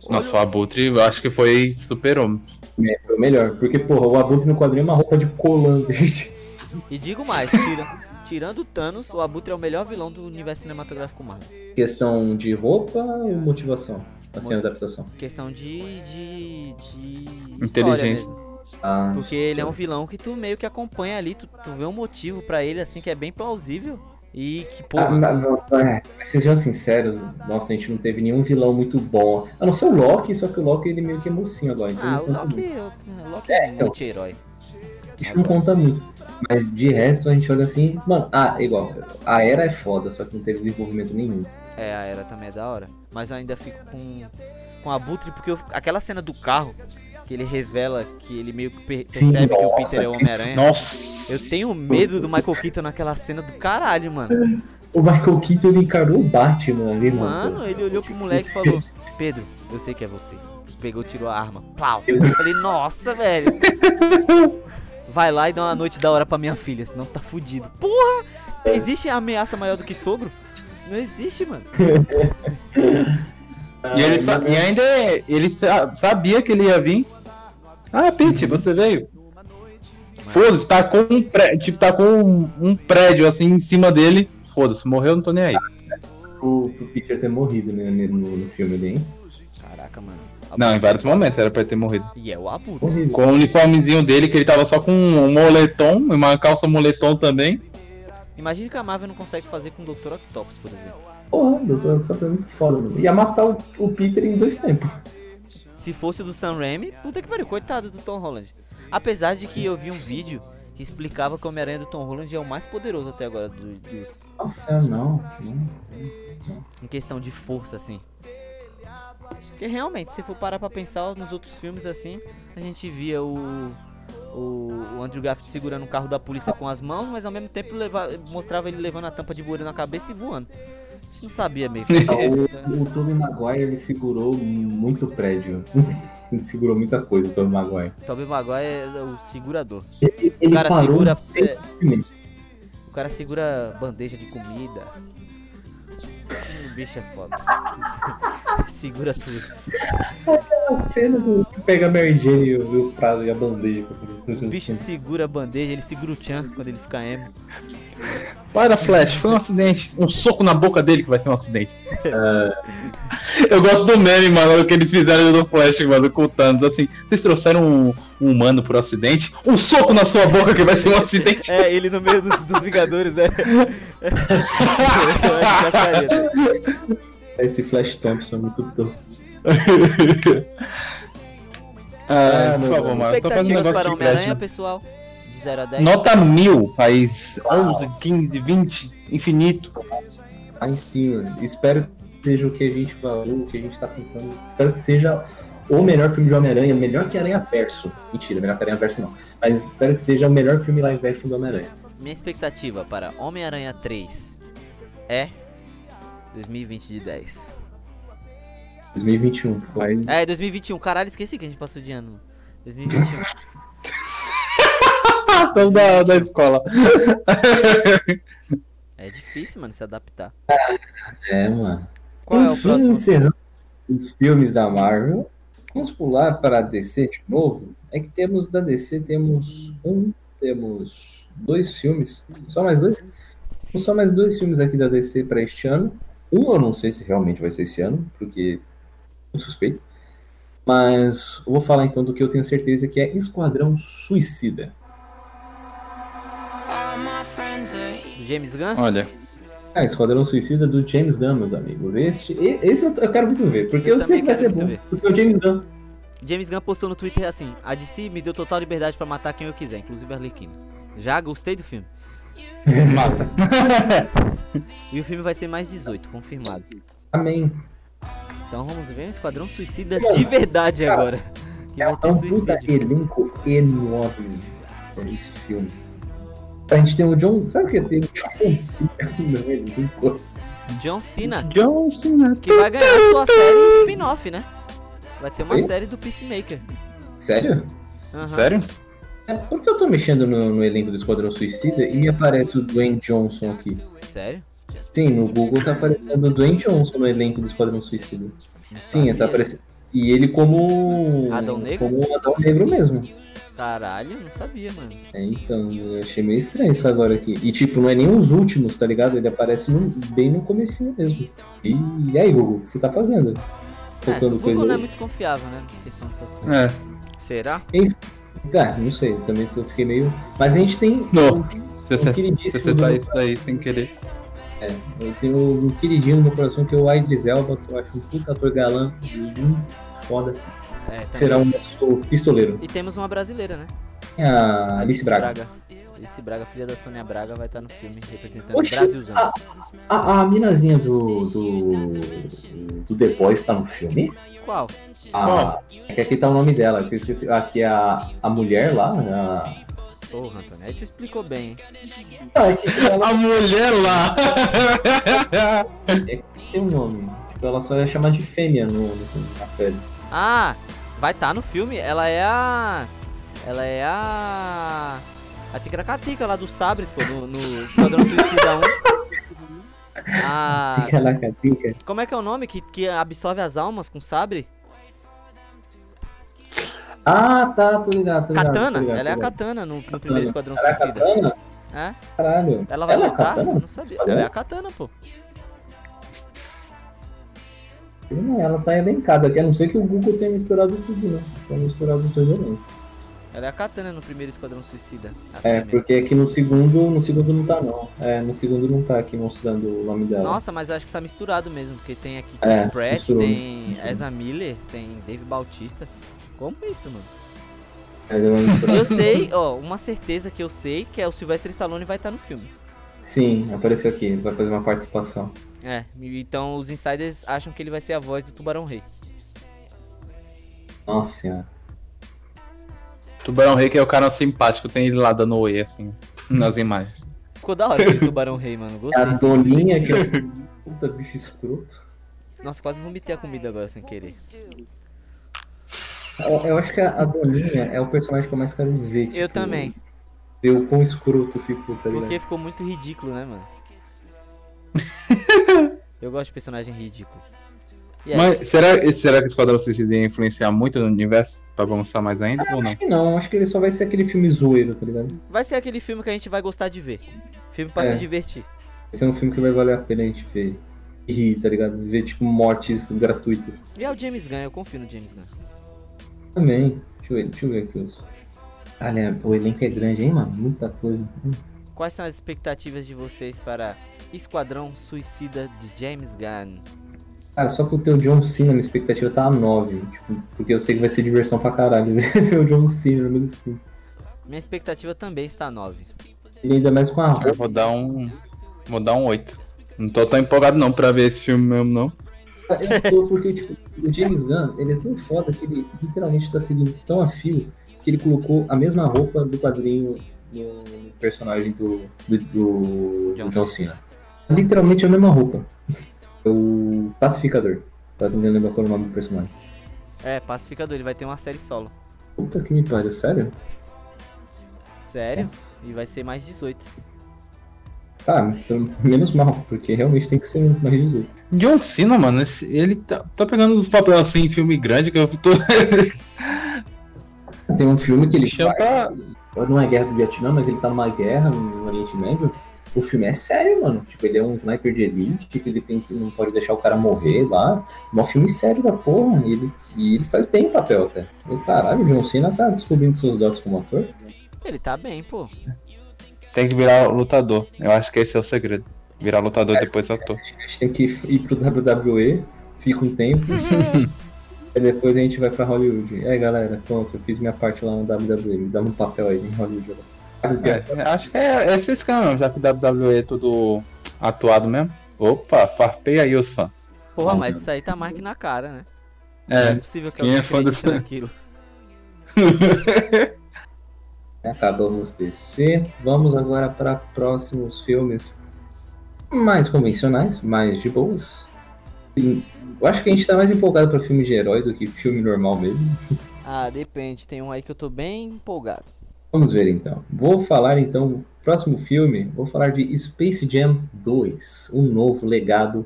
Nossa, o Abutre, eu acho que foi super-homem. É, foi o melhor. Porque, porra, o Abutre no quadrinho é uma roupa de colã <laughs> verde. E digo mais, tira, tirando o Thanos, o Abutre é o melhor vilão do universo cinematográfico Marvel. Questão de roupa ou motivação? Assim, a adaptação. Questão de. de. de. Inteligência. Ah, Porque ele é um vilão que tu meio que acompanha ali, tu, tu vê um motivo pra ele, assim, que é bem plausível. E que, pô. Ah, mas, é, mas sejam sinceros, nossa, a gente não teve nenhum vilão muito bom. A não ser o Loki, só que o Loki ele meio que é mocinho agora, então ah, não o conta Loki, muito. o Loki é, É, então. anti-herói. Isso não conta muito. Mas de resto a gente olha assim, mano, ah, igual, a Era é foda, só que não teve desenvolvimento nenhum. É, a Era também é da hora. Mas eu ainda fico com. com a Abutre, porque eu- aquela cena do carro, que ele revela que ele meio que per- Sim, percebe que o nossa, Peter é o Homem-Aranha. Nossa! Eu tenho medo do Michael Keaton naquela cena do caralho, mano. O Michael Keaton ele encarou o Batman ali, mano. Mano, ele olhou pro moleque e falou: Pedro, eu sei que é você. Pegou, tirou a arma. Pau. Eu falei, nossa, velho. Vai lá e dá uma noite da hora pra minha filha, senão tá fudido. Porra! Existe ameaça maior do que sogro? Não existe, mano. <laughs> E, ele sa- e ainda é- ele sa- sabia que ele ia vir. Ah, Pete, você veio. Foda-se, tá com um prédio, tipo, tá com um, um prédio assim em cima dele. Foda-se, morreu, não tô nem aí. Pro, pro Peter ter morrido né, no, no filme ali, hein? Caraca, mano. Não, em vários momentos era pra ele ter morrido. E é o. Morrido. Com o uniformezinho dele, que ele tava só com um moletom, uma calça moletom também. Imagina que a Marvel não consegue fazer com o Dr. Octopus, por exemplo. Porra, doutor, só foi muito foda, mano. Ia matar o, o Peter em dois tempos. Se fosse o do Sam Raimi, puta que pariu, coitado do Tom Holland. Apesar de que eu vi um vídeo que explicava que o Homem-Aranha do Tom Holland é o mais poderoso até agora do- dos, Nossa, não. não. em questão de força, assim. Porque realmente, se for parar pra pensar nos outros filmes assim, a gente via o. O, o Andrew Garfield segurando o carro da polícia com as mãos, mas ao mesmo tempo leva- mostrava ele levando a tampa de bueiro na cabeça e voando. A gente não sabia meio. <laughs> O, o Tobey Maguire ele segurou muito prédio. <laughs> ele segurou muita coisa, o Tobey Maguire. Tobey Maguire é o segurador. Ele, O cara parou segura. mesmo. O cara segura bandeja de comida. O bicho é foda. <laughs> segura tudo. A cena do que pega a Mary Jane e o, o prato e a bandeja. O bicho segura a bandeja, ele segura o Chan quando ele fica emo. Para, Flash, foi um acidente. Um soco na boca dele que vai ser um acidente. Eu gosto do meme, mano, o que eles fizeram do Flash, mano, com o Thanos. Assim, vocês trouxeram um, um humano por acidente? Um soco na sua boca que vai ser um acidente. É, ele no meio dos, dos Vingadores, né? Esse Flash Thompson é muito tosco. <laughs> Ah, Ah, por favor, mano, Expectativas para Homem-Aranha, preste. pessoal? De 0 a 10. Nota mil, faz 11, 15, 20, infinito. Aí sim, espero que seja o que a gente falou, o que a gente tá pensando. Espero que seja o melhor filme de Homem-Aranha, melhor que Aranha Verso. Mentira, melhor que Aranha Verso não. Mas espero que seja o melhor filme live action do Homem-Aranha. Minha expectativa para Homem-Aranha 3 é 2020 de 10. 2021, foi. É, 2021. Caralho, esqueci que a gente passou de ano. 2021. <laughs> Estamos da, da escola. É difícil, mano, se adaptar. É, mano. Qual é o Enfim, próximo? encerramos os filmes da Marvel. Vamos pular para a DC de novo. É que temos da DC, temos um, temos dois filmes. Só mais dois? Temos só mais dois filmes aqui da DC para este ano. Um eu não sei se realmente vai ser esse ano, porque eu suspeito. Mas eu vou falar então do que eu tenho certeza que é Esquadrão Suicida. James Gunn? Olha, Ah, Esquadrão Suicida do James Gunn, meus amigos. Esse, e- esse eu, quero muito ver, porque eu, Eu sei que vai ser bom. ver. Porque é o James Gunn. James Gunn postou no Twitter assim: A DC me deu total liberdade pra matar quem eu quiser, inclusive a Arlequina. Já gostei do filme. Mata. <laughs> E o filme vai ser mais 18, confirmado. Amém. Então vamos ver um Esquadrão Suicida de verdade agora. Que É vai um ter puta suicídio. elenco enorme esse filme. A gente tem o John. Sabe o que tem o John Cena <laughs> no elenco? John Cena, John Cena. que vai ganhar sua série spin-off, né? Vai ter uma série do Peacemaker. Sério? Aham. Sério? É porque eu tô mexendo no, no elenco do Esquadrão Suicida e me aparece o Dwayne Johnson aqui. Sério? Sim, no Google tá aparecendo o Dwayne Johnson no elenco do Esquadrão Suicida. Não Sim, tá aparecendo. E ele como. Adão Negro? Como Adão Negro mesmo. Caralho, não sabia, mano. É, então, eu achei meio estranho isso agora aqui. E tipo, não é nem os últimos, tá ligado? Ele aparece no- bem no comecinho mesmo. E, e aí, Google, o que você tá fazendo? É, Soltando o coisa Google não é muito confiável, né? Que são essas coisas. É. Será? Tá, não sei, também tô, fiquei meio. Mas a gente tem Não. o, Se o você, se queridíssimo. você do tá isso daí sem querer. Eu tenho o queridinho do meu coração, que é o Idris Elba, que eu acho um puta ator galã, lindo, foda. É, também. Será um pisto- pistoleiro. E temos uma brasileira, né? É a Alice Braga. Alice Braga, filha da Sônia Braga, vai estar no filme representando Oxi, o Brasilzão. a, a, a minazinha do, do. do The Boys tá no filme? Qual? A, é que aqui tá o nome dela, que eu esqueci. Aqui é a, a mulher lá. A, Porra, Antônio, aí tu explicou bem, hein? ah, é que ela A mulher lá! tem um nome. Tipo, ela só é chamada de fêmea no, no, na série. Ah, vai estar no filme. Ela é a. Ela é a. A Ticaracatica lá do Sabres, pô, no, no Esquadrão Suicida 1. A. Fica. Como é que é o nome que, que absorve as almas com sabre? Ah, tá, tô ligado, tô ligado. Katana. tô ligado, Ela é a. Katana no, no primeiro Esquadrão Ela é a Suicida. Katana? É? Caralho. Ela vai Ela é voltar? Katana? Não sabia. Ela é a Katana, pô. Não, ela tá elencada aqui, a não ser que o Google tenha misturado tudo, né? Tenha misturado os dois elencos. Ela é a Katana no primeiro Esquadrão Suicida. É, fêmea. porque aqui no segundo, no segundo não tá não. É, no segundo não tá aqui mostrando o nome dela. Nossa, mas eu acho que tá misturado mesmo, porque tem aqui É, Chris Pratt, misturou. tem Ezra Miller, tem Dave Bautista. Como isso, mano? É, misturada. Eu sei, ó, uma certeza que eu sei que é o Sylvester Stallone vai estar no filme. Sim, apareceu aqui, ele vai fazer uma participação. É, então os insiders acham que ele vai ser a voz do Tubarão Rei. Nossa senhora. Tubarão Rei, que é o cara simpático, tem ele lá dando oi, assim, nas imagens. Ficou da hora aquele Tubarão Rei, mano. Gostei. a sim. Doninha, que é <laughs> puta bicho escroto. Nossa, quase vomitei a comida agora sem querer. Eu, eu acho que a, a Doninha é o personagem que eu mais quero ver. Eu tipo, também. Ver o quão escroto ficou, tá ligado? Porque ficou muito ridículo, né, mano? <laughs> Eu gosto de personagem ridículo. Aí, Mas será, será que Esquadrão Suicida ia influenciar muito no universo? Pra avançar mais ainda ou não? Acho que não, acho que ele só vai ser aquele filme zoeiro, tá ligado? vai ser aquele filme que a gente vai gostar de ver. Filme pra É. se divertir. Vai ser um filme que vai valer a pena a gente ver. E rir, tá ligado? Ver, tipo, mortes gratuitas. E é o James Gunn, eu confio no James Gunn. Também. Deixa eu ver, deixa eu ver aqui os. Olha, o elenco é grande, hein, mano? Muita coisa. Quais são as expectativas de vocês para Esquadrão Suicida de James Gunn? Cara, só que o teu John Cena, minha expectativa tá a 9. Tipo, porque eu sei que vai ser diversão pra caralho <laughs> ver o John Cena no meio do filme. Minha expectativa também está a 9. Ele ainda mais com a Eu roupa. vou dar um. Vou dar um 8. Não tô tão empolgado não pra ver esse filme mesmo, não. Eu tô porque, tipo, o James Gunn, ele é tão foda que ele literalmente tá seguindo tão a fio que ele colocou a mesma roupa do quadrinho no personagem do, do, do John John Cena. Literalmente a mesma roupa. É o Pacificador. Tá tentando lembrar qual é o nome do personagem. É, Pacificador, ele vai ter uma série solo. Puta que me pariu, sério? Sério? Nossa. E vai ser mais 18. Tá, então, menos mal, porque realmente tem que ser mais 18. John Cena, mano, esse- ele tá, tá pegando uns papéis assim em filme grande que eu tô. Tem um filme que ele tá- Não é guerra do Vietnã, mas ele tá numa guerra no Oriente Médio. O filme é sério, mano. Tipo, ele é um sniper de elite, que ele tem que não pode deixar o cara morrer lá. É um filme sério da porra. E ele, e ele faz bem o papel até. E, caralho, o John Cena tá descobrindo seus dotes como ator. Ele tá bem, pô. Tem que virar lutador. Eu acho que esse é o segredo. Virar lutador depois ator. A gente tem que ir pro WWE, fica um tempo. <laughs> e depois a gente vai pra Hollywood. E aí, galera, pronto, eu fiz minha parte lá no WWE. Me dá um papel aí em Hollywood. É, acho que é, é esse esquema, já que WWE é tudo atuado mesmo. Opa, farpei aí os fãs. Porra, mas isso aí tá mais que na cara, né? É, é possível que quem alguém é fã do naquilo. <laughs> Acabamos DC. Vamos agora para próximos filmes mais convencionais, mais de boas. Eu acho que a gente tá mais empolgado para filme de herói do que filme normal mesmo. Ah, depende. Tem um aí que eu tô bem empolgado. Vamos ver então. Vou falar então, próximo filme, vou falar de Space Jam 2, um novo legado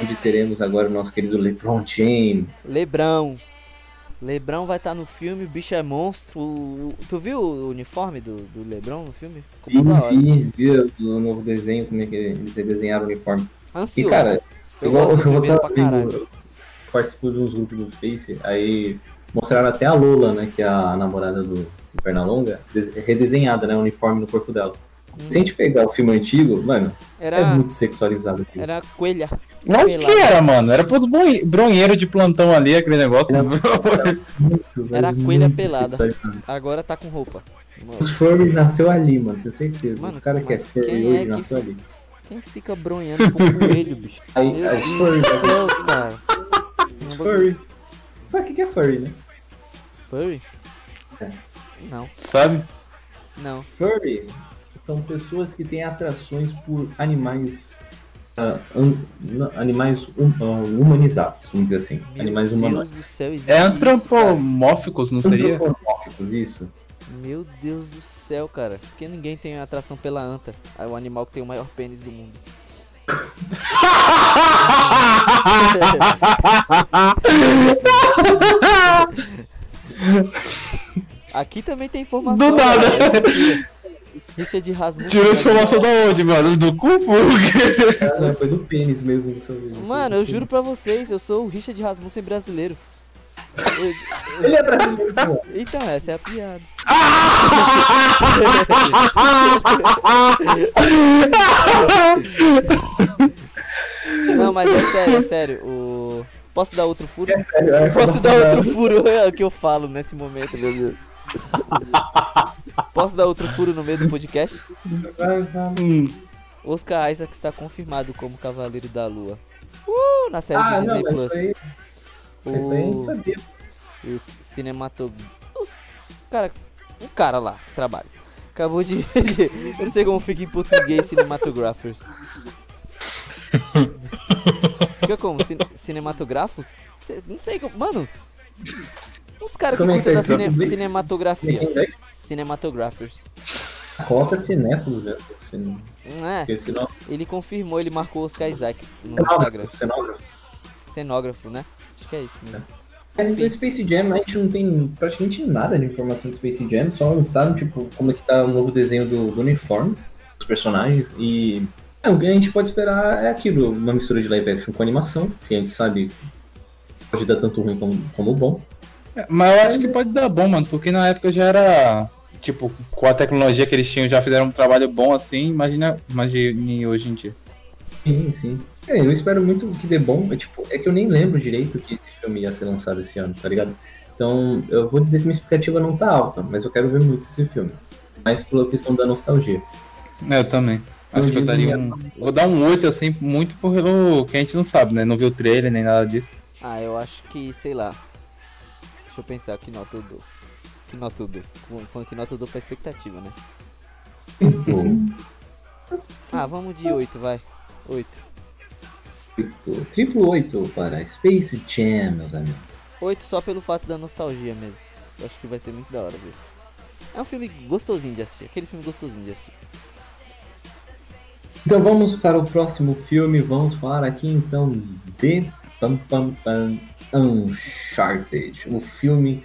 onde teremos agora o nosso querido LeBron James. Lebrão. Lebrão vai estar no filme, o bicho é monstro. Tu viu o uniforme do, do Lebrão no filme? Vi, vi, vi o novo desenho, como é que eles desenharam o uniforme. E Ansioso. cara, eu igual gosto eu vou primeiro estar pra caralho. vendo, eu participo de uns grupos do Face, aí mostraram até a Lola, né, que é a namorada do, do Pernalonga, des- redesenhada, né, o uniforme no corpo dela. Se a gente pegar o filme antigo, mano, é Era, muito sexualizado aqui. era coelha. Onde que era, mano? Era pros bronhe- bronheiros de plantão ali, aquele negócio. Muito, Era <laughs> mas coelha muito pelada. Agora tá com roupa. Os furry nasceu ali, mano, tenho certeza. Mano, Os caras que é furry hoje é que- nasceu ali. Quem fica bronhando com coelho, bicho? <laughs> Aí, Meu aí Deus do céu, cara. <laughs> furry. Sabe o que que é furry, né? Furry? É. Não, Sabe? não. Furry são pessoas que têm atrações por animais. ah, hum- não, animais hum- ah, humanizados, vamos dizer assim. Meu animais Deus humanoides. do céu, existe É isso, antropomórficos, não seria? Antropomórficos, isso. Meu Deus do céu, cara. Porque ninguém tem atração pela anta. É o animal que tem o maior pênis do mundo. <laughs> Aqui também tem informação. Do nada. cara. Richard Rasmussen. Tirou informação da onde, mano? Do cu? porque- não, foi do pênis mesmo. Mano, eu juro pra vocês, eu sou o Richard Rasmussen brasileiro. Ele é brasileiro. <laughs> Então, essa é a piada. <laughs> Não, mas é sério, é sério. O... Posso dar outro furo? É sério, é Posso dar outro furo? É o que eu falo nesse momento, meu Deus. Posso dar outro furo no meio do podcast? Hum, Oscar Isaac está confirmado como Cavaleiro da Lua. Uh, na série Ah, do não, Disney mas Plus. isso aí, isso aí a gente sabia. os cinematog... Os... Cara, um cara lá que trabalha. Acabou de... <laughs> eu não sei como fica em português cinematographers. <laughs> fica como? Cin cinematografos? Cê- Não sei como... Mano... Uns caras que é cuidam tá da cine- cinematografia. Em inglês, Cinematographers. Coloca cinéfilo, velho. Cine- Não é? Senão. Ele confirmou, ele marcou Oscar Isaac no Instagram. Cenógrafo. Cenógrafo, né? Acho que é isso mesmo. Mas então Space Jam, a gente não tem praticamente nada de informação de Space Jam, só lançaram, tipo, como é que tá o novo desenho do, do uniforme dos personagens e é, o que a gente pode esperar é aquilo, uma mistura de live action com animação, que a gente sabe pode dar tanto ruim como, como bom. Mas eu acho que pode dar bom, mano, porque na época já era. Tipo, com a tecnologia que eles tinham, já fizeram um trabalho bom assim. Imagina, imagine hoje em dia. Sim, sim. É, eu espero muito que dê bom. É, tipo, é que eu nem lembro direito que esse filme ia ser lançado esse ano, tá ligado? Então, eu vou dizer que minha expectativa não tá alta, mas eu quero ver muito esse filme. Mais pela questão da nostalgia. É, eu também. Acho Eu que eu daria um. Vou dar um 8, assim, muito pelo que a gente não sabe, né? Não viu o trailer nem nada disso. Ah, eu acho que, sei lá. Deixa eu pensar que nota eu dou. Que nota eu dou? Com- com Que nota eu dou pra expectativa, né? Ah, vamos de 8, vai. 8. Oito- Triplo 8 para Space Jam, meus amigos. 8 só pelo fato da nostalgia mesmo. Eu acho que vai ser muito da hora ver. É um filme gostosinho de assistir. Aquele filme gostosinho de assistir. Então vamos para o próximo filme. Vamos falar aqui então de pam, pam, pam, Uncharted. O filme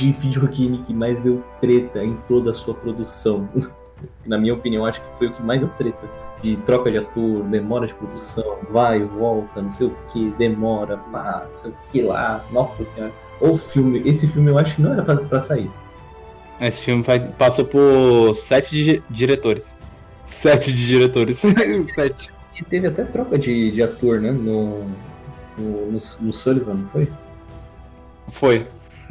de videogame que mais deu treta em toda a sua produção. <laughs> Na minha opinião, acho que foi o que mais deu treta. De troca de ator, demora de produção, vai, volta, não sei o que, demora, pá, não sei o que lá. Nossa senhora. O filme, esse filme eu acho que não era pra, pra sair. Esse filme passou por sete di- diretores. Sete de diretores. <laughs> sete. E teve até troca de, de ator, né? No, no, no, no Sullivan, não foi? Foi.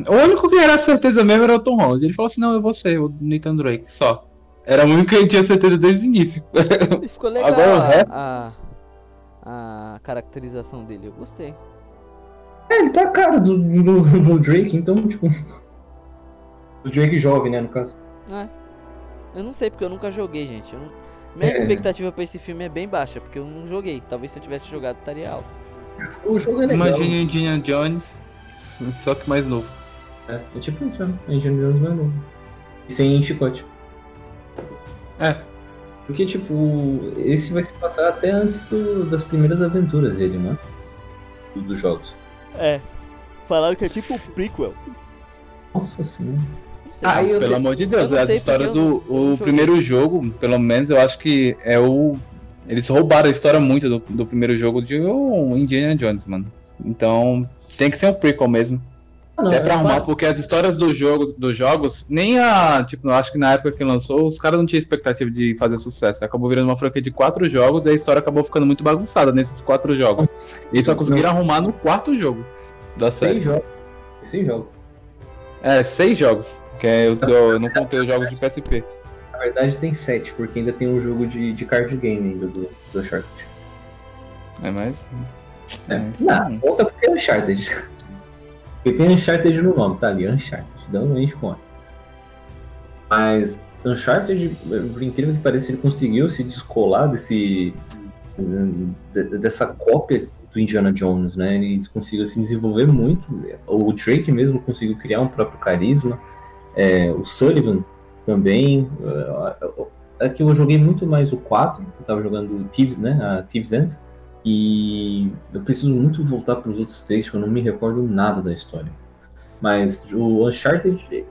O único que era certeza mesmo era o Tom Holland. Ele falou assim: não, eu vou ser o Nathan Drake, só. Era o único que gente tinha certeza desde o início. E ficou legal Agora o a- resto- a, a caracterização dele, eu gostei. É, ele tá a cara do, do, do Drake, então, tipo. Do Drake jovem, né, no caso. É. Eu não sei porque eu nunca joguei, gente. Eu não- Minha É. expectativa pra esse filme é bem baixa, porque eu não joguei. Talvez se eu tivesse jogado estaria alto. O jogo é legal. Imagine Indiana Jones, só que mais novo. É, é tipo isso mesmo. A Indiana Jones mais novo. E sem chicote. É. Porque, tipo, esse vai se passar até antes do- das primeiras aventuras dele, né? Do- Dos jogos. É. Falaram que é tipo prequel. Nossa senhora. Ah, Pelo sei- amor de Deus, a história do não- o primeiro jogo, pelo menos eu acho que é o. Eles roubaram a história muito do, do primeiro jogo de um Indiana Jones, mano. Então tem que ser um prequel mesmo. Ah, não, Até pra é arrumar, porque as histórias dos jogos, dos jogos, nem a. Tipo, acho que na época que lançou, os caras não tinham expectativa de fazer sucesso. Acabou virando uma franquia de quatro jogos e a história acabou ficando muito bagunçada nesses quatro jogos. Eles só conseguiram arrumar no quarto jogo da série. Seis jogos. Seis jogos. É, seis jogos. Que é, eu, eu não contei os jogos de PSP. Na verdade tem sete, porque ainda tem um jogo de, de card game ainda do, do Uncharted. É, mas. É. É, Não, sim. conta porque é Uncharted. <laughs> Porque tem Uncharted no nome, tá ali, Uncharted. A gente conta. Mas Uncharted, por incrível que pareça, ele conseguiu se descolar desse de- dessa cópia do Indiana Jones, né? Ele conseguiu se desenvolver muito. O Drake mesmo conseguiu criar um próprio carisma. É, o Sullivan também. É que eu joguei muito mais o 4, eu tava jogando Thieves, né? A Thieves. E eu preciso muito voltar para os outros três, que eu não me recordo nada da história. Mas o Uncharted,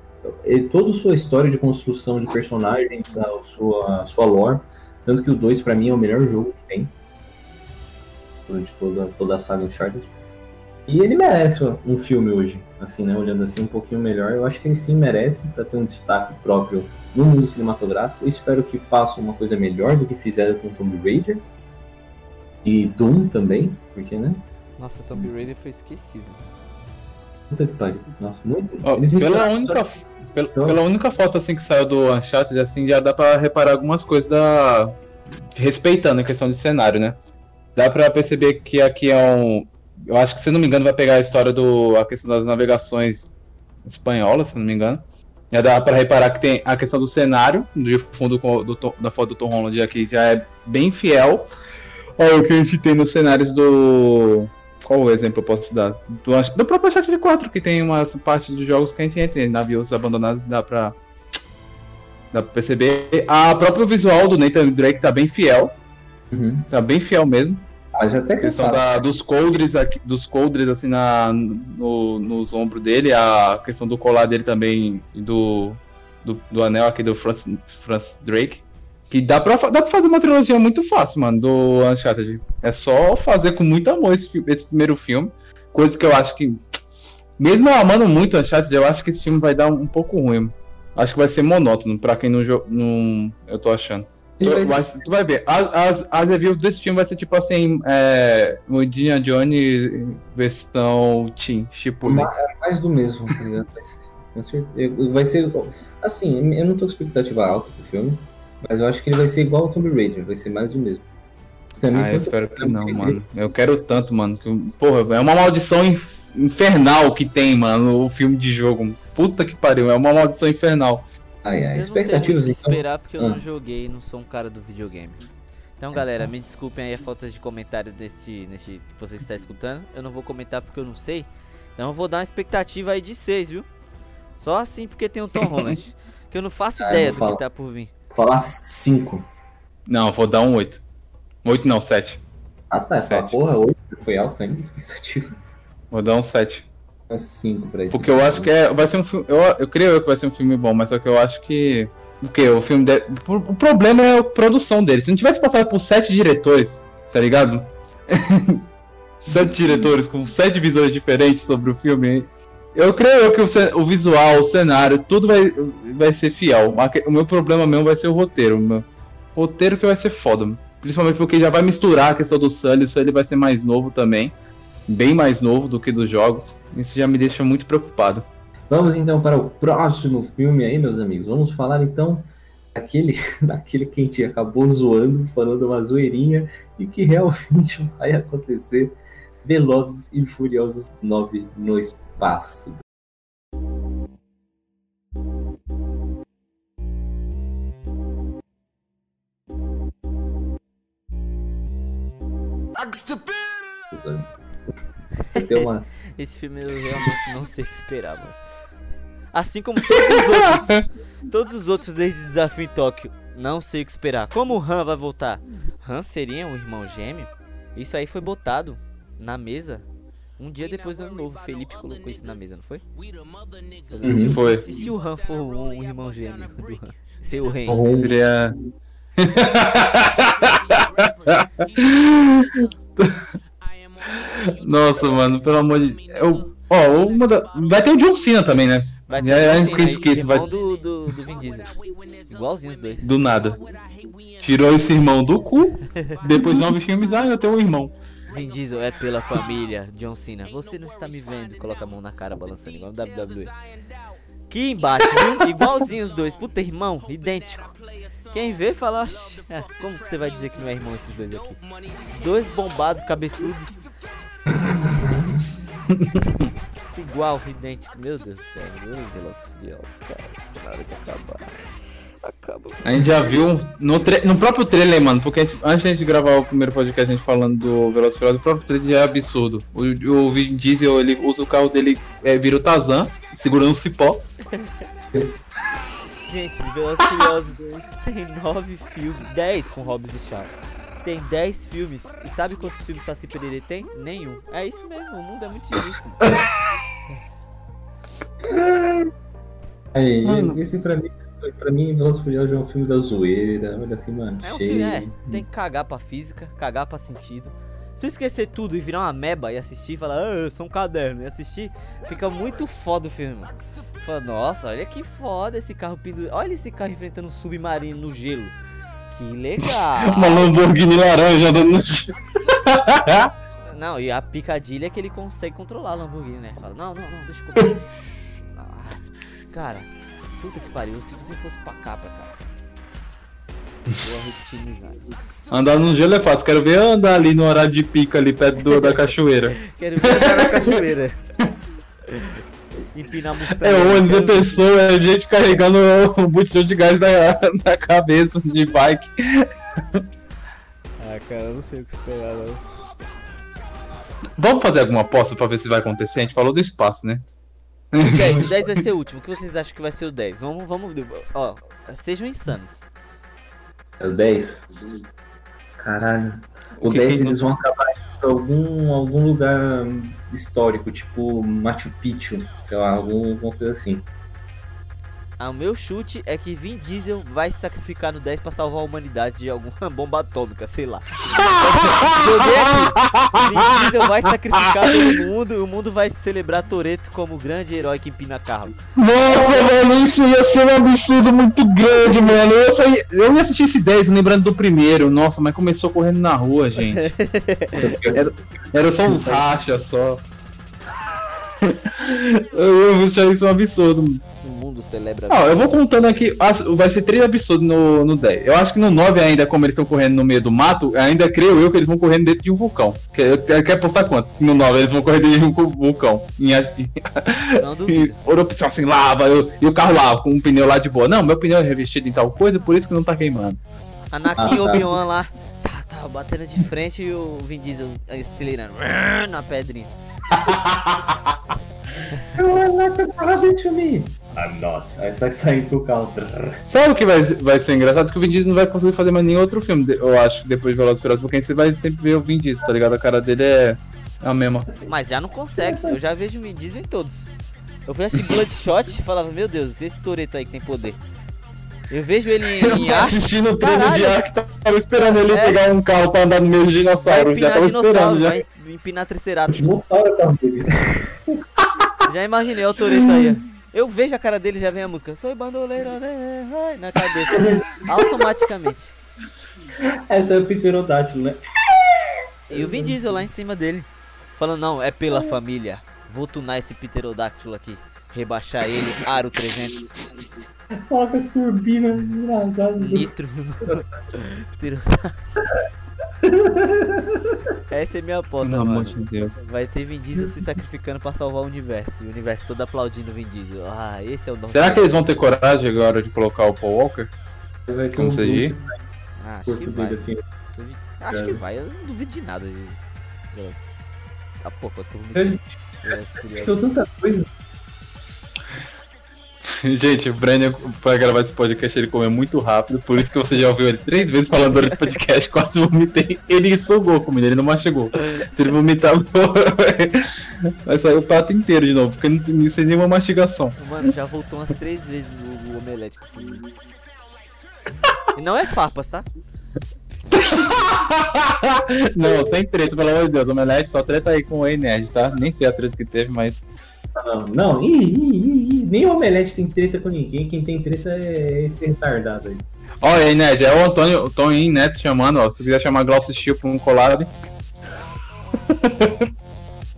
toda a sua história de construção de personagem, a sua, sua lore, tanto que o 2 para mim é o melhor jogo que tem de toda, toda a saga Uncharted. E ele merece um filme hoje, assim, né? Olhando assim um pouquinho melhor, eu acho que ele sim merece para ter um destaque próprio no mundo cinematográfico. Eu espero que façam uma coisa melhor do que fizeram com Tomb Raider. E Doom também, porque, né? Nossa, Tomb Raider foi esquecível. Puta que pariu. Nossa, muito. Eles pela, única, pela, pela única foto assim que saiu do Uncharted, assim, já dá pra reparar algumas coisas da. Respeitando a questão de cenário, né? Dá pra perceber que aqui é um. Eu acho que, se não me engano, vai pegar a história do. a questão das navegações espanholas, se não me engano. Já dá pra reparar que tem a questão do cenário, do fundo do Tom- da foto do Tom Holland aqui, já é bem fiel ao que a gente tem nos cenários do. Qual o exemplo eu posso dar? Do, do próprio Uncharted 4, que tem umas partes dos jogos que a gente entra em navios abandonados, dá pra. Dá pra perceber. A próprio visual do Nathan Drake tá bem fiel. Uhum. Tá bem fiel mesmo. Mas até A que é questão da, dos coldres aqui, dos coldres assim na, no, nos ombros dele, a questão do colar dele também e do, do, do anel aqui do Francis Drake. Que dá pra, dá pra fazer uma trilogia muito fácil, mano, do Uncharted. É só fazer com muito amor esse, esse primeiro filme. Coisa que eu acho que. Mesmo eu amando muito Uncharted, eu acho que esse filme vai dar um, pouco ruim. Acho que vai ser monótono, pra quem não, não eu tô achando. Tu ser- tu vai ver, as, as, as reviews desse filme vai ser tipo assim, é, Jones versão Teen, tipo, Ma- é mais do mesmo, tá ligado? Vai ser. <laughs> Vai ser. Assim, eu não tô com expectativa alta pro filme, mas eu acho que ele vai ser igual ao Tomb Raider, vai ser mais do mesmo. Também Ah, eu espero que não, mano. Eu quero tanto, mano. Que, porra, é uma maldição inf- infernal que tem, mano, o filme de jogo. Puta que pariu, é uma maldição infernal. Ai, ai, não sei expectativas o então. esperar porque eu Ah. não joguei e não sou um cara do videogame. Então, galera, me desculpem aí a falta de comentário neste, neste que você está escutando. Eu não vou comentar porque eu não sei. Então eu vou dar uma expectativa aí de 6, viu? Só assim porque tem o Tom <laughs> Holland. que eu não faço Ah, ideia eu do que tá por vir. Vou falar 5. Não, vou dar um 8. 8 não, 7. Ah tá, Sete. porra, 8 foi alto ainda <laughs> expectativa. Vou dar um 7. É 5 pra isso. Porque eu acho que é, vai ser um filme. Eu, eu creio eu que vai ser um filme bom, mas só que eu acho que. O que? O filme. De, o problema é a produção dele. Se não tivesse passado por sete diretores, tá ligado? <laughs> sete diretores com sete visões diferentes sobre o filme. Eu creio que o, o visual, o cenário, tudo vai, vai ser fiel. O meu problema mesmo vai ser o roteiro. Meu roteiro que vai ser foda. Principalmente porque já vai misturar a questão do Sully. O Sully vai ser mais novo também. Bem mais novo do que dos jogos. Isso já me deixa muito preocupado. Vamos então para o próximo filme aí, meus amigos. Vamos falar então daquele, <laughs> daquele que a gente acabou zoando, falando uma zoeirinha e que realmente <laughs> vai acontecer. Velozes e Furiosos 9 no espaço. Vai ter uma Esse filme eu realmente não sei o que esperar, mano. Assim como todos os outros. todos os outros desde Desafio em Tóquio. Não sei o que esperar. Como o Han vai voltar? Han seria um irmão gêmeo? Isso aí foi botado na mesa um dia depois do ano novo. Felipe colocou isso na mesa, não foi? Uhum. Foi. E se o Han for um, um irmão gêmeo do Han? Ser o Ren. Seria. <laughs> Nossa, mano, pelo amor de. Eu... Ó, uma da- vai ter o John Cena também, né? Vai ter É, eu né? esqueça, vai- do, do, do Vin Diesel. Igualzinho os dois. Do nada. Tirou esse irmão do cu. Depois de nove filmes, ah, eu tenho um irmão. Vin Diesel é pela família, John Cena. Você não está me vendo. Coloca a mão na cara balançando igual no WWE. Que embate, viu? Igualzinho os dois. Puta, irmão, idêntico. Quem vê fala, "Oxe, é, como que você vai dizer que não é irmão esses dois aqui? Dois bombados, cabeçudos. Igual, idêntico. Meu Deus do céu. Meu Furiosos, cara. Na hora de acabar. Acaba. A gente já viu no, no próprio trailer, mano, porque a gente- antes de a gente gravar o primeiro podcast, a gente falando do Velozes e Furiosos, o próprio trailer já é absurdo. O, o Vin Diesel, ele usa o carro dele, é, vira o Tarzan, segurando um cipó. <laughs> Gente, Velozes e Furiosos tem nove filmes, 10 com Hobbs e Shaw. Tem 10 filmes. E sabe quantos filmes Saci Pererê tem? Nenhum. É isso mesmo, o mundo é muito injusto. <laughs> Aí, Mano. esse pra mim, pra mim, Velozes e Furiosos é um filme da zoeira. Olha assim, mano. É um cheio. filme, é. Tem que cagar pra física, cagar pra sentido. Se eu esquecer tudo e virar uma meba e assistir e falar, ah, eu sou um caderno, e assistir, fica muito foda o filme, mano. Fala, nossa, olha que foda esse carro pendurado. Olha esse carro enfrentando um submarino no gelo. Que legal. <laughs> Uma Lamborghini laranja andando no chão. <laughs> Não, e a picadilha é que ele consegue controlar a Lamborghini, né? Fala, não, não, não, deixa eu. <laughs> Ah, cara, puta que pariu, se você fosse pra cá, pra cá. Vou. Andar no gelo é fácil, quero ver andar ali no horário de pica ali perto do- da cachoeira. <laughs> Quero ver andar na cachoeira. Empinar Mustang. É ônibus, é ver- pessoa, é gente carregando o botijão de gás na, na cabeça de bike. Ah, cara, eu não sei o que esperar, não. Vamos fazer alguma aposta pra ver se vai acontecer? A gente falou do espaço, né? <laughs> O 10, o 10 vai ser o último. O que vocês acham que vai ser o 10? Vamos, vamos. Ó, sejam insanos. É o 10? Caralho. O O que 10 que- eles vão acabar pra algum, algum lugar histórico, tipo Machu Picchu, sei lá, algum, alguma coisa assim. Ah, o meu chute é que Vin Diesel vai se sacrificar no 10 pra salvar a humanidade de alguma <laughs> bomba atômica, sei lá. Joguei aqui. Vin Diesel vai sacrificar todo mundo e o mundo vai celebrar Toreto como o grande herói que empina carro. Nossa, mano, isso ia ser um absurdo muito grande, mano. Eu, só ia, eu ia assistir esse 10 lembrando do primeiro. Nossa, mas começou correndo na rua, gente. <laughs> Era, era só uns rachas só. <laughs> Eu ia achar isso um absurdo. O mundo celebra. Ó, eu vou contando aqui, vai ser três absurdos no, no 10. Eu acho que no 9 ainda, como eles estão correndo no meio do mato, ainda creio eu que eles vão correndo dentro de um vulcão. Quer, quer apostar quanto? No 9 eles vão correr dentro de um vulcão. Em, Não <laughs> duvido. assim, lava, eu- e o carro lá, com um pneu lá de boa. Não, meu pneu é revestido em tal coisa, por isso que não tá queimando. Anakin Ah, e tá. Obi-Wan lá. Tá, tá, batendo de frente e o Vin Diesel acelerando. Na pedrinha. <laughs> to me. I'm not. Aí sai saindo pro carro. Sabe o que vai, vai ser engraçado? Que o Vin Diesel não vai conseguir fazer mais nenhum outro filme, de- eu acho, depois de Velozes e Furiosos, porque você vai sempre ver o Vin Diesel, tá ligado? A cara dele é É a mesma. Mas já não consegue. Eu já vejo Vin Diesel em todos. Eu fui assistir Bloodshot e falava, meu Deus, esse Toreto aí que tem poder. Eu vejo ele em <laughs> Eu ar, assistindo o treino de ar que tava esperando ele É. pegar um carro pra andar no meio do vai dinossauro. Já tava esperando já. vai empinar Triceratops. Dinossauro é o carro dele. Já imaginei o Toreto aí. Eu vejo a cara dele e já vem a música. Sou bandoleiro né? Ai, na cabeça. Automaticamente. Esse é o pterodátilo, né? E o Vin Diesel lá em cima dele. Falando, não, é pela família. Vou tunar esse pterodáctilo aqui. Rebaixar ele, aro 300. Coloca essa turbina, engraçado. Nitro. Pterodáctilo. Essa é minha aposta, Pelo amor mano. de Deus. Vai ter Vin Diesel se sacrificando pra salvar o universo. E o universo todo aplaudindo o Vin Diesel. Ah, esse é o nosso. Será que eles vão ter coragem agora de colocar o Paul Walker? Vai ter Como um Ah, acho que vai. assim. Duvi- Acho que vai, eu não duvido de nada disso. Beleza. Tá pouco, quase que eu vou Eu me. Tanta coisa. <laughs> Gente, o Brenner, pra gravar esse podcast, ele comeu muito rápido, por isso que você já ouviu ele três vezes falando durante o podcast, quase vomitei. Ele sugou a comida, ele não mastigou. Se ele vomitar, <laughs> vai sair o prato inteiro de novo, porque não, não sem nenhuma mastigação. Mano, já voltou umas três vezes no, no omelete. E não é farpas, tá? <laughs> Não, sem treta, pelo amor de Deus. Omelete só treta aí com o Nerd, tá? Nem sei a treta que teve, mas. Não, não, ih, ih, ih, nem o Omelete tem treta com ninguém. Quem tem treta é esse retardado aí. Ó, aí, Nerd, é o Antônio, o Toninho Neto chamando, ó. Se quiser chamar Glaucio Steel pra um collab. <laughs>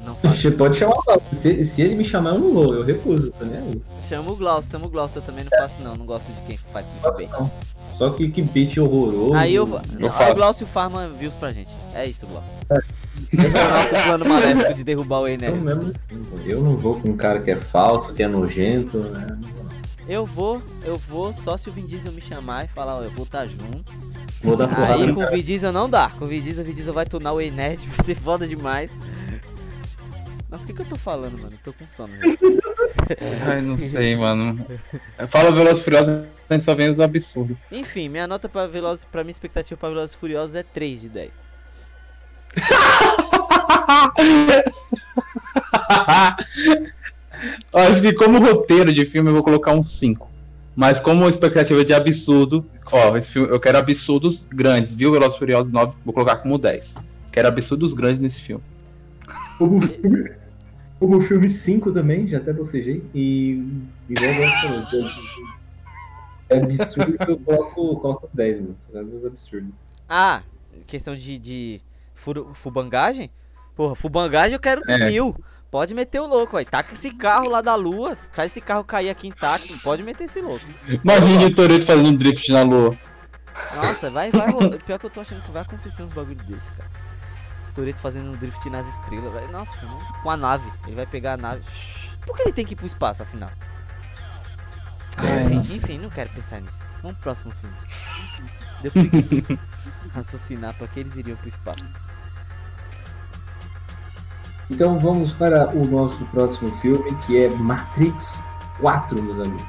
Não. Você pode chamar o Paulo. Se, se ele me chamar, eu não vou, eu recuso, tá nem aí. Chama o Glaucio, chama o Glaucio, eu também não faço não, não gosto de quem faz clickbait. Não. Só que que beat horroroso. Aí eu vou. Eu Aí o Glaucio farma views pra gente. É isso, Glaucio. Esse é o nosso plano maléfico de derrubar o Eu, Ener. mesmo, eu não vou com um cara que é falso, que é nojento, né? Eu vou, eu vou só se o Vin Diesel me chamar e falar, ó, eu vou estar junto. Vou dar porrada Aí com o. Vin Diesel não dá. Com o Vin Diesel, o Vin Diesel vai tunar o Enerd, <laughs> vai ser foda demais. Nossa, o que, que eu tô falando, mano? Eu tô com sono. já. <laughs> Ai, não sei, mano. Fala Velozes e Furiosos, a gente só vem os absurdos. Enfim, minha nota pra Velozes, pra minha expectativa pra Velozes e Furiosos é 3 de 10. Acho que como roteiro de filme eu vou colocar um 5. Mas como expectativa de absurdo, ó, esse filme, eu quero absurdos grandes, viu? Velozes e Furiosos 9, vou colocar como 10. Quero absurdos grandes nesse filme. Como o filme, como filme 5 também, já até bocejei. E. Igual eu gosto. É absurdo que eu coloco, coloco 10, mano. Os absurdos. Ah, questão de, de furo- fubangagem? Porra, fubangagem eu quero É. mil. Pode meter o louco, aí. Taca esse carro lá da lua, faz esse carro cair aqui intacto. Pode meter esse louco. Imagine o Toreto fazendo um drift na lua. Nossa, vai, vai rolar. Pior que eu tô achando que vai acontecer uns bagulho desse, cara. Toreto fazendo um drift nas estrelas, vai. Nossa, com a nave. Ele vai pegar a nave. Por que ele tem que ir pro espaço, afinal? Ah, Ai, enfim, enfim, não quero pensar nisso. Vamos pro próximo filme. Deu <laughs> preguiça raciocinar pra que eles iriam pro espaço. Então vamos para o nosso próximo filme, que é Matrix 4, meus amigos.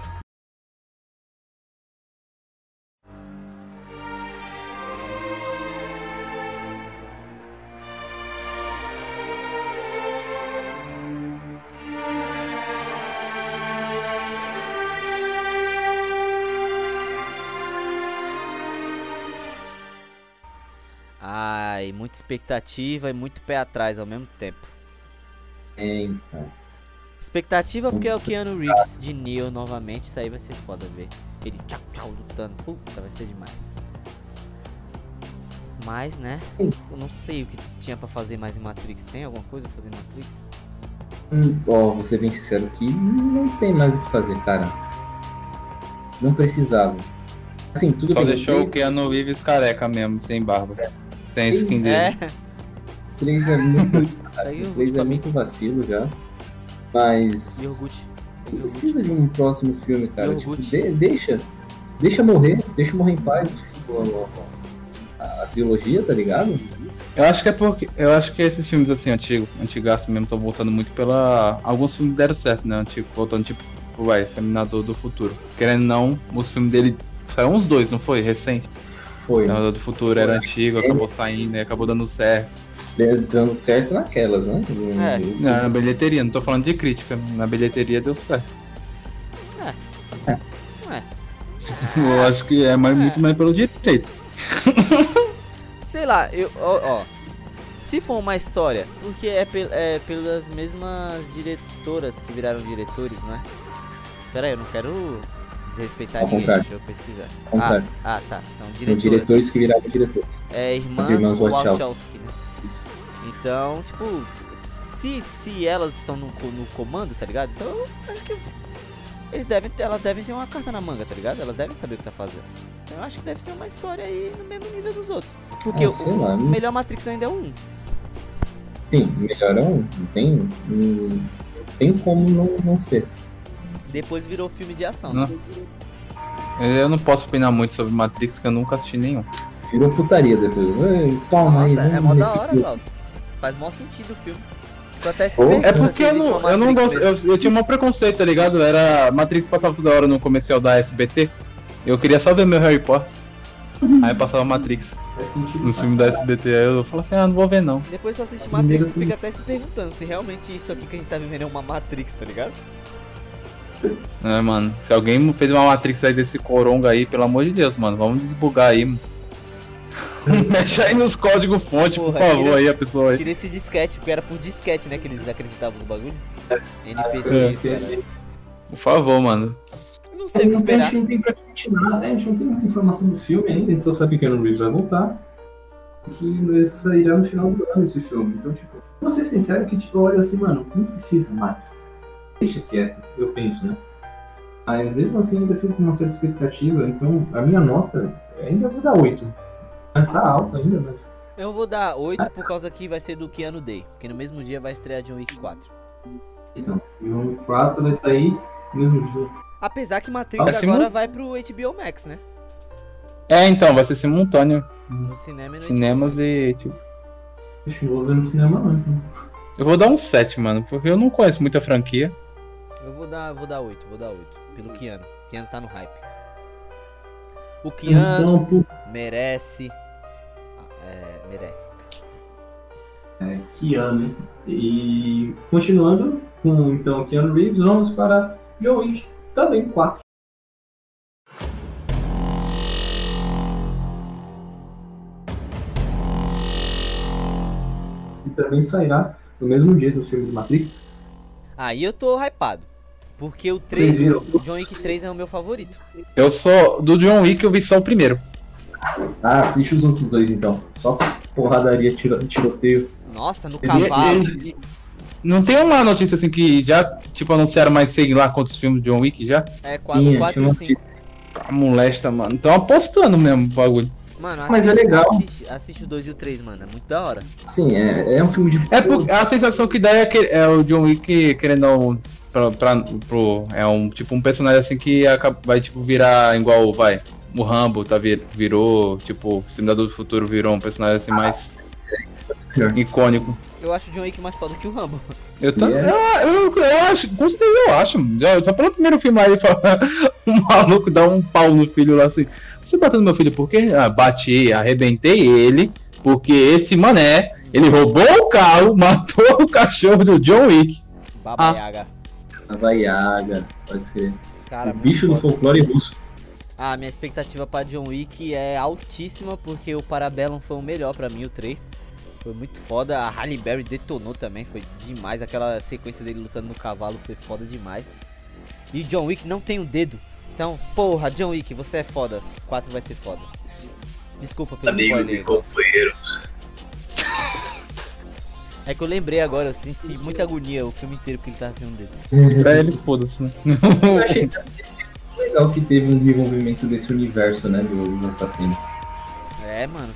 Ai, muita expectativa e muito pé atrás ao mesmo tempo. É, então. Expectativa porque é o Keanu Reeves de Neo novamente, isso aí vai ser foda ver. Ele tchau tchau lutando, puta, vai ser demais. Mas, né, eu não sei o que tinha pra fazer mais em Matrix. Tem alguma coisa pra fazer em Matrix? Hum, Ó, vou ser bem sincero aqui, não tem mais o que fazer, cara. Não precisava. Assim, tudo Só bem. deixou o Keanu Reeves careca mesmo, sem barba. Tem a skin dele. É, <laughs> três é muito, <laughs> Aí o três Gucci é muito vacilo já. Mas Iogurte. não precisa de um próximo filme, cara. Tipo, de- deixa. Deixa morrer, deixa morrer em paz. tipo, A, a- a trilogia, tá ligado? Eu acho que é porque. Eu acho que esses filmes assim, antigos, antigaço mesmo, estão voltando muito pela. Alguns filmes deram certo, né? Antigo, voltando tipo, vai, Exterminador do Futuro. Querendo não, os filmes dele. Saiu uns dois, não foi? Recente. Foi. Exterminador do Futuro era antigo, acabou saindo e acabou dando certo. Dando certo naquelas, né? É. Não, na bilheteria, não tô falando de crítica. Na bilheteria deu certo. É. Eu acho que é mais, muito mais pelo direito. <laughs> Sei lá, eu. Ó, ó. Se for uma história, porque é, pel- é pelas mesmas diretoras que viraram diretores, não é? Pera aí, eu não quero desrespeitar Ao ninguém, contrário. deixa eu pesquisar. Ah, ah, tá. Então, São diretoras. diretores que viraram diretores. É irmãs, irmãs Wachowski. Wachowski, né? Então, tipo, se, se elas estão no, no comando, tá ligado? Então, eu acho que eles devem elas devem ter uma carta na manga, tá ligado? Elas devem saber o que tá fazendo. Então, eu acho que deve ser uma história aí no mesmo nível dos outros. Porque Ah, o, sei o lá, não- melhor Matrix ainda é 1. Sim, melhor é um. Não tem. Não tem como não, não ser. Depois virou filme de ação. Não. né? Eu não posso opinar muito sobre Matrix, que eu nunca assisti nenhum. Virou putaria depois. Ei, Toma aí. Nossa, é vamos mó da hora, Klaus. Faz mó sentido o filme. Tu até se Oh, pergunta É porque eu não, eu não gosto. Eu, eu tinha um preconceito, tá ligado? Era. Matrix passava toda hora no comercial da SBT. Eu queria só ver meu Harry Potter. Aí passava Matrix no filme da SBT. Aí eu falei assim, ah, não vou ver não. Depois tu assiste Matrix, tu fica até se perguntando se realmente isso aqui que a gente tá vivendo é uma Matrix, tá ligado? É, mano. Se alguém fez uma Matrix aí desse coronga aí, pelo amor de Deus, mano, vamos desbugar aí, mano. <laughs> Mexe aí nos códigos fonte, por Porra, favor, tira- aí a pessoa aí. Tira esse disquete, porque era por disquete, né, que eles acreditavam os bagulhos. É. NPCs, cara. Por favor, mano. Não sei o que Não tem- a esperar. gente não tem praticamente nada, né? A gente não tem muita informação do filme ainda, a gente só sabe que Keanu Reeves vai voltar. E que sairá no final do ano esse filme. Então, tipo, vou ser sincero que, tipo, olha assim, mano, não precisa mais. Deixa quieto, eu penso, né? Mas mesmo assim ainda fico com uma certa expectativa, então a minha nota ainda vou dar 8. Tá alta ainda, mas. Eu vou dar 8 por causa que vai ser do Keanu Day. Porque no mesmo dia vai estrear John Wick 4. Então, e o 4 vai sair no mesmo dia. Apesar que Matrix sim, agora vai pro HBO Max, né? É, então, vai ser simultâneo. No cinema e no Cinemas e, tipo. Deixa eu vou ver no cinema não, então. Eu vou dar um 7, mano, porque eu não conheço muita franquia. HBO. Eu vou dar, vou dar 8, vou dar 8. Pelo Keanu. Keanu tá no hype. O Keanu Então, merece. Merece. É, Keanu. hein? E continuando com então Keanu Reeves, vamos para John Wick, também 4. E também sairá no mesmo dia do filme de Matrix. Aí eu tô hypado. Porque o Vocês 3, viram? o John Wick 3 é o meu favorito. Eu sou. Do John Wick eu vi só o primeiro. Ah, assiste os outros dois então. Só porradaria, tiro, tiroteio. Nossa, no E- cavalo. e- Não tem uma notícia assim que já, tipo, anunciaram mais sei lá quantos filmes de John Wick já? É 4, Tinha, 4 tinha e uma 5. A molesta, mano. Estão apostando mesmo o bagulho. Mano, Mas é assiste- legal. Assiste, assiste o 2 e o 3, mano. É muito da hora. Sim, é, é um filme de. É porque a sensação que dá é, que, é o John Wick querendo um, pra, pra- pro, é um tipo um personagem assim que acaba- vai tipo virar igual vai o Rambo tá vir, virou tipo o do Futuro virou um personagem assim mais icônico. Eu acho o John Wick mais foda que o Rambo. Eu, tam- Yeah. eu, eu, eu acho, com certeza eu acho. Já- Só pelo primeiro filme aí, fala, <laughs> um maluco dá um pau no filho lá assim. Você bateu no meu filho por quê? Ah, bati, arrebentei ele, porque esse mané, ele roubou o carro, <laughs> matou o cachorro do John Wick. Baba Ah. Yaga. Nova Yaga, pode escrever. Cara, o bicho do folclore russo. Ah, minha expectativa pra John Wick é altíssima, porque o Parabellum foi o melhor pra mim, o 3. Foi muito foda. A Halle Berry detonou também, foi demais. Aquela sequência dele lutando no cavalo foi foda demais. E John Wick não tem o dedo. Então, porra, John Wick, você é foda. 4 vai ser foda. Desculpa pelo spoiler. Glaucio. <laughs> É que eu lembrei agora, eu senti muita agonia o filme inteiro porque ele tava sem um dedo. Pra ele, foda-se, né? Eu achei <laughs> legal que teve um desenvolvimento desse universo, né, dos assassinos. É, mano.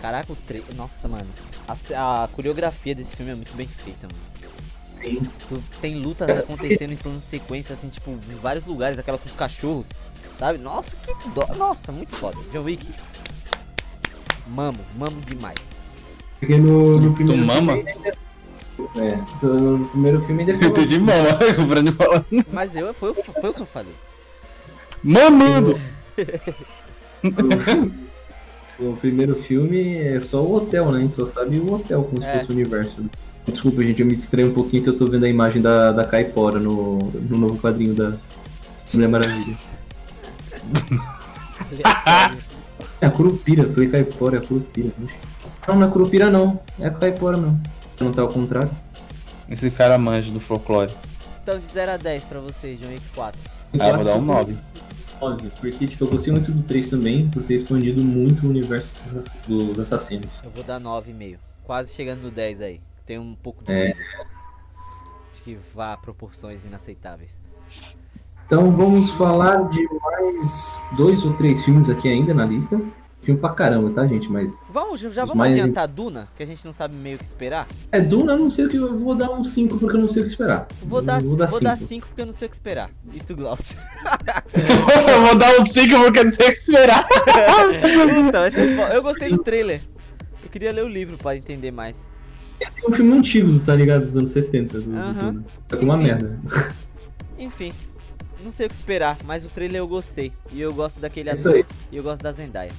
Caraca, o 3. Nossa, mano. A, a coreografia desse filme é muito bem feita, mano. Sim. Tu tem lutas acontecendo em plano sequência, assim, tipo, em vários lugares, aquela com os cachorros, sabe? Nossa, que dó. Nossa, muito foda. John Wick. Mamo, mamo demais. Porque no, no primeiro mama? filme. ainda- É, no primeiro filme ainda <laughs> Eu entendi mama, <laughs> o Brando falando. Mas eu, foi, foi o que eu falei. Mamando! O primeiro filme é só o hotel, né? A gente só sabe o hotel, como É. se fosse o universo. né? Desculpa, gente, eu me distraí um pouquinho que eu tô vendo a imagem da, da Caipora no, no novo quadrinho da Mulher Maravilha. <laughs> É a Curupira, eu falei Caipora, é a Curupira. Puxa. Não, não é Curupira não, é a Caipora não. Não tá ao contrário. Esse cara manja do folclore. Então de 0 a 10 pra vocês, John Wick 4. Ah, eu vou dar um 9. 9, porque tipo, eu gostei muito do 3 também, por ter expandido muito o universo dos ass- dos assassinos. Eu vou dar 9,5. Quase chegando no 10 aí. Tem um pouco de É. medo. Acho que vá a proporções inaceitáveis. Então vamos falar de mais dois ou três filmes aqui ainda na lista. Filme pra caramba, tá, gente? Mas. Vamos, já já Os vamos mais- adiantar Duna, que a gente não sabe meio o que esperar. É, Duna, eu não sei o que. Eu vou dar um 5 porque eu não sei o que esperar. Vou dar, Eu vou dar, cinco. 5 porque eu não sei o que esperar. E tu, Glaucio? <laughs> eu vou dar um 5 porque não sei o que esperar. <laughs> então, esse é fo- eu gostei do trailer. Eu queria ler o livro pra entender mais. Tem um filme antigo, tá ligado? Dos anos 70 do, do Aham. Duna. Tá com uma Enfim. merda. Enfim, não sei o que esperar, mas o trailer eu gostei. E eu gosto daquele Isso ator aí. e eu gosto da Zendaya.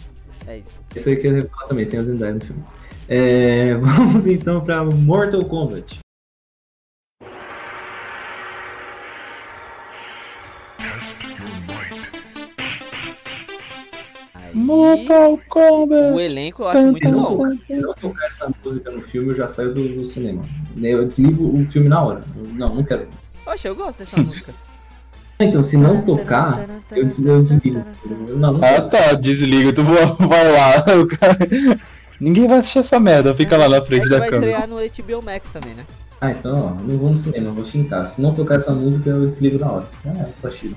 É isso. Isso aí que eu ia falar também, tem a Zendaya no filme. É, <laughs> vamos então pra Mortal Kombat. Aí, Mortal Kombat. o elenco eu acho muito Se não, bom. se não tocar essa música no filme, eu já saio do, do cinema. Eu desligo o filme na hora. Eu- Não, não quero. Poxa, eu gosto dessa <laughs> música. Então, se não tocar, eu, des- eu desligo. Eu- Não, não Ah tá, desliga, tu vai vai lá. o cara- Ninguém vai assistir essa merda, fica lá na É frente da vai câmera. estrear no HBO Max também, né? Ah, então, ó, não vou no cinema, vou xingar. Se não tocar essa música, eu desligo na hora. Ah, tá chido.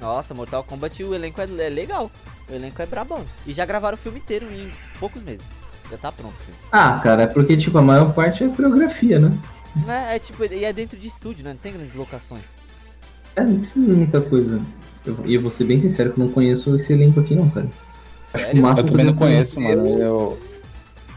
Nossa, Mortal Kombat, o elenco é, é legal. O elenco é brabão. E já gravaram o filme inteiro em poucos meses. Já tá pronto o filme. Ah, cara, é porque, tipo, a maior parte é coreografia, né? É, é tipo, e é dentro de estúdio, né? Não tem grandes locações. É, não precisa de muita coisa. E eu, vou ser bem sincero que eu não conheço esse elenco aqui, não, cara. Acho que o Sério? máximo Eu também não conheço, conhecer mano. é o- Eu... O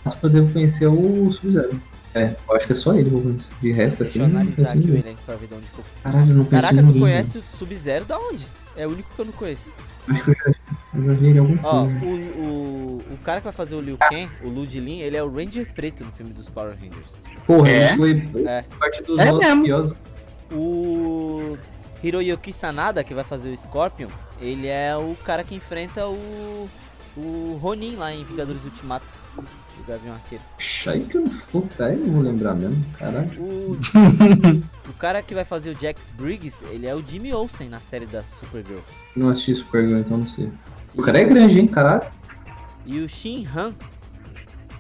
máximo que eu devo conhecer é o Sub-Zero. É, eu acho que é só ele que eu conheço. De resto aqui, Deixa eu analisar conheço aqui o ninguém. elenco pra ver de onde que eu... Caralho, eu não conheço Caraca, tu ninguém. conhece o Sub-Zero da onde? É o único que eu não conheço. Acho que eu já, eu já vi ele em algum Ó, filme. o, o, o cara que vai fazer o Liu Kang, o Lu Jilin, ele é o Ranger preto no filme dos Power Rangers. Porra, É? ele foi É. parte dos É nossos mesmo. piores. O Hiroyuki Sanada, que vai fazer o Scorpion, ele é o cara que enfrenta o, o Ronin lá em Vingadores Ultimato. O Gavião Arqueiro. Puxa, aí que eu não puta, aí eu não vou lembrar mesmo. Caralho. O, <laughs> o cara que vai fazer o Jax Briggs, ele é o Jimmy Olsen na série da Supergirl. Não assisti Supergirl, então não sei. O cara é grande, hein, caralho. E o Shin Han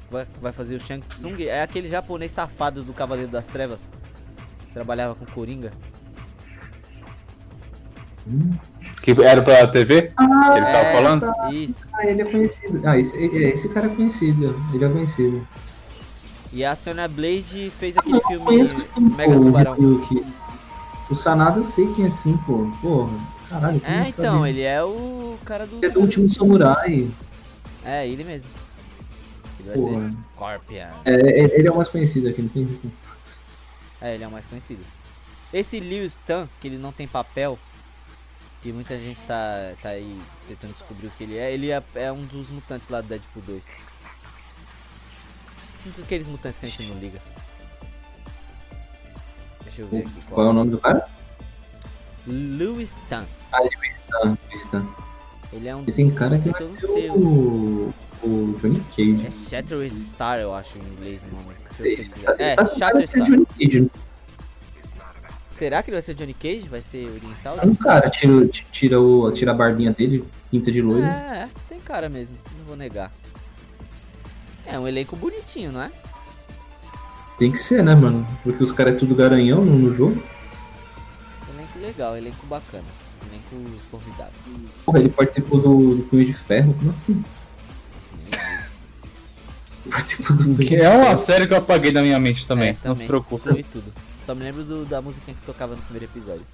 vai, vai fazer o Shang Tsung, é aquele japonês safado do Cavaleiro das Trevas. Trabalhava com Coringa. Que era pra TV? que ele tava É, falando? Isso. Ah, ele é conhecido. Ah, esse, é- esse cara é conhecido. Ele é conhecido. E a Sonya Blade fez aquele Eu filme conheço sim, Mega pô, o Tubarão. Ryuki. O Sanada eu sei quem é sim, pô. Porra, caralho. É, então, sabia? ele é o cara do. Ele é do último samurai. É, ele mesmo. Ele vai Porra. ser Scorpion. É, é- ele é o mais conhecido aqui, não tem. É, ele é o mais conhecido. Esse Liu Stan, que ele não tem papel, e muita gente tá, tá aí tentando descobrir o que ele é, ele é, é um dos mutantes lá do Deadpool 2. Um dos aqueles mutantes que a gente não liga. Deixa eu ver aqui. Qual é o nome do cara? Liu Stan. Ah, ele o Stan. o Stan. Ele é um E dos tem cara que eu não ser sei. o, o Johnny Cage. É Shattered Star, eu acho, em inglês o nome. Eu Sei. Tá- É, tá cara Shattered Star. Johnny Cage. né? Será que ele vai ser Johnny Cage? Vai ser oriental? É um cara, tira, tira, o, tira a barbinha dele, pinta de loiro. É, é, tem cara mesmo, não vou negar. É um elenco bonitinho, não é? Tem que ser, né, mano? Porque os caras é tudo garanhão no, no jogo. Elenco legal, elenco bacana. Elenco formidável. Porra, ele participou do, do Punho de Ferro? Como assim? Participou do Que é uma série que eu apaguei da minha mente também. É, não se preocupe. E tudo. Só me lembro do- da musiquinha que tocava no primeiro episódio.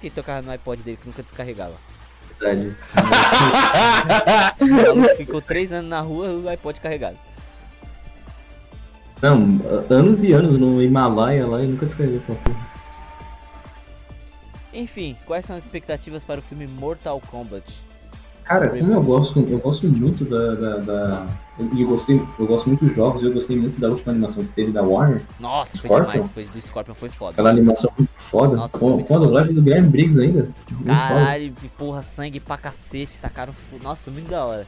Que tocava no iPod dele que nunca descarregava. Verdade. <laughs> Ficou três anos na rua o iPod carregado. Não, anos e anos no Himalaia lá e nunca descarreguei aquela porra. Enfim, quais são as expectativas para o filme Mortal Kombat? Cara, como eu gosto, eu gosto muito da. da, da- e eu gostei, eu gosto muito dos jogos, eu gostei muito da última animação que teve da Warner. Nossa, foi Scorpion? demais. Foi, do Scorpion foi foda. Aquela animação muito foda. Nossa, foi muito com a foda. dublagem do Guilherme Briggs ainda. Foda. Caralho, porra, sangue pra cacete, tacaram. fu- Nossa, foi muito da hora.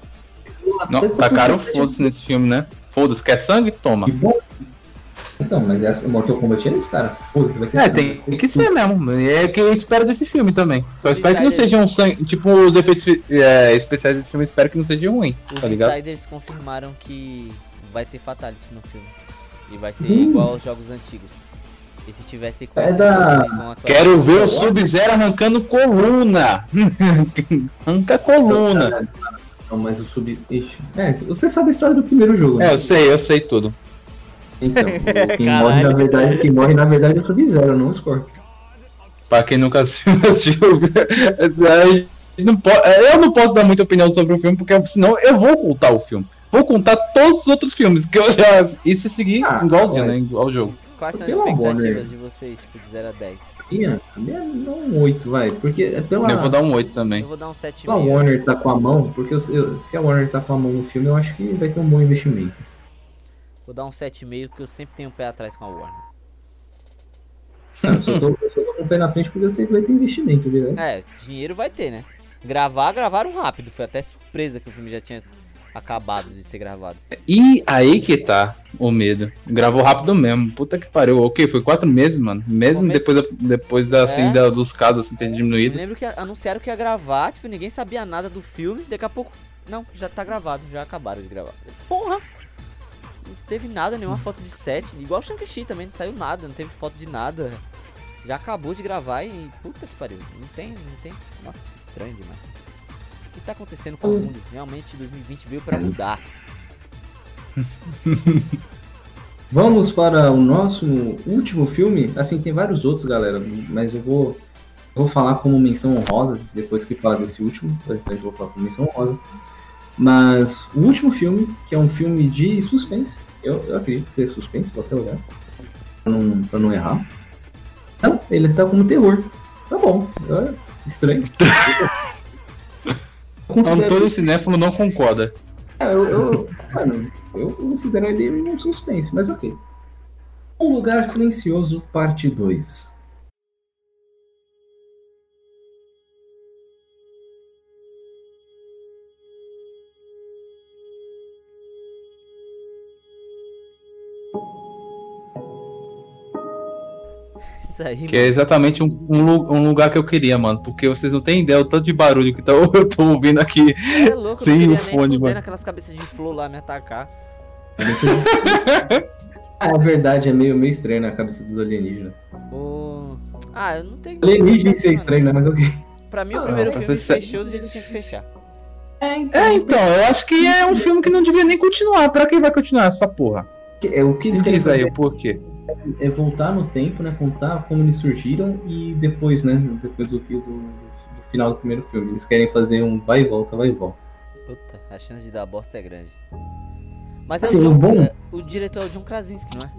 Não, tacaram foda-se nesse filme, né? Foda-se, quer sangue? Toma. Que bom. Então, mas essa Mortal Kombat é isso, cara. Foda-se, vai ter É, sangue. tem que ser mesmo. É o que eu espero desse filme também. Só espero que não seja um sangue. Tipo, os efeitos é, especiais desse filme, espero que não seja ruim. Os Tá ligado? insiders confirmaram que vai ter Fatality no filme. E vai ser Hum. igual aos jogos antigos. E se tiver É da-. Quero ver o Sub-Zero arrancando coluna. <laughs> Arranca coluna. Não, mas o sub. Ixi. É, você sabe a história do primeiro jogo, né? É, eu sei, eu sei tudo. Então, <laughs> quem morre, na verdade, quem morre, na verdade, é o Sub-Zero, não o Scorpion. Pra quem nunca assistiu, <laughs> a gente não po- eu não posso dar muita opinião sobre o filme, porque senão eu vou ocultar o filme. Vou contar todos os outros filmes que eu já. E se seguir Ah, igualzinho, é. né? Igual o jogo. Quais são as Pelo amor, expectativas né? de vocês, tipo, de 0 a 10? Ia, ia dar um 8, vai. Porque é pela, Eu vou dar um 8 também. Eu vou dar um pela 7,5. Warner tá com a mão, porque eu- se a Warner tá com a mão no filme, eu acho que vai ter um bom investimento. Vou dar um 7,5 porque eu sempre tenho um pé atrás com a Warner. Não, eu só tô, eu só tô com o pé na frente porque eu sei que vai ter investimento, viu? É, dinheiro vai ter, né? Gravar, gravaram rápido. Foi até surpresa que o filme já tinha acabado de ser gravado. E aí que tá o medo. Gravou rápido mesmo. Puta que pariu. Ok, foi quatro meses, mano. Mesmo Comece- depois, da, depois da, assim, É. da- dos casos assim, ter Eu diminuído. lembro que anunciaram que ia gravar, tipo, ninguém sabia nada do filme. Daqui a pouco, não, já tá gravado, já acabaram de gravar. Porra! Não teve nada, nenhuma foto de set. Igual o Shang-Chi também, não saiu nada, não teve foto de nada. Já acabou de gravar e. Puta que pariu. Não tem, não tem. Nossa, estranho demais. O que tá acontecendo com o mundo? Realmente 2020 veio pra mudar. <laughs> Vamos para o nosso último filme. Assim, tem vários outros, galera, mas eu vou, vou falar como menção honrosa, depois que falar desse último. Antes eu vou falar como menção honrosa. Mas o último filme, que é um filme de suspense, eu, eu acredito que seja suspense, vou até olhar, pra não, pra não errar. Não, ele tá como terror. Tá bom, é estranho. <laughs> Antônio Cinéfilo não concorda. é, eu, eu, mano, eu considero ele um suspense, mas ok. Um Lugar Silencioso, parte 2. Isso aí, Que é exatamente um, um lu- um lugar que eu queria, mano. Porque vocês não têm ideia o tanto de barulho que tá, <laughs> eu tô ouvindo aqui. Você é louco, eu Sem não queria o fone, mano. naquelas cabeças de flor lá me atacar. <laughs> Ah, é verdade, é meio, meio estranho na cabeça dos alienígenas. Ô, Ah, eu não tenho. Alienígena é estranho, né? Mas ok. não. Pra mim, o Ah, primeiro mas filme fechou do jeito que tinha que fechar. É, então, eu acho que é um filme que não devia nem continuar. Pra quem vai continuar essa porra? É, o que eles querem Diz aí o porquê. É voltar no tempo, né? Contar como eles surgiram e depois, né? Depois do, do, do final do primeiro filme. Eles querem fazer um vai e volta, vai e volta. Puta, a chance de dar bosta é grande. Mas é Sim, o, John, bom- é, o diretor é o John Krasinski, não é?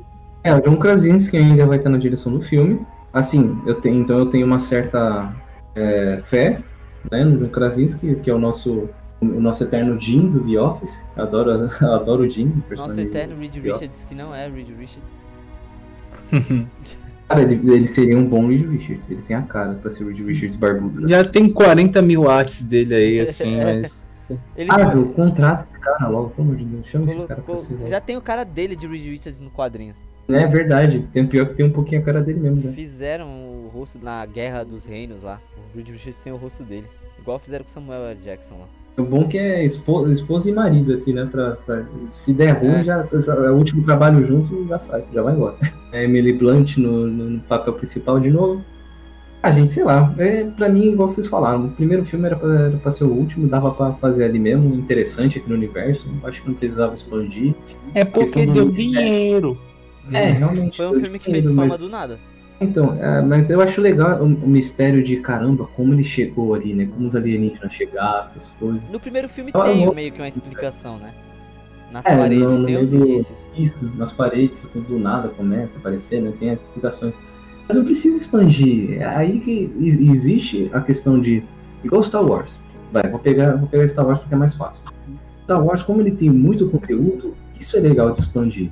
É, o John Krasinski ainda vai estar na direção do filme. Assim, eu tenho, então eu tenho uma certa é, fé né, no John Krasinski, que é o nosso, o nosso eterno Jim do The Office. Eu adoro, eu <laughs> adoro o Jim. Nosso eterno Reed Office. Richards, que não é Reed Richards. Cara, ele, ele seria um bom Reed Richards. Ele tem a cara pra ser o Reed Richards barbudo. né? Já tem 40 mil artes dele aí, assim, <laughs> mas. Ele Ah, foi- meu, contrata esse cara logo, pelo amor de Deus. Chama esse cara pra ser logo. já tem o cara dele de Reed Richards no quadrinhos. É verdade. Tem pior que tem um pouquinho a cara dele mesmo, né? Fizeram o rosto na Guerra dos Reinos lá. O Reed Richards tem o rosto dele. Igual fizeram com Samuel L. Jackson lá. O bom que é esposa, esposa e marido aqui, né? Pra, pra- se der ruim, É. já, já é o último trabalho junto já sai, já vai embora. <laughs> É Emily Blunt no, no- papel principal de novo. Ah, gente, sei lá. É, pra mim, igual vocês falaram, o primeiro filme era pra, era pra ser o último, dava pra fazer ali mesmo, interessante aqui no universo. Acho que não precisava expandir. É porque deu dinheiro. É, realmente. Foi um filme que fez fama mas- do nada. Então, é, mas eu acho legal o, o mistério de caramba, como ele chegou ali, né? Como os alienígenas chegaram, essas coisas. No primeiro filme Ah, tem eu- meio que uma explicação, né? Nas É, paredes, no tem os indícios. Isso, nas paredes, quando do nada começa a aparecer, né? Tem as explicações. Mas não precisa expandir. É aí que existe a questão de. Igual Star Wars. vai, vou pegar, vou pegar Star Wars porque é mais fácil. Star Wars, como ele tem muito conteúdo, isso é legal de expandir.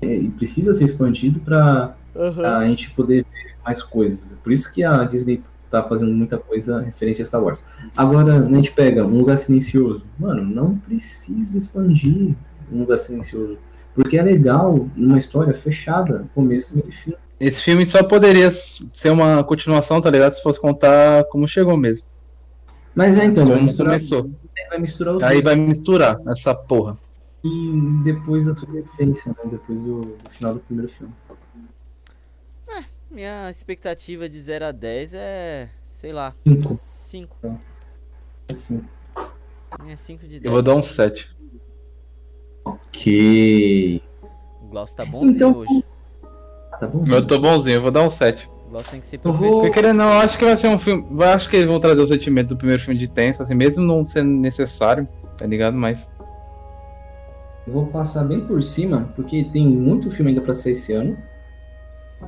É, e precisa ser expandido para a gente poder ver mais coisas. Por isso que a Disney tá fazendo muita coisa referente a Star Wars. Agora, a gente pega um lugar silencioso. Mano, não precisa expandir um lugar silencioso. Porque é legal numa história fechada, começo, e fim. Esse filme só poderia ser uma continuação, tá ligado? Se fosse contar como chegou mesmo. Mas é então, vai misturar, começou. vai misturar os Aí dois. vai misturar essa porra. E depois da sobrevivência, né? Depois do, do final do primeiro filme. Minha expectativa de 0 a 10 é, sei lá, Cinco. 5. Assim. É 5 de 10. Eu vou dar um 7. Ok. O Glaucio tá bonzinho Então- hoje. Tá bom? Eu tô bonzinho, eu vou dar um 7. O Glaucio tem que ser Eu vou- professor. Se querendo, não, eu acho que vai ser um filme. Eu acho que eles vão trazer o sentimento do primeiro filme de tenso, assim, mesmo não sendo necessário, tá ligado? Mas. Eu vou passar bem por cima, porque tem muito filme ainda pra ser esse ano.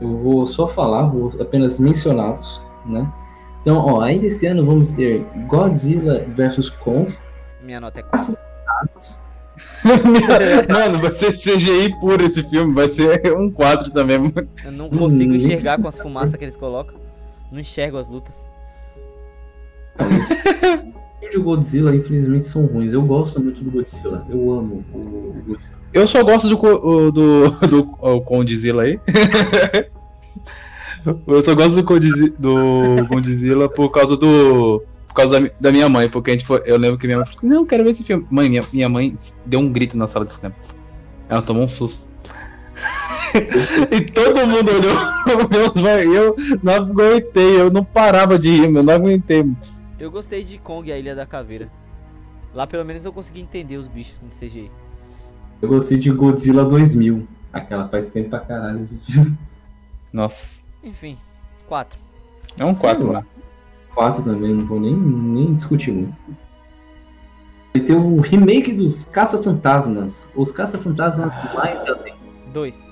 Eu vou só falar, vou apenas mencioná-los, né? Então, ó, ainda esse ano vamos ter Godzilla vs Kong, Minha nota é 4. Assassinados, <laughs> Mano, vai ser CGI puro esse filme, vai ser um 4 também. mano. Eu não consigo Hum, enxergar com as fumaças que eles colocam. Não enxergo as lutas. <laughs> Os de Godzilla, infelizmente, são ruins. Eu gosto muito do Godzilla. Eu amo o Godzilla. Eu só gosto do, do, <laughs> do, o Condzilla aí. <laughs> Eu só gosto do, Condizi- do Condzilla por causa do. Por causa da, da minha mãe, porque a gente foi, eu lembro que minha mãe falou assim, não, quero ver esse filme. Mãe, minha, minha mãe deu um grito na sala de cinema. Ela tomou um susto. <laughs> e todo mundo olhou. Eu não aguentei, eu não parava de rir, eu não aguentei. Eu gostei de Kong, a Ilha da Caveira. Lá pelo menos eu consegui entender os bichos no CGI. Eu gostei de Godzilla 2000. Aquela faz tempo pra caralho esse filme. Nossa. Enfim, 4. É um 4, lá. mano. 4 também, não vou nem, nem discutir muito. Vai ter o remake dos Caça-Fantasmas. Os Caça-Fantasmas mais além. <laughs> 2.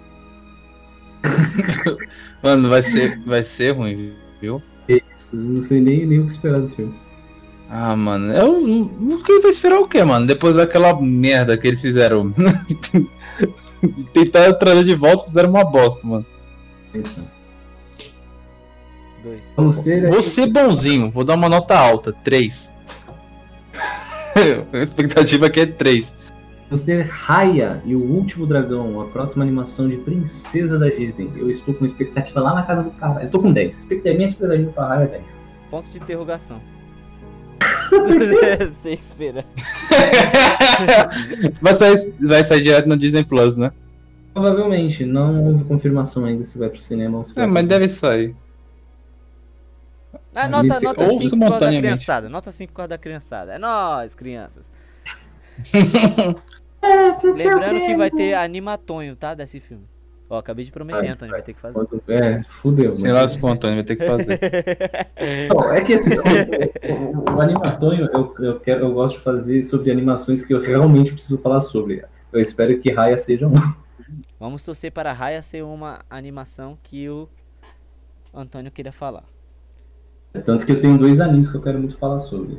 Mano, vai ser, vai ser ruim, viu? Isso, não sei nem, nem o que esperar desse filme. Ah, mano, eu não quem vai esperar o quê, mano? Depois daquela merda que eles fizeram. <laughs> Tentaram trazer de volta e fizeram uma bosta, mano. Então, 2. vamos ter aí- Vou ser bonzinho, vou dar uma nota alta, 3. <laughs> A expectativa aqui é 3. Vamos ter Raya e o Último Dragão, a próxima animação de Princesa da Disney. Eu estou com expectativa lá na casa do cara. Eu tô com 10. Expectativa, minha expectativa pra Raya é 10. Ponto de interrogação. <laughs> Sem esperar. <laughs> vai, sair, vai sair direto no Disney Plus, né? Provavelmente, não houve confirmação ainda se vai pro cinema ou se vai É, mas deve sair. Ah, nota, nota ou 5 por causa da criançada. Nota 5 por causa da criançada. É nóis, crianças. <laughs> Lembrando que vai ter animatonho, tá? Desse filme. Ó, acabei de prometer, Antônio, vai ter que fazer. É, fudeu. Sei lá se o Antônio vai ter que fazer. <laughs> Não, é que assim, o, o, o animatonho eu, eu, quero, eu gosto de fazer sobre animações que eu realmente preciso falar sobre. Eu espero que Raya seja um. Vamos torcer para a Raya ser uma animação que o Antônio queira falar. Tanto que eu tenho dois animes que eu quero muito falar sobre.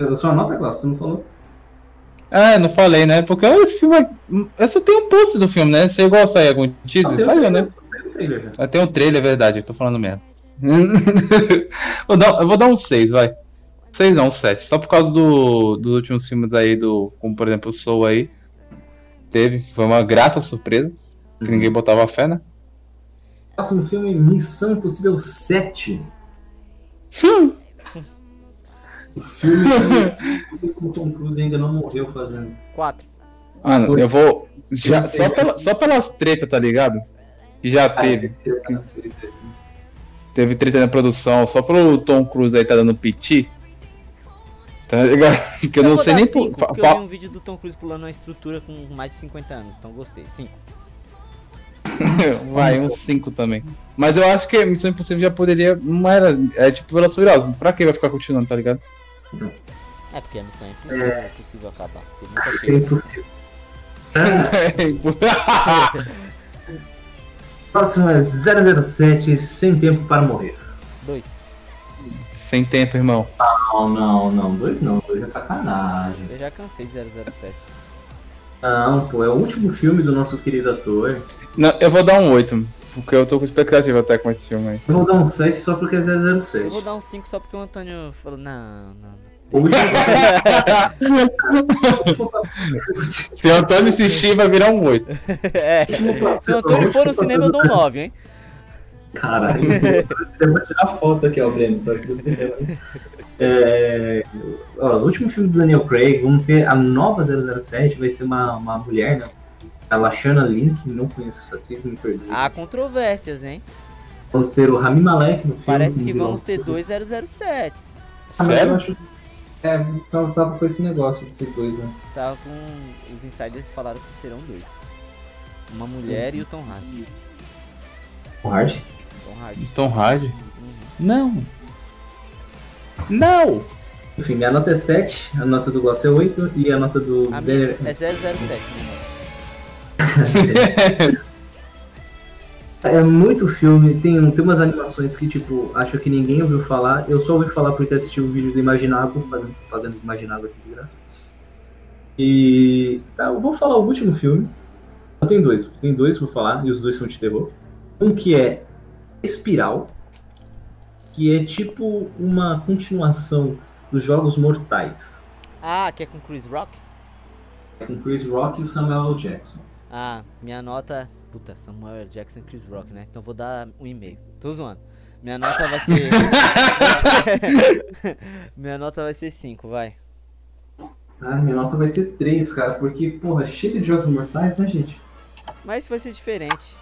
A sua nota, Glaucio, você não falou? Ah, não falei, né? Porque esse filme. é- Eu só tenho um post do filme, né? Você igual sair algum teaser? Saiu, né? Ah, Tem um trailer, é verdade, eu tô falando merda. <laughs> vou dar- eu vou dar um 6, vai. 6 não, um 7. Só por causa do, dos últimos filmes aí, do, como por exemplo o Soul aí. Teve. Foi uma grata surpresa. Que ninguém botava fé, né? Próximo filme, Missão Impossível 7. O filme que o Tom Cruise <laughs> ainda não morreu fazendo. 4. Mano, eu vou. Já, Eu só, pela, só pelas tretas, tá ligado? Que já teve. Teve treta na produção, só pelo Tom Cruise aí tá dando piti. Tá ligado? <laughs> Que eu, não vou sei nem cinco, por. porque eu vi um vídeo do Tom Cruise pulando uma estrutura com mais de 50 anos, então gostei. 5. <laughs> Vai, uns 5 também. Mas eu acho que a Missão Impossível já poderia. Não era. É tipo Velozes e Furiosos. Pra que vai ficar continuando, tá ligado? É porque a missão é impossível, é impossível acabar. É impossível. <laughs> <laughs> Próximo é 007, Sem Tempo para Morrer. 2. Sem tempo, irmão. Não, não, não. Dois não. Dois é sacanagem. Eu já cansei de 007. Não, pô, é o último filme do nosso querido ator. Não, eu vou dar um 8, porque eu tô com expectativa até com esse filme aí. Eu vou dar um 7 só porque é Eu 007. vou dar um 5 só porque o Antônio falou, não, não. Se o Antônio assistir, vai virar um 8. <laughs> É. Se o Antônio for no cinema, eu dou um 9, hein? Caralho, eu vou tirar foto aqui, ó, Breno. Tô aqui no cinema. É, ó, o último filme do Daniel Craig, vamos ter a nova 007, vai ser uma, uma mulher, né? A Lashana Link, não conheço essa atriz, me perdoe. Há controvérsias, hein? Vamos ter o Rami Malek no filme. Parece que vamos ter dois 007s. Ah, mas eu Sério? acho- É, tava, tava com esse negócio de ser dois, né? Tava com. Os insiders falaram que serão dois. Uma mulher e o Tom Hardy. O Hard. Tom Hardy. Tom Hardy? Não. Não! Enfim, minha nota é 7, a nota do Gloss é 8 e a nota do A minha Daniel é 007, né? <laughs> É muito filme, tem, tem umas animações que, tipo, acho que ninguém ouviu falar. Eu só ouvi falar porque assisti o vídeo do Imaginável, fazendo propaganda do Imaginável aqui de graça. E. Tá, eu vou falar o último filme. Tem dois, tem dois pra falar, e os dois são de terror. Um que é Espiral, que é tipo uma continuação dos Jogos Mortais. Ah, que é com Chris Rock? É com Chris Rock e o Samuel L. Jackson. Ah, minha nota. Puta, Samuel. Jackson e Chris Rock, né? Então vou dar um e-mail. Tô zoando. Minha <laughs> nota vai ser. <laughs> minha nota vai ser 5, vai. Ah, minha nota vai ser 3, cara, porque, porra, chega de Jogos Mortais, né, gente? Mas vai ser diferente.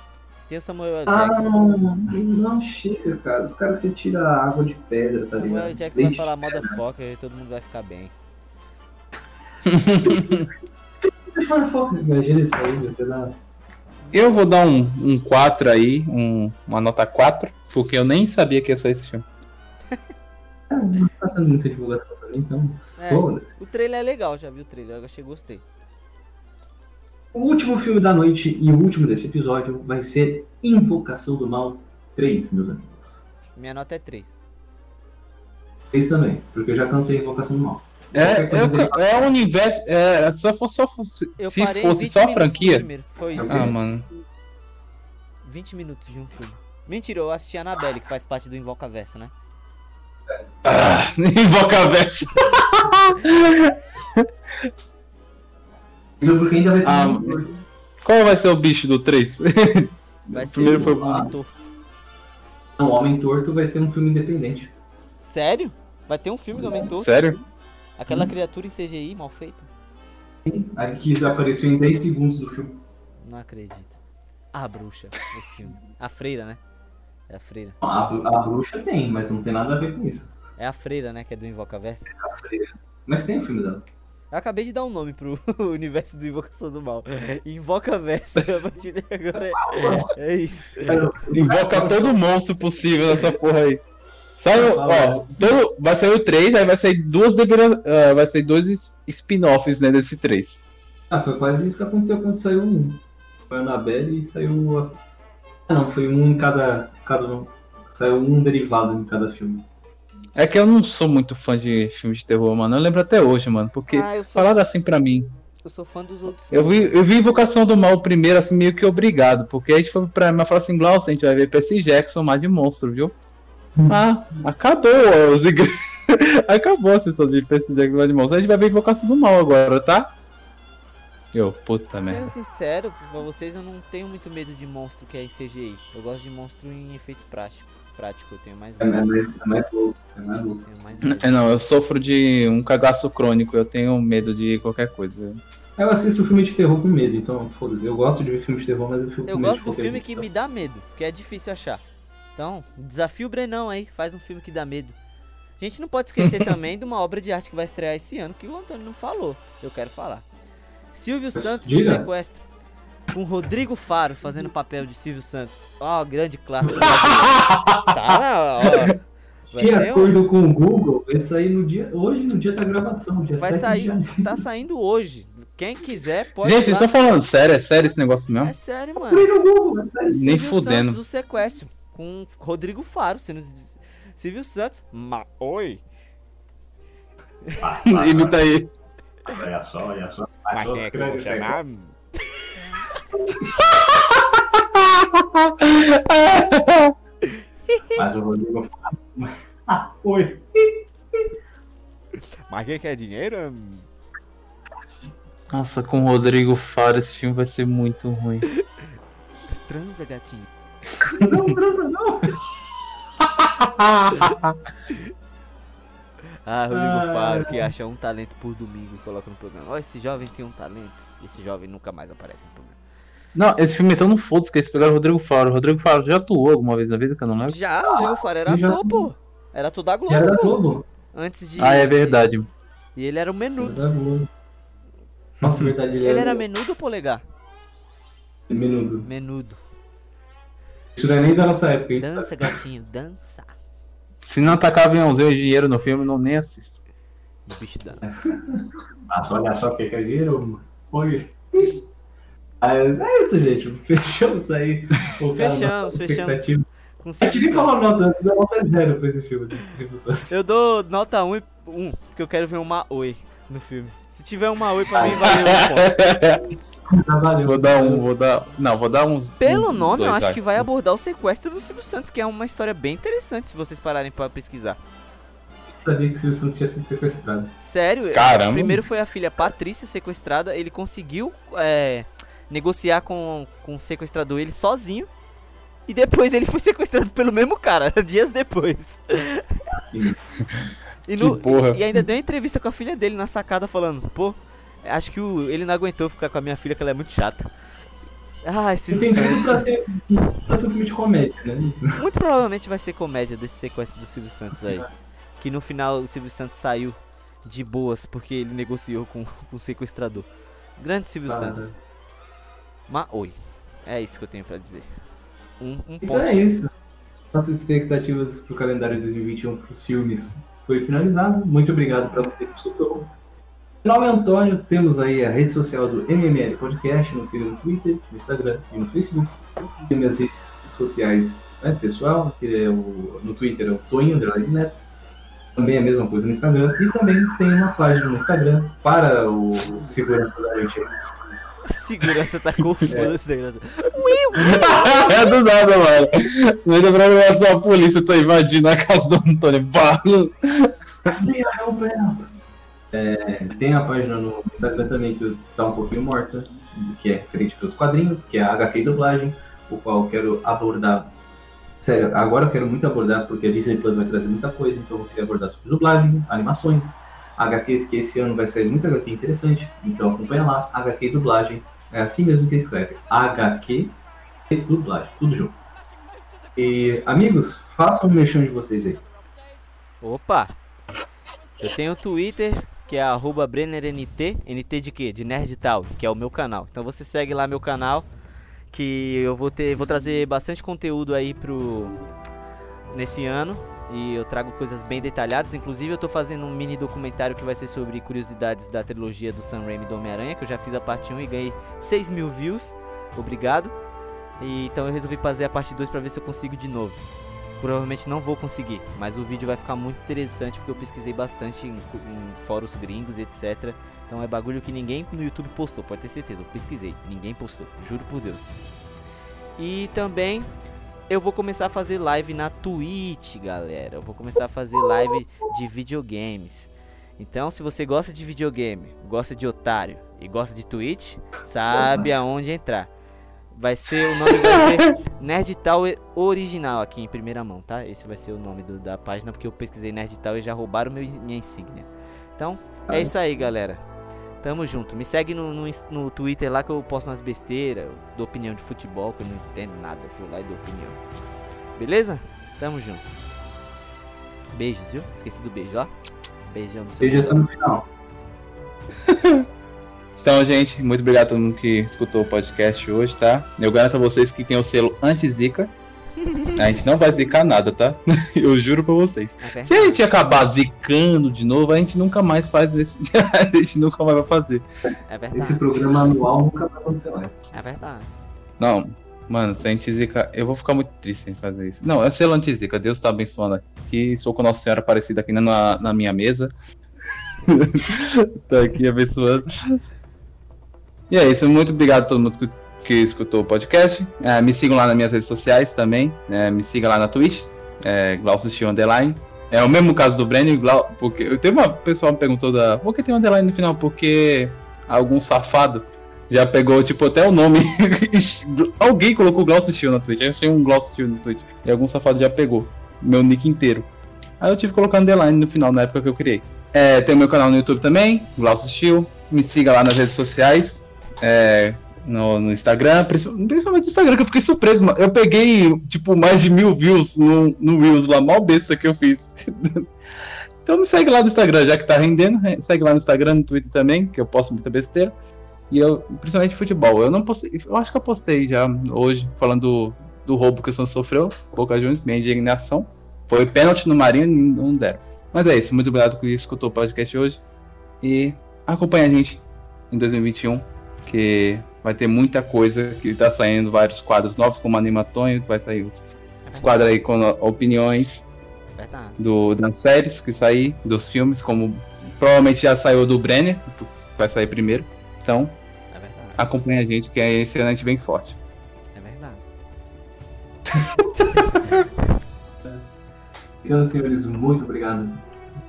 Tem o Samuel L. Ah, Jackson. não, não chega, cara. Os caras que tiram água de pedra, tá Samuel ligado? Jackson vai falar motherfucker e todo mundo vai ficar bem. <laughs> Foco, imagina ele fazer isso, sei lá. Eu vou dar um, um 4 aí, um- uma nota 4, porque eu nem sabia que ia sair esse filme. Ah, Não tá fazendo muita divulgação também, então É. foda-se. O trailer é legal, já vi o trailer, eu achei gostei. O último filme da noite e o último desse episódio vai ser Invocação do Mal 3, meus amigos. Minha nota é 3. 3 também, porque eu já cansei Invocação do Mal. É, eu, é o universo. É, se fosse só, se fosse 20 só a franquia. Foi isso. Ah, mesmo. mano. 20 minutos de um filme. Mentira, eu assisti a Annabelle, que faz parte do Invocaverso, né? Ah, <laughs> invoca verso. Isso porque ainda vai ter Ah, um- Qual vai ser o bicho do 3? <laughs> Vai ser Primeiro o foi o Homem Torto. Não, Homem Torto vai ter um filme independente. Sério? Vai ter um filme do Homem Torto? Sério? Aquela criatura em CGI mal feita? Aqui já apareceu em 10 segundos do filme. Não acredito. A bruxa, esse filme. A freira, né? É a freira. A, a bruxa tem, mas não tem nada a ver com isso. É a freira, né? Que é do Invocaverso. A freira. Mas tem o filme dela. Eu acabei de dar um nome pro <laughs> universo do Invocação do Mal. Invocaverso. A partir de agora é, é isso. Invoca todo monstro possível nessa porra aí. Saiu, ó, todo, vai sair o 3, aí vai sair duas ah, vai sair dois spin-offs, né, desse 3. Ah, foi quase isso que aconteceu quando saiu um. Foi a Annabelle e saiu a... Ah, não, foi um em cada, cada um. Saiu um derivado em cada filme. É que eu não sou muito fã de filmes de terror, mano. Eu lembro até hoje, mano, porque Ah, eu sou, falaram assim pra mim. eu sou fã dos outros. Eu vi, eu vi Invocação do Mal primeiro, assim, meio que obrigado, porque a gente foi pra mim e falou assim, Glaucio, a gente vai ver Percy Jackson, mais de monstro, viu? Ah, acabou os igre... <laughs> Acabou a sessão de mais de monstro. A gente vai ver Invocação do Mal agora, tá? Eu, puta Sendo merda. sincero pra vocês, eu não tenho muito medo de monstro que é em CGI. Eu gosto de monstro em efeito prático. Prático, eu tenho mais É, medo. mais, é mais louco. É mais louco. Tenho mais medo. É, não, eu sofro de um cagaço crônico, eu tenho medo de qualquer coisa. Eu assisto filme de terror com medo, então foda-se. Eu gosto de ver filme de terror, mas eu fico Eu com medo gosto de do filme que me dá medo, que é difícil achar. Então, desafio o Brenão aí, faz um filme que dá medo. A gente não pode esquecer <laughs> também de uma obra de arte que vai estrear esse ano, que o Antônio não falou. Eu quero falar. Silvio Santos diga. Sequestro. Com Rodrigo Faro fazendo o papel de Silvio Santos. Ó, grande clássico. na <laughs> ó. Vai De ser um- acordo com o Google, vai sair no dia, hoje, no dia da gravação. Dia Vai 7 de sair, tá saindo hoje. Quem quiser pode Gente, vocês estão falando sério? É sério esse negócio mesmo? É sério, mano. Procure no Google, é sério. Nem Silvio fudendo. Santos, o sequestro. Com Rodrigo Faro sendo. Silvio Santos. Ma... Oi. <laughs> Imita aí. Olha só, olha só. Mas quem é que eu vou chamar? <laughs> Mas o Rodrigo. Ah, <laughs> oi. Mas quem quer dinheiro? Nossa, com o Rodrigo Faro esse filme vai ser muito ruim. Transa, gatinho. Não, transa não. Ah, Rodrigo Ah, Faro que acha um talento por domingo e coloca no programa. Ó, esse jovem tem um talento. Esse jovem nunca mais aparece no programa. Não, esse filme é tão no foda que eles pegaram o Rodrigo Faro. O Rodrigo Faro já atuou alguma vez na vida que eu não lembro? Já, o Rodrigo Faro era já- ator, pô. Era ator da Globo. Já era. Globo. Antes de. Ah, é verdade. E ele era o Era menudo. Globo. Nossa, verdade, ele, Ele era menudo ou polegar? menudo. Menudo. Isso não é nem da nossa época, hein? Dança, gatinho, dança. Se não atacar aviãozinho e dinheiro no filme, eu não nem assisto. O bicho dança. Ah, só olha só o que é dinheiro. Oi. Mas é isso, gente. Fechamos aí. Fechamos, nossa fechamos. expectativa. Com A gente Silvio nem falou Santos. nota, deu nota zero pra esse filme desse Silvio Santos. Eu dou nota 1, e- 1 porque eu quero ver uma oi no filme. Se tiver uma oi pra mim, valeu um ponto. Valeu. Vou dar um, vou dar. Não, vou dar uns. Pelo uns nome, eu dois, acho vai. que vai abordar o sequestro do Silvio Santos, que é uma história bem interessante se vocês pararem pra pesquisar. sabia que o Silvio Santos tinha sido sequestrado. Sério, Caramba. primeiro foi a filha Patrícia sequestrada, ele conseguiu é, negociar com, com o sequestrador ele sozinho. E depois ele foi <laughs> sequestrado pelo mesmo cara, <laughs> dias depois. E, no- Que porra. e ainda deu uma entrevista com a filha dele na sacada falando, pô, acho que o- ele não aguentou ficar com a minha filha, que ela é muito chata. Ah, esse Tem tudo pra ser, pra ser um filme de comédia, né? Muito provavelmente vai ser comédia desse sequência do Silvio Santos aí. Que no final o Silvio Santos saiu de boas porque ele negociou com, com o sequestrador. Grande Silvio Ah, Santos. Mas oi. É isso que eu tenho pra dizer. Um, um Então ponto. é isso. Nossas expectativas pro calendário de 2021 pros filmes foi finalizado. Muito obrigado pra você que escutou. Meu nome é Antônio, temos aí a rede social do MML Podcast, nos siga no Twitter, no Instagram e no Facebook. Tem minhas redes sociais né, pessoal, que é o, no Twitter é o Toninho Underline Neto. Também a mesma coisa no Instagram. E também tem uma página no Instagram para o segurança da noite. Segurança tá confusa esse negócio. é do nada, mano. No meio da programação, a polícia tá invadindo a casa do Antônio. Pá. É, tem a página no Instagram também que tá um pouquinho morta, que é referente aos quadrinhos, que é a HQ Dublagem, o qual eu quero abordar. Sério, agora eu quero muito abordar, porque a Disney Plus vai trazer muita coisa, então eu vou querer abordar sobre dublagem, animações, HQs que esse ano vai sair muita HQ interessante, então acompanha lá, HQ Dublagem, é assim mesmo que escreve, HQ Dublagem, tudo junto. E, amigos, façam o mexão de vocês aí. Opa! Eu tenho o Twitter, que é BrennerNT. NT de quê? De Nerd Tal, que é o meu canal. Então você segue lá meu canal, que eu vou ter, vou trazer bastante conteúdo aí pro nesse ano. E eu trago coisas bem detalhadas. Inclusive eu tô fazendo um mini documentário que vai ser sobre curiosidades da trilogia do Sam Raimi do Homem-Aranha, que eu já fiz a parte 1 e ganhei 6 mil views. Obrigado. E, então eu resolvi fazer a parte 2 pra ver se eu consigo de novo. Provavelmente não vou conseguir, mas o vídeo vai ficar muito interessante porque eu pesquisei bastante em, em fóruns gringos etc. Então é bagulho que ninguém no YouTube postou, pode ter certeza. Eu pesquisei, ninguém postou, juro por Deus. E também eu vou começar a fazer live na Twitch, galera. Eu vou começar a fazer live de videogames. Então, se você gosta de videogame, gosta de otário e gosta de Twitch, sabe aonde entrar. Vai ser o nome vai ser <laughs> Nerd Tower original aqui em primeira mão, tá? Esse vai ser o nome do- da página porque eu pesquisei Nerd Tower e já roubaram meu, minha insígnia. Então, é isso aí, galera. Tamo junto. Me segue no, no, no Twitter lá que eu posto umas besteiras, eu dou opinião de futebol, que eu não entendo nada. Eu fui lá e dou opinião. Beleza? Tamo junto. Beijos, viu? Esqueci do beijo, ó. Beijão no seu essa no final. <laughs> Então, gente, muito obrigado a todo mundo que escutou o podcast hoje, tá? Eu garanto a vocês que tem o selo anti-zica. A gente não vai zicar nada, tá? <laughs> Eu juro pra vocês. É. Se a gente acabar zicando de novo, a gente nunca mais faz esse. <laughs> a gente nunca mais vai fazer. É Esse verdade. programa anual nunca vai acontecer mais. É verdade. Não, mano, se a gente zicar. Eu vou ficar muito triste em fazer isso. Não, é selo anti-zica. Deus tá abençoando aqui. Sou com Nossa Senhora Aparecida aqui na, na minha mesa. <laughs> tá aqui abençoando. E é isso, muito obrigado a todo mundo que, que escutou o podcast. É, me sigam lá nas minhas redes sociais também. É, me siga lá na Twitch, é, Glaucio Underline. É o mesmo caso do Brenner, Glau, porque eu tenho uma pessoa me perguntou da por que tem underline no final? Porque algum safado já pegou, tipo, até o nome. <laughs> Alguém colocou Glaucio na Twitch. Eu achei um Glaucio no Twitch. E algum safado já pegou meu nick inteiro. Aí eu tive que colocar underline no final, na época que eu criei. É, tem o meu canal no YouTube também, Glaucio Steel. Me siga lá nas redes sociais. É, no, no, Instagram, principalmente no Instagram, que eu fiquei surpreso, mano. Eu peguei, tipo, mais de mil views no, no Reels lá, mal besta que eu fiz. <laughs> então me segue lá no Instagram, já que tá rendendo. Segue lá no Instagram, no Twitter também, que eu posto muita besteira. E eu, principalmente futebol. Eu não postei, eu acho que eu postei já hoje, falando do, do roubo que o Santos sofreu, Boca Juniors, minha indignação. Foi pênalti no Marinho e não deram. Mas é isso, muito obrigado por escutou o podcast hoje. E acompanha a gente em 2021, que vai ter muita coisa que tá saindo, vários quadros novos, como Animatonho, vai sair os, os quadros aí com opiniões do, das séries que sair, dos filmes, como provavelmente já saiu do Brenner, vai sair primeiro. Então, é acompanha a gente, que é excelente bem forte. É verdade. <laughs> então, senhores, muito obrigado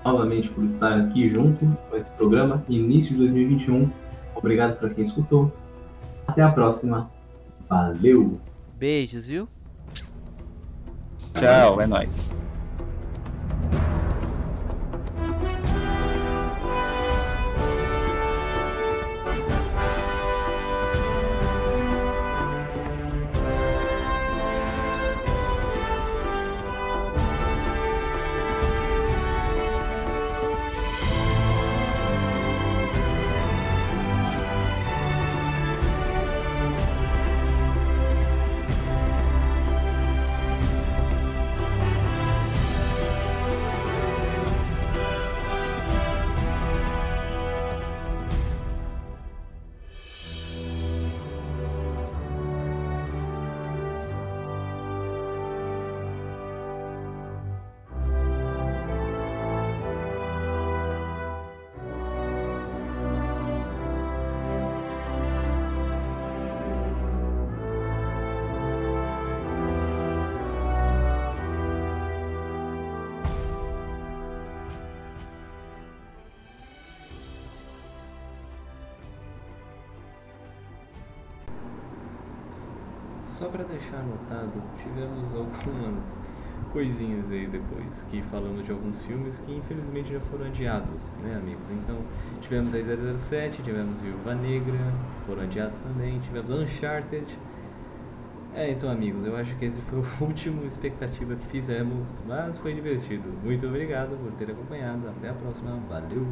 novamente por estar aqui junto com esse programa, início de 2021. Obrigado para quem escutou. Até a próxima. Valeu! Beijos, viu? Tchau, é nóis. Anotado, tivemos algumas coisinhas aí depois, que falamos de alguns filmes que infelizmente já foram adiados, né amigos? Então, tivemos aí 007, tivemos Viúva Negra, foram adiados também, tivemos Uncharted. É, então amigos, eu acho que esse foi <laughs> o último expectativa que fizemos, mas foi divertido. Muito obrigado por ter acompanhado, até a próxima, valeu!